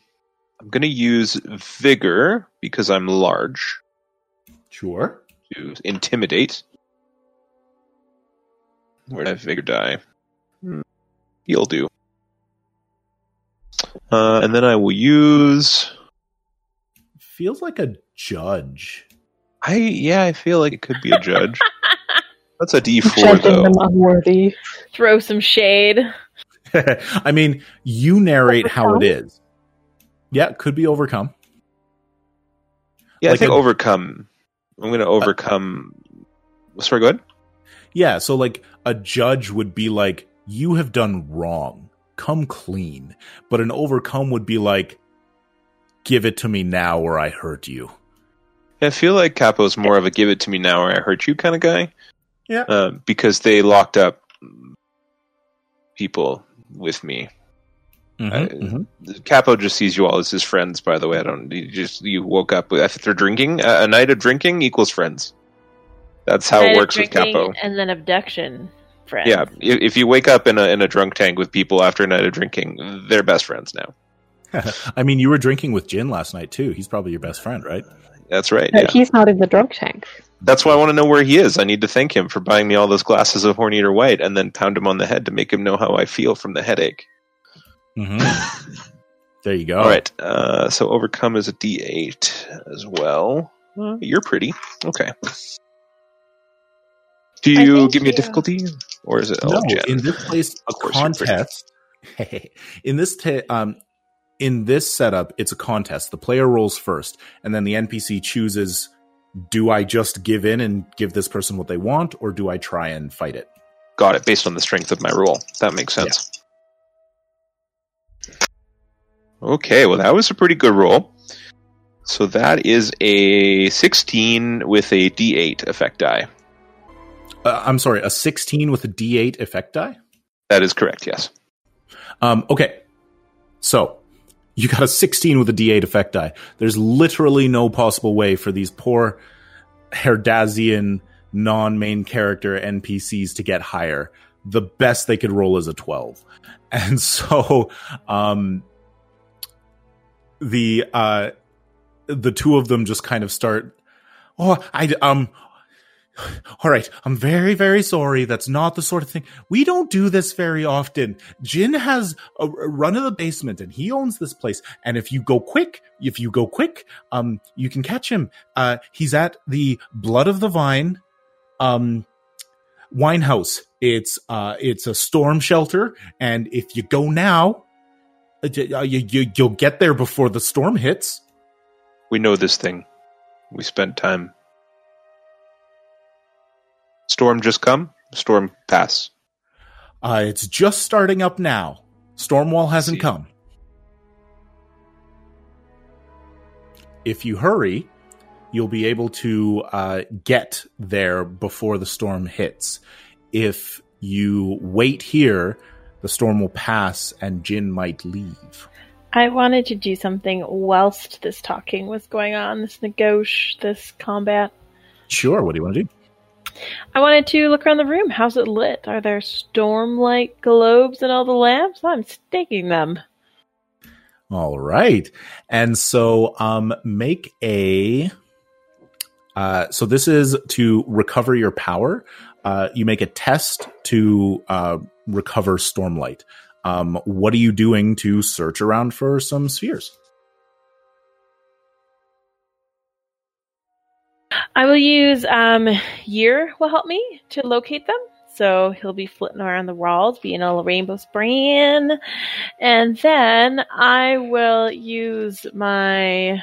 Speaker 6: I'm going to use vigor because I'm large
Speaker 1: Sure.
Speaker 6: to intimidate. Where did I vigor die? Hmm, He'll do. Uh, and then I will use.
Speaker 1: Feels like a judge.
Speaker 6: I yeah, I feel like it could be a judge. That's a D4
Speaker 5: Judging
Speaker 6: though.
Speaker 5: them unworthy.
Speaker 4: Throw some shade.
Speaker 1: I mean, you narrate how it is. Yeah, could be overcome.
Speaker 6: Yeah, I think
Speaker 1: a-
Speaker 6: overcome. I'm going to overcome. Sorry, go ahead.
Speaker 1: Yeah, so like a judge would be like, you have done wrong. Come clean. But an overcome would be like, give it to me now or I hurt you.
Speaker 6: I feel like Capo's more of a give it to me now or I hurt you kind of guy.
Speaker 1: Yeah.
Speaker 6: Uh, because they locked up people with me.
Speaker 1: Mhm,
Speaker 6: Uh, Capo just sees you all as his friends. By the way, I don't. You just you woke up with after drinking. A, a night of drinking equals friends. That's how it works with Capo.
Speaker 4: And then abduction, friend.
Speaker 6: Yeah, if, if you wake up in a in a drunk tank with people after a night of drinking, they're best friends now.
Speaker 1: I mean, you were drinking with Jin last night too. He's probably your best friend, right?
Speaker 6: That's right.
Speaker 5: But
Speaker 6: Yeah.
Speaker 5: he's not in the drunk tank.
Speaker 6: That's why I want to know where he is. I need to thank him for buying me all those glasses of Horneater White and then pound him on the head to make him know how I feel from the headache.
Speaker 1: hmm there you go.
Speaker 6: All right. Uh, so overcome is a D8 as well. Uh, you're pretty. Okay. Do you give me a difficulty, or is it
Speaker 1: No,
Speaker 6: all Jen?
Speaker 1: in this place, a
Speaker 6: Of course you're pretty.
Speaker 1: contest. in this ta- um, in this setup, it's a contest. The player rolls first, and then the NPC chooses: Do I just give in and give this person what they want, or do I try and fight it?
Speaker 6: Got it. Based on the strength of my roll, that makes sense. Okay. Well, that was a pretty good roll. So that is a 16 with a D8 effect die.
Speaker 1: Uh, I'm sorry, a 16 with a D8 effect die.
Speaker 6: That is correct. Yes.
Speaker 1: Um, okay, so you got a 16 with a D8 effect die. There's literally no possible way for these poor Herdazian non-main character NPCs to get higher. The best they could roll is a 12, and so um, the uh, the two of them just kind of start. Oh, I um. All right, I'm very, very sorry. That's not the sort of thing. We don't do this very often. Jin has a, run of the basement and he owns this place. And if you go quick, if you go quick, um, you can catch him. Uh, he's at the Blood of the Vine, um, wine house. It's, uh, it's a storm shelter. And if you go now, uh, you, you, you'll get there before the storm hits.
Speaker 6: We know this thing. We spent time. Storm just come. Storm pass.
Speaker 1: Uh, it's just starting up now. Stormwall hasn't
Speaker 6: See.
Speaker 1: come. If you hurry, you'll be able to uh, get there before the storm hits. If you wait here, the storm will pass and Jin might leave.
Speaker 4: I wanted to do something whilst this talking was going on, this negotiation, this combat.
Speaker 1: Sure, what do you want to do?
Speaker 4: I wanted to look around the room. How's it lit? Are there storm-like globes in all the lamps? I'm staking them.
Speaker 1: All right. And so um make a uh so this is to recover your power. Uh you make a test to uh recover stormlight. Um what are you doing to search around for some spheres?
Speaker 4: I will use um Yhr will help me to locate them. So he'll be flitting around the walls, being a rainbow spraying. And then I will use my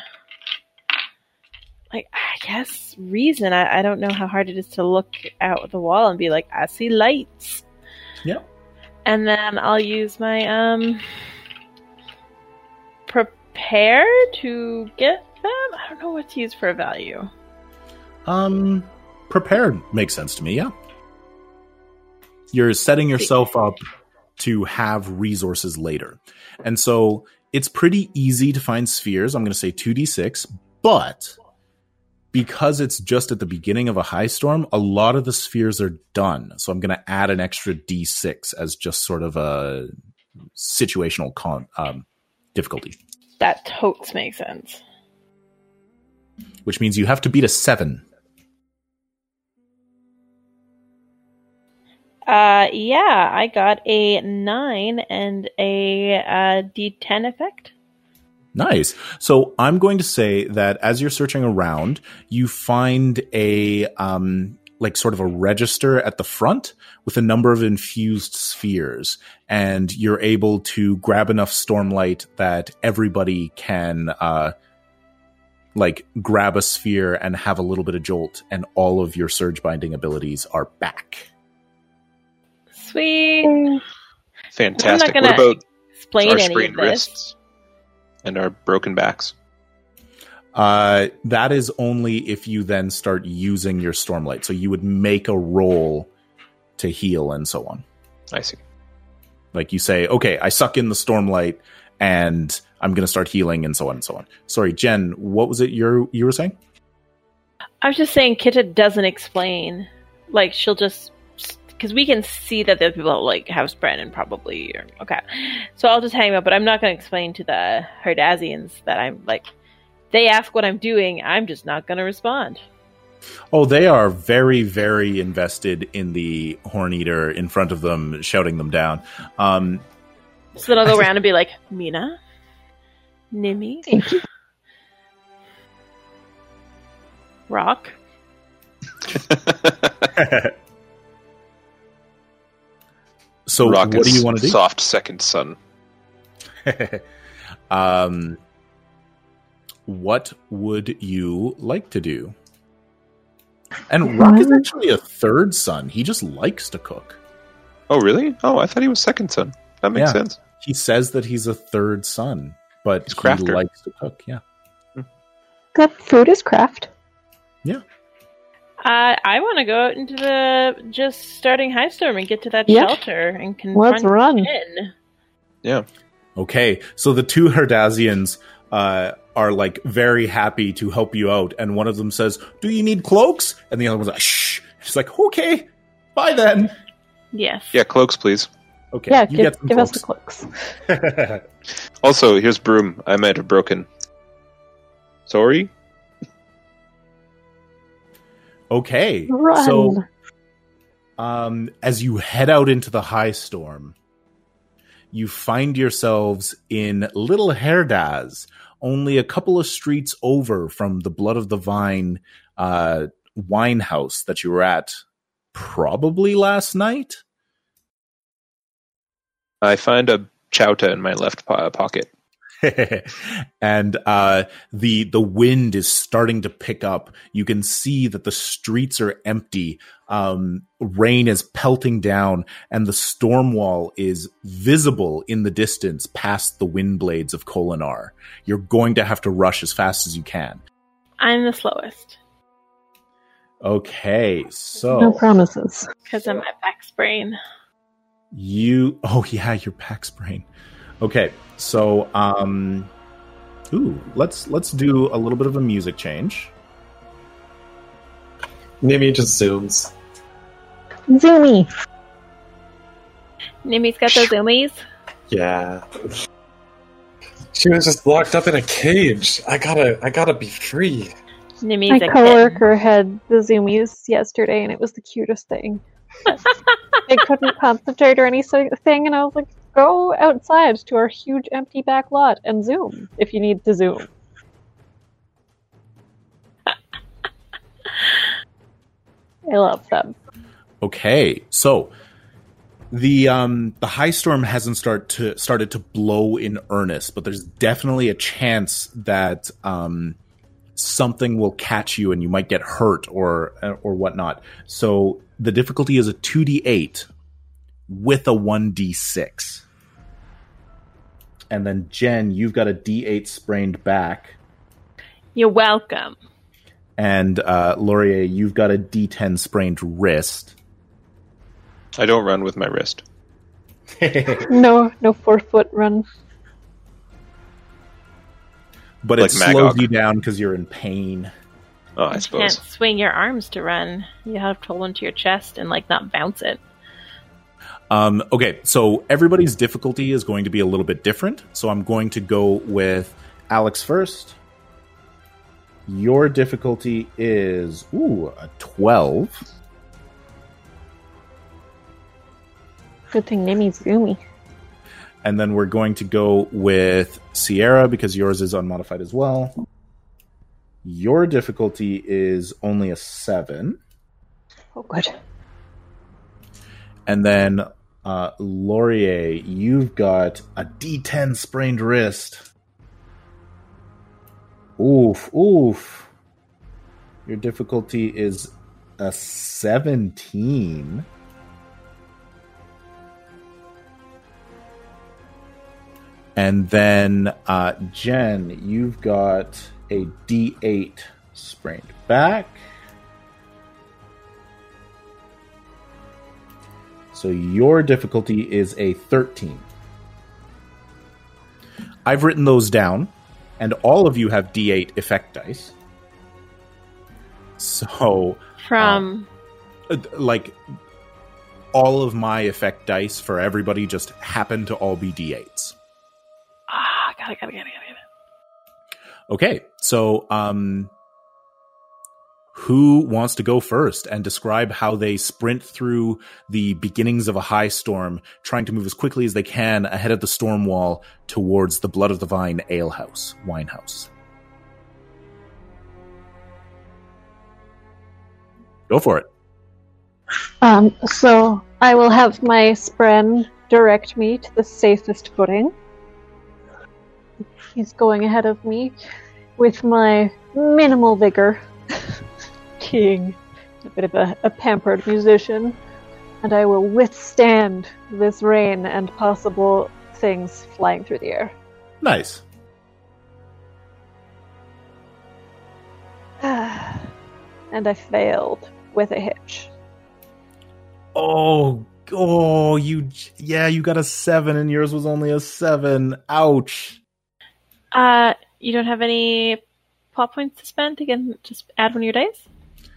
Speaker 4: like I guess reason. I, I don't know how hard it is to look out the wall and be like, I see lights.
Speaker 1: Yep.
Speaker 4: And then I'll use my um prepare to get them? I don't know what to use for a value.
Speaker 1: Um, prepared makes sense to me. Yeah, you're setting yourself up to have resources later, and so it's pretty easy to find spheres. I'm going to say two d six, but because it's just at the beginning of a high storm, a lot of the spheres are done. So I'm going to add an extra d6 as just sort of a situational con- um, difficulty,
Speaker 4: That totes makes sense.
Speaker 1: which means you have to beat a seven.
Speaker 4: Uh, yeah, I got a nine and a uh, D10 effect.
Speaker 1: Nice. So I'm going to say that as you're searching around, you find a um like sort of a register at the front with a number of infused spheres and you're able to grab enough stormlight that everybody can uh like grab a sphere and have a little bit of jolt and all of your surge binding abilities are back.
Speaker 4: Sweet.
Speaker 6: Fantastic.
Speaker 4: gonna
Speaker 6: What about
Speaker 4: Explain
Speaker 6: our sprained wrists and our broken backs?
Speaker 1: Uh, that is only if you then start using your stormlight. So you would make a roll to heal and so on.
Speaker 6: I see.
Speaker 1: Like you say, okay, I suck in the stormlight and I'm going to start healing and so on and so on. Sorry, Jen, what was it you you were saying?
Speaker 4: I was just saying, Kita doesn't explain. Like, she'll just. Because we can see that the people like have spread and probably. Or, okay. So I'll just hang up, but I'm not going to explain to the Herdazians that I'm like. They ask what I'm doing, I'm just not going to respond.
Speaker 1: Oh, they are very, very invested in the horn eater in front of them, shouting them down. Um,
Speaker 4: So then I'll go around and be like, Mina? Nimi?
Speaker 5: Thank you.
Speaker 4: Rock?
Speaker 1: so,
Speaker 6: Rock
Speaker 1: what do you want to do?
Speaker 6: Soft second son.
Speaker 1: um, what would you like to do? And Rock is actually a third son. He just likes to cook.
Speaker 6: Oh, really? Oh, I thought he was second son. That makes
Speaker 1: Yeah.
Speaker 6: sense.
Speaker 1: He says that he's a third son, but
Speaker 6: He's
Speaker 1: he likes to cook. Yeah.
Speaker 5: Good food is craft.
Speaker 4: Uh, I want to go out into the just starting high storm and get to that
Speaker 5: Yeah.
Speaker 4: shelter and confront
Speaker 5: Let's run.
Speaker 4: Jen.
Speaker 6: Yeah.
Speaker 1: Okay, so the two Herdazians uh, are like very happy to help you out, and one of them says, "Do you need cloaks?" And the other one's like, "Shh." She's like, "Okay, bye then."
Speaker 4: Yes.
Speaker 6: Yeah, cloaks, please.
Speaker 1: Okay,
Speaker 5: yeah,
Speaker 1: you
Speaker 5: give,
Speaker 1: get some
Speaker 5: give us the
Speaker 1: cloaks.
Speaker 5: cloaks.
Speaker 6: Also, here's broom. I might have broken. Sorry.
Speaker 1: Okay,
Speaker 5: Run.
Speaker 1: so um, as you head out into the high storm, you find yourselves in Little Herdaz, only a couple of streets over from the Blood of the Vine uh, wine house that you were at probably last night.
Speaker 6: I find a chouta in my left po- pocket.
Speaker 1: and uh, the the wind is starting to pick up. You can see that the streets are empty. Um, rain is pelting down, and the storm wall is visible in the distance past the wind blades of Kholinar. You're going to have to rush as fast as you can.
Speaker 4: I'm the slowest
Speaker 1: Okay, so
Speaker 5: No promises.
Speaker 4: because I'm at back sprain.
Speaker 1: You oh yeah, your pack's brain. Okay, so um ooh, let's let's do a little bit of a music change.
Speaker 2: Nimi just zooms.
Speaker 5: Zoomy.
Speaker 4: Nimi's got those zoomies.
Speaker 2: Yeah. She was just locked up in a cage. I gotta, I gotta be free.
Speaker 4: Nimi's
Speaker 5: My
Speaker 4: a kitten.
Speaker 5: coworker had the zoomies yesterday, and it was the cutest thing. they couldn't concentrate or anything, and I was like, "Go outside to our huge empty back lot and zoom if you need to zoom." I love them.
Speaker 1: Okay, so the um the high storm hasn't start to started to blow in earnest, but there's definitely a chance that um something will catch you and you might get hurt or or whatnot. So the difficulty is a two d eight with a one d six. And then Jen, you've got a D8 sprained back,
Speaker 4: You're welcome.
Speaker 1: and uh, Laurier, you've got a D10 sprained wrist.
Speaker 6: I don't run with my wrist.
Speaker 5: No, no four foot run.
Speaker 1: But
Speaker 6: Like
Speaker 1: it slows
Speaker 6: Magog.
Speaker 1: you down because you're in pain.
Speaker 6: Oh, I suppose.
Speaker 4: You
Speaker 6: suppose.
Speaker 4: can't swing your arms to run. You have to hold onto your chest and like not bounce it.
Speaker 1: Um, okay, so everybody's difficulty is going to be a little bit different. So I'm going to go with Alex first. Your difficulty is ooh a twelve.
Speaker 5: Good thing Nimi's Zoomy.
Speaker 1: And then we're going to go with Sierra because yours is unmodified as well. Your difficulty is only a seven.
Speaker 5: Oh, good.
Speaker 1: And then uh, Laurier, you've got a D10 sprained wrist. Oof, oof. Your difficulty is a 17. And then uh, Jen, you've got a D8 sprained back. So your difficulty is a 13. I've written those down, and all of you have D8 effect dice. So,
Speaker 4: From
Speaker 1: uh, like, all of my effect dice for everybody just happen to all be D8s.
Speaker 4: ah, got it, got it, got it, got it.
Speaker 1: Okay, so um, who wants to go first and describe how they sprint through the beginnings of a high storm, trying to move as quickly as they can ahead of the storm wall towards the Blood of the Vine alehouse, winehouse. Go for it.
Speaker 5: Um, so I will have my spren direct me to the safest footing. He's going ahead of me with my minimal vigor, being a bit of a, a pampered musician, and I will withstand this rain and possible things flying through the air.
Speaker 1: Nice.
Speaker 5: and I failed with a hitch.
Speaker 1: Oh, oh, you, yeah, you got a seven, and yours was only a seven. Ouch.
Speaker 4: Uh, you don't have any plot points to spend? You can just add one of your dice.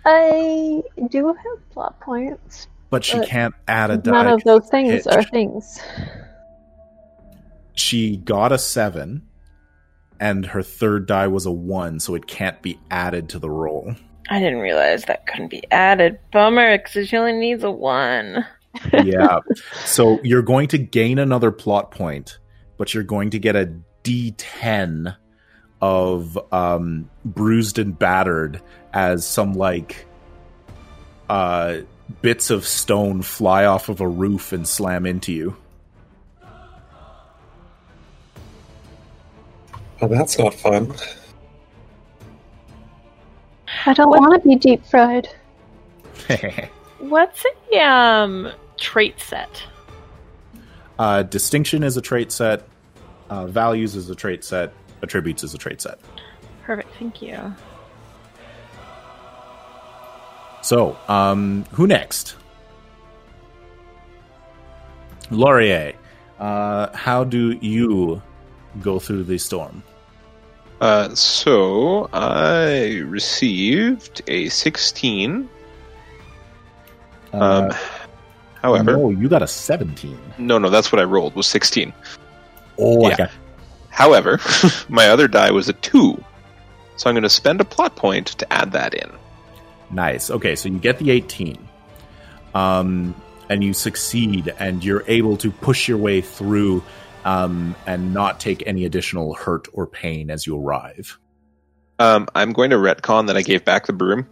Speaker 5: I do have plot points.
Speaker 1: But she
Speaker 5: But
Speaker 1: can't add a die.
Speaker 5: None of those things
Speaker 1: hitch.
Speaker 5: are things.
Speaker 1: she got a seven, and her third die was a one, so it can't be added to the roll.
Speaker 4: I didn't realize that couldn't be added. Bummer, because she only needs a one.
Speaker 1: Yeah. so you're going to gain another plot point, but you're going to get a D10 of um, bruised and battered as some like uh, bits of stone fly off of a roof and slam into you.
Speaker 2: Oh, that's not fun.
Speaker 5: I don't want to be deep fried.
Speaker 4: What's a um trait set?
Speaker 1: uh, distinction is a trait set. Uh, values is a trait set. Attributes is a trait set.
Speaker 4: Perfect, thank you.
Speaker 1: So, um, who next? Laurier, uh, how do you go through the storm?
Speaker 6: Uh, so I received a 16. Um,
Speaker 1: Uh,
Speaker 6: however,
Speaker 1: no, you got a 17.
Speaker 6: no, no, that's what I rolled was 16.
Speaker 1: Oh,
Speaker 6: Yeah. However, my other die was a 2. So I'm going to spend a plot point to add that in.
Speaker 1: Nice. Okay, so you get the 18. Um, and you succeed, and you're able to push your way through um, and not take any additional hurt or pain as you arrive.
Speaker 6: Um, I'm going to retcon that I gave back the broom,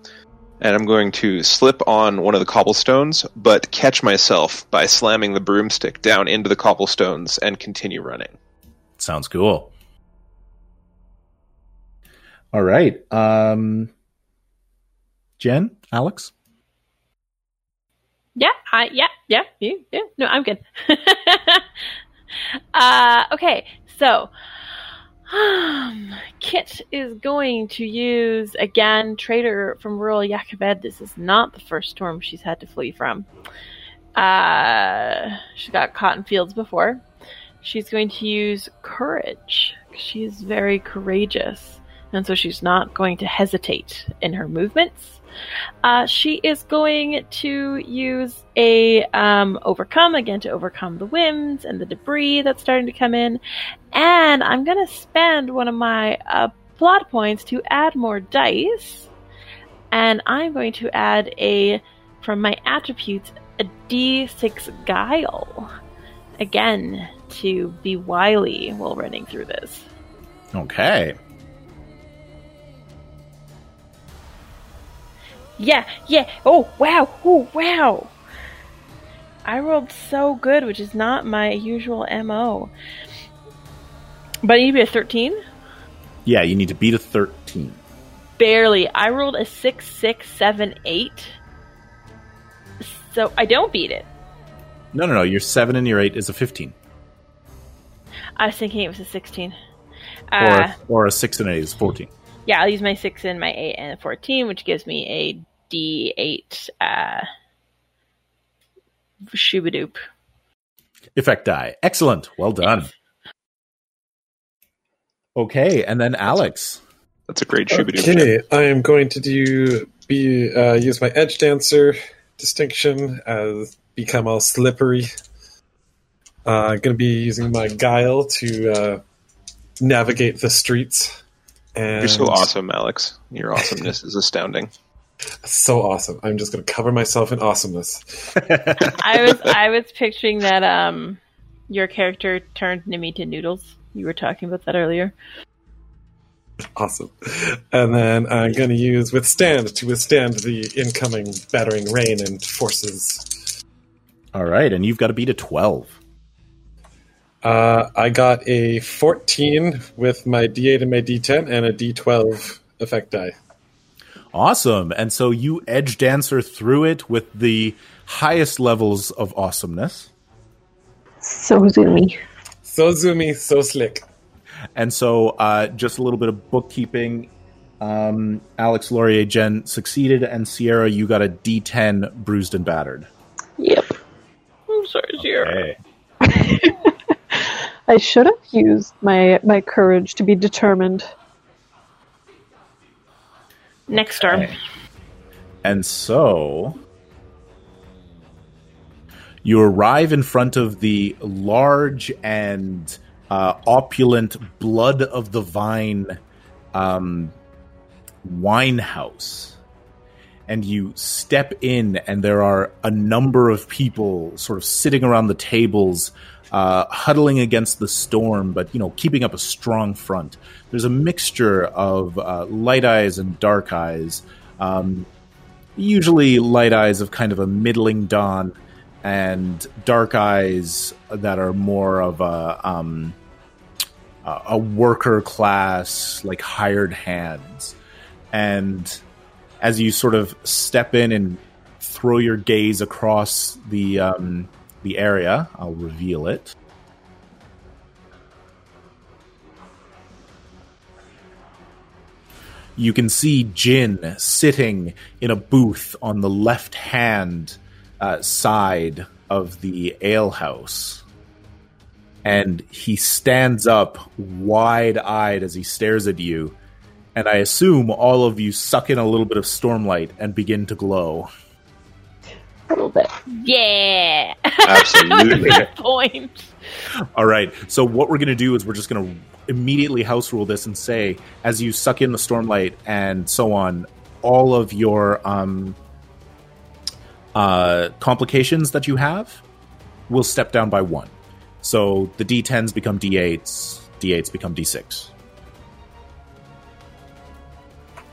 Speaker 6: and I'm going to slip on one of the cobblestones, but catch myself by slamming the broomstick down into the cobblestones and continue running.
Speaker 1: Sounds cool. All right. Um, Jen, Alex?
Speaker 4: Yeah, I yeah, yeah, you, yeah. No, I'm good. uh, okay, So, um, Kit is going to use again Trader from rural Jah Keved. This is not the first storm she's had to flee from. Uh, she got caught in fields before. She's going to use courage. She is very courageous, and so she's not going to hesitate in her movements. Uh, she is going to use a um, overcome again to overcome the winds and the debris that's starting to come in, and I'm going to spend one of my uh, plot points to add more dice, and I'm going to add a from my attributes a D6 guile again to be wily while running through this.
Speaker 1: Okay.
Speaker 4: Yeah, yeah. Oh, wow. Oh, wow. I rolled so good, which is not my usual MO. But you be a 13?
Speaker 1: Yeah, you need to beat a 13.
Speaker 4: Barely. I rolled a 6, 6, 7, 8. So I don't beat it.
Speaker 1: No, no, no. Your 7 and your 8 is a 15.
Speaker 4: I was thinking it was a 16.
Speaker 1: Or,
Speaker 4: Uh,
Speaker 1: or a 6 and 8 is 14.
Speaker 4: yeah, I'll use my 6 and my 8 and a 14, which gives me a D8 uh, shoobadoop.
Speaker 1: Effect die. Excellent. Well done. Okay, and then Alex.
Speaker 6: That's a great shooby
Speaker 2: Okay, I am going to do be uh, use my edge dancer distinction as become all slippery. Uh, I'm going to be using my guile to uh, navigate the streets. And
Speaker 6: You're so awesome, Alex. Your awesomeness is astounding.
Speaker 2: So awesome! I'm just going to cover myself in awesomeness.
Speaker 4: I was I was picturing that um your character turned Nimmy to noodles. You were talking about that earlier.
Speaker 2: Awesome. And then I'm going to use withstand to withstand the incoming battering rain and forces.
Speaker 1: All right, and you've got to beat a 12.
Speaker 2: Uh, I got a 14 with my D8 and my D10 and a D12 effect die.
Speaker 1: Awesome. And so you edge dancer through it with the highest levels of awesomeness.
Speaker 5: So zoomy.
Speaker 2: So zoomy, so slick.
Speaker 1: And so, uh, just a little bit of bookkeeping. Um, Alex Laurier Jen succeeded, and Sierra, you got a D10 bruised and battered.
Speaker 5: Yep.
Speaker 4: I'm sorry, Sierra.
Speaker 1: Okay.
Speaker 5: I should have used my my courage to be determined.
Speaker 4: Next storm.
Speaker 1: Okay. And so you arrive in front of the large and uh, opulent blood of the vine um, wine house. And you step in, and there are a number of people sort of sitting around the tables, uh, huddling against the storm, but you know, keeping up a strong front. There's a mixture of uh, light eyes and dark eyes. Um, usually, light eyes of kind of a middling dawn, and dark eyes that are more of a um, a worker class, like hired hands. And as you sort of step in and throw your gaze across the um, the area, I'll reveal it. You can see Jin sitting in a booth on the left hand uh, side of the alehouse. And he stands up wide eyed as he stares at you. And I assume all of you suck in a little bit of stormlight and begin to glow.
Speaker 5: A little bit.
Speaker 4: Yeah.
Speaker 6: Absolutely.
Speaker 4: Good point.
Speaker 1: All right. So what we're going to do is we're just going to immediately house rule this and say, as you suck in the stormlight and so on, all of your um, uh, complications that you have will step down by one. So the D10s become D8s, D8s become D6.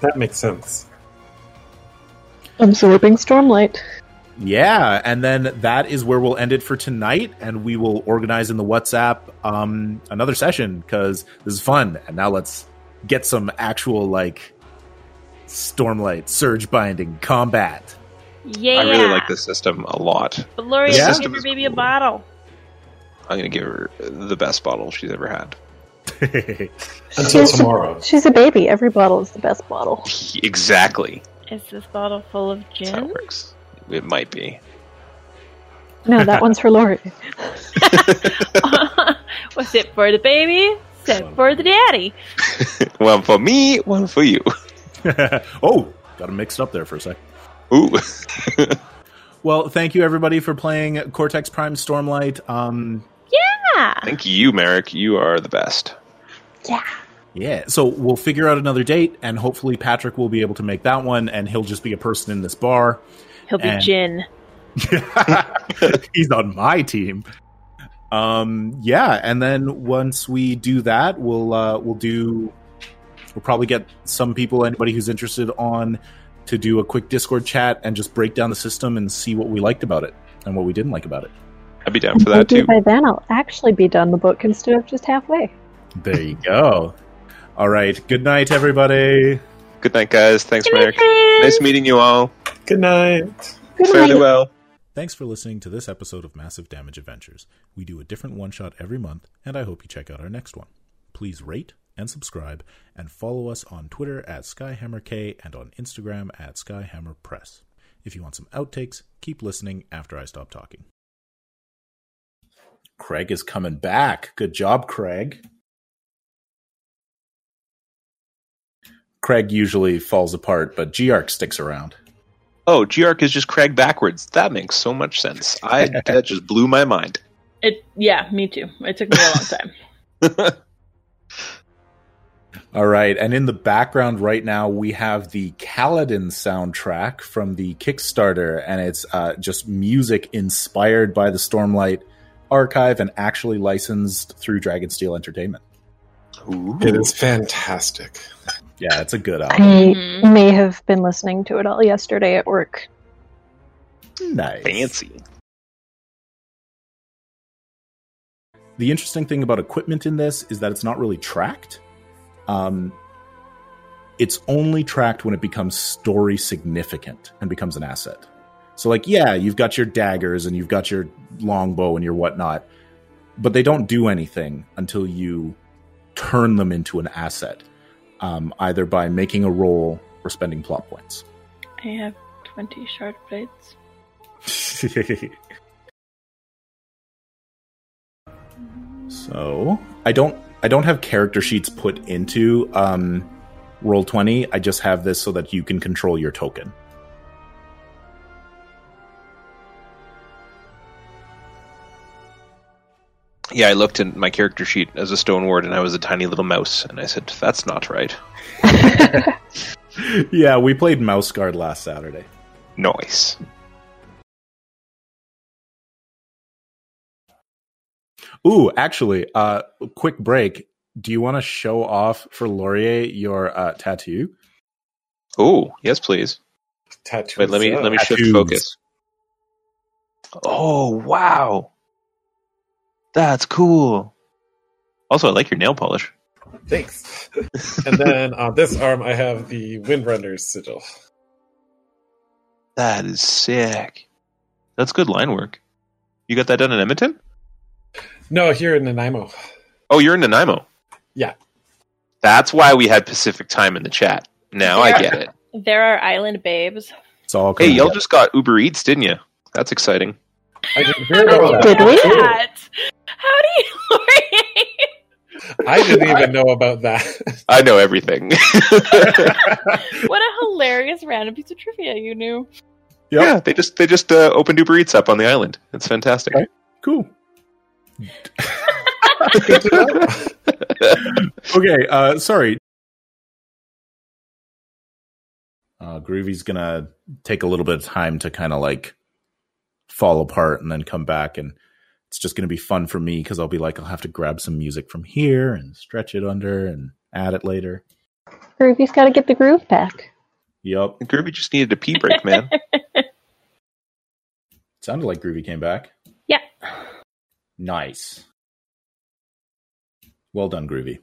Speaker 2: That makes sense.
Speaker 5: Absorbing stormlight.
Speaker 1: Yeah, and then that is where we'll end it for tonight, and we will organize in the WhatsApp um, another session because this is fun. And now let's get some actual like stormlight, surge binding, combat.
Speaker 4: Yeah.
Speaker 6: I really like this system a lot.
Speaker 4: But Lori,
Speaker 1: Yeah?
Speaker 4: give your baby a bottle.
Speaker 6: I'm going to give her the best bottle she's ever had.
Speaker 2: Until
Speaker 5: She's-
Speaker 2: tomorrow.
Speaker 5: She's a baby. Every bottle is the best bottle.
Speaker 6: Exactly.
Speaker 4: Is this bottle full of
Speaker 6: That's how
Speaker 4: gin?
Speaker 6: it works. It might be.
Speaker 5: No, that one's for Lori.
Speaker 4: Was it for the baby? Set for the daddy.
Speaker 6: one for me, one for you.
Speaker 1: oh, got them mixed up there for a sec.
Speaker 6: Ooh.
Speaker 1: Well, thank you everybody for playing Cortex Prime Stormlight. Um,
Speaker 4: Yeah.
Speaker 6: Thank you, Merrick. You are the best.
Speaker 5: Yeah.
Speaker 1: yeah, so we'll figure out another date, and hopefully Patrick will be able to make that one, and he'll just be a person in this bar.
Speaker 4: He'll be
Speaker 1: And-
Speaker 4: gin.
Speaker 1: He's on my team. Um, yeah, and then once we do that, we'll uh, we'll do we'll probably get some people, anybody who's interested, on to do a quick Discord chat and just break down the system and see what we liked about it and what we didn't like about it.
Speaker 6: I'd be down for that too.
Speaker 5: by then I'll actually be done the book instead of just halfway.
Speaker 1: There you go. All right. Good night, everybody.
Speaker 6: Good night, guys. Thanks,
Speaker 4: Good night,
Speaker 6: Merrick.
Speaker 4: friends.
Speaker 6: Nice meeting you all.
Speaker 2: Good night.
Speaker 5: Good
Speaker 6: Fairly
Speaker 5: night.
Speaker 6: well.
Speaker 1: Thanks for listening to this episode of Massive Damage Adventures. We do a different one shot every month, and I hope you check out our next one. Please rate and subscribe, and follow us on Twitter at SkyhammerK and on Instagram at SkyhammerPress. If you want some outtakes, keep listening after I stop talking. Craig is coming back. Good job, Craig. Craig usually falls apart, but Geark sticks around.
Speaker 6: Oh, Geark is just Craig backwards. That makes so much sense. I that just blew my mind.
Speaker 4: It. Yeah, me too. It took me a long time.
Speaker 1: All right, and in the background right now we have the Kaladin soundtrack from the Kickstarter, and it's uh, just music inspired by the Stormlight archive and actually licensed through Dragonsteel Entertainment.
Speaker 6: Ooh.
Speaker 2: It is fantastic.
Speaker 1: Yeah, it's a good album.
Speaker 5: I
Speaker 4: Mhm.
Speaker 5: may have been listening to it all yesterday at work.
Speaker 1: Nice.
Speaker 6: fancy.
Speaker 1: The interesting thing about equipment in this is that it's not really tracked. Um, it's only tracked when it becomes story significant and becomes an asset. So, like, yeah, you've got your daggers and you've got your longbow and your whatnot, but they don't do anything until you turn them into an asset, um, either by making a roll or spending plot points.
Speaker 4: I have twenty shard blades.
Speaker 1: so I don't I don't have character sheets put into um, roll twenty. I just have this so that you can control your token.
Speaker 6: Yeah, I looked in my character sheet as a stone ward and I was a tiny little mouse, and I said, That's not right.
Speaker 1: yeah, we played Mouse Guard last Saturday.
Speaker 6: Noise.
Speaker 1: Ooh, actually, uh, quick break. Do you want to show off for Laurier your uh, tattoo?
Speaker 6: Oh, yes, please.
Speaker 2: Tattoo.
Speaker 6: Wait, let me
Speaker 2: up.
Speaker 6: let me shift focus. Oh wow, that's cool. Also, I like your nail polish.
Speaker 2: Thanks. and then on this arm, I have the Windrunner's sigil.
Speaker 6: That is sick. That's good line work. You got that done in Edmonton?
Speaker 2: No, here in Nanaimo.
Speaker 6: Oh, you're in Nanaimo.
Speaker 2: Yeah.
Speaker 6: That's why we had Pacific time in the chat. Now I get it.
Speaker 4: There are island babes.
Speaker 1: It's all
Speaker 6: Hey, y'all just got Uber Eats, didn't you? That's exciting.
Speaker 2: I didn't hear about
Speaker 5: Did
Speaker 2: that.
Speaker 5: we?
Speaker 4: That. How do you?
Speaker 2: I didn't even know about that.
Speaker 6: I know everything.
Speaker 4: what a hilarious random piece of trivia you knew.
Speaker 1: Yep.
Speaker 6: Yeah, they just they just uh, opened Uber Eats up on the island. It's fantastic.
Speaker 1: Right. Cool.
Speaker 2: Good to know.
Speaker 1: Okay, uh, sorry. Uh, Groovy's gonna take a little bit of time to kind of like fall apart and then come back, and it's just gonna be fun for me because I'll be like, I'll have to grab some music from here and stretch it under and add it later.
Speaker 5: Groovy's got to get the groove back.
Speaker 1: Yep.
Speaker 6: Groovy just needed a pee break, man.
Speaker 1: Sounded like Groovy came back.
Speaker 4: Yeah.
Speaker 1: Nice. Well done, Groovy.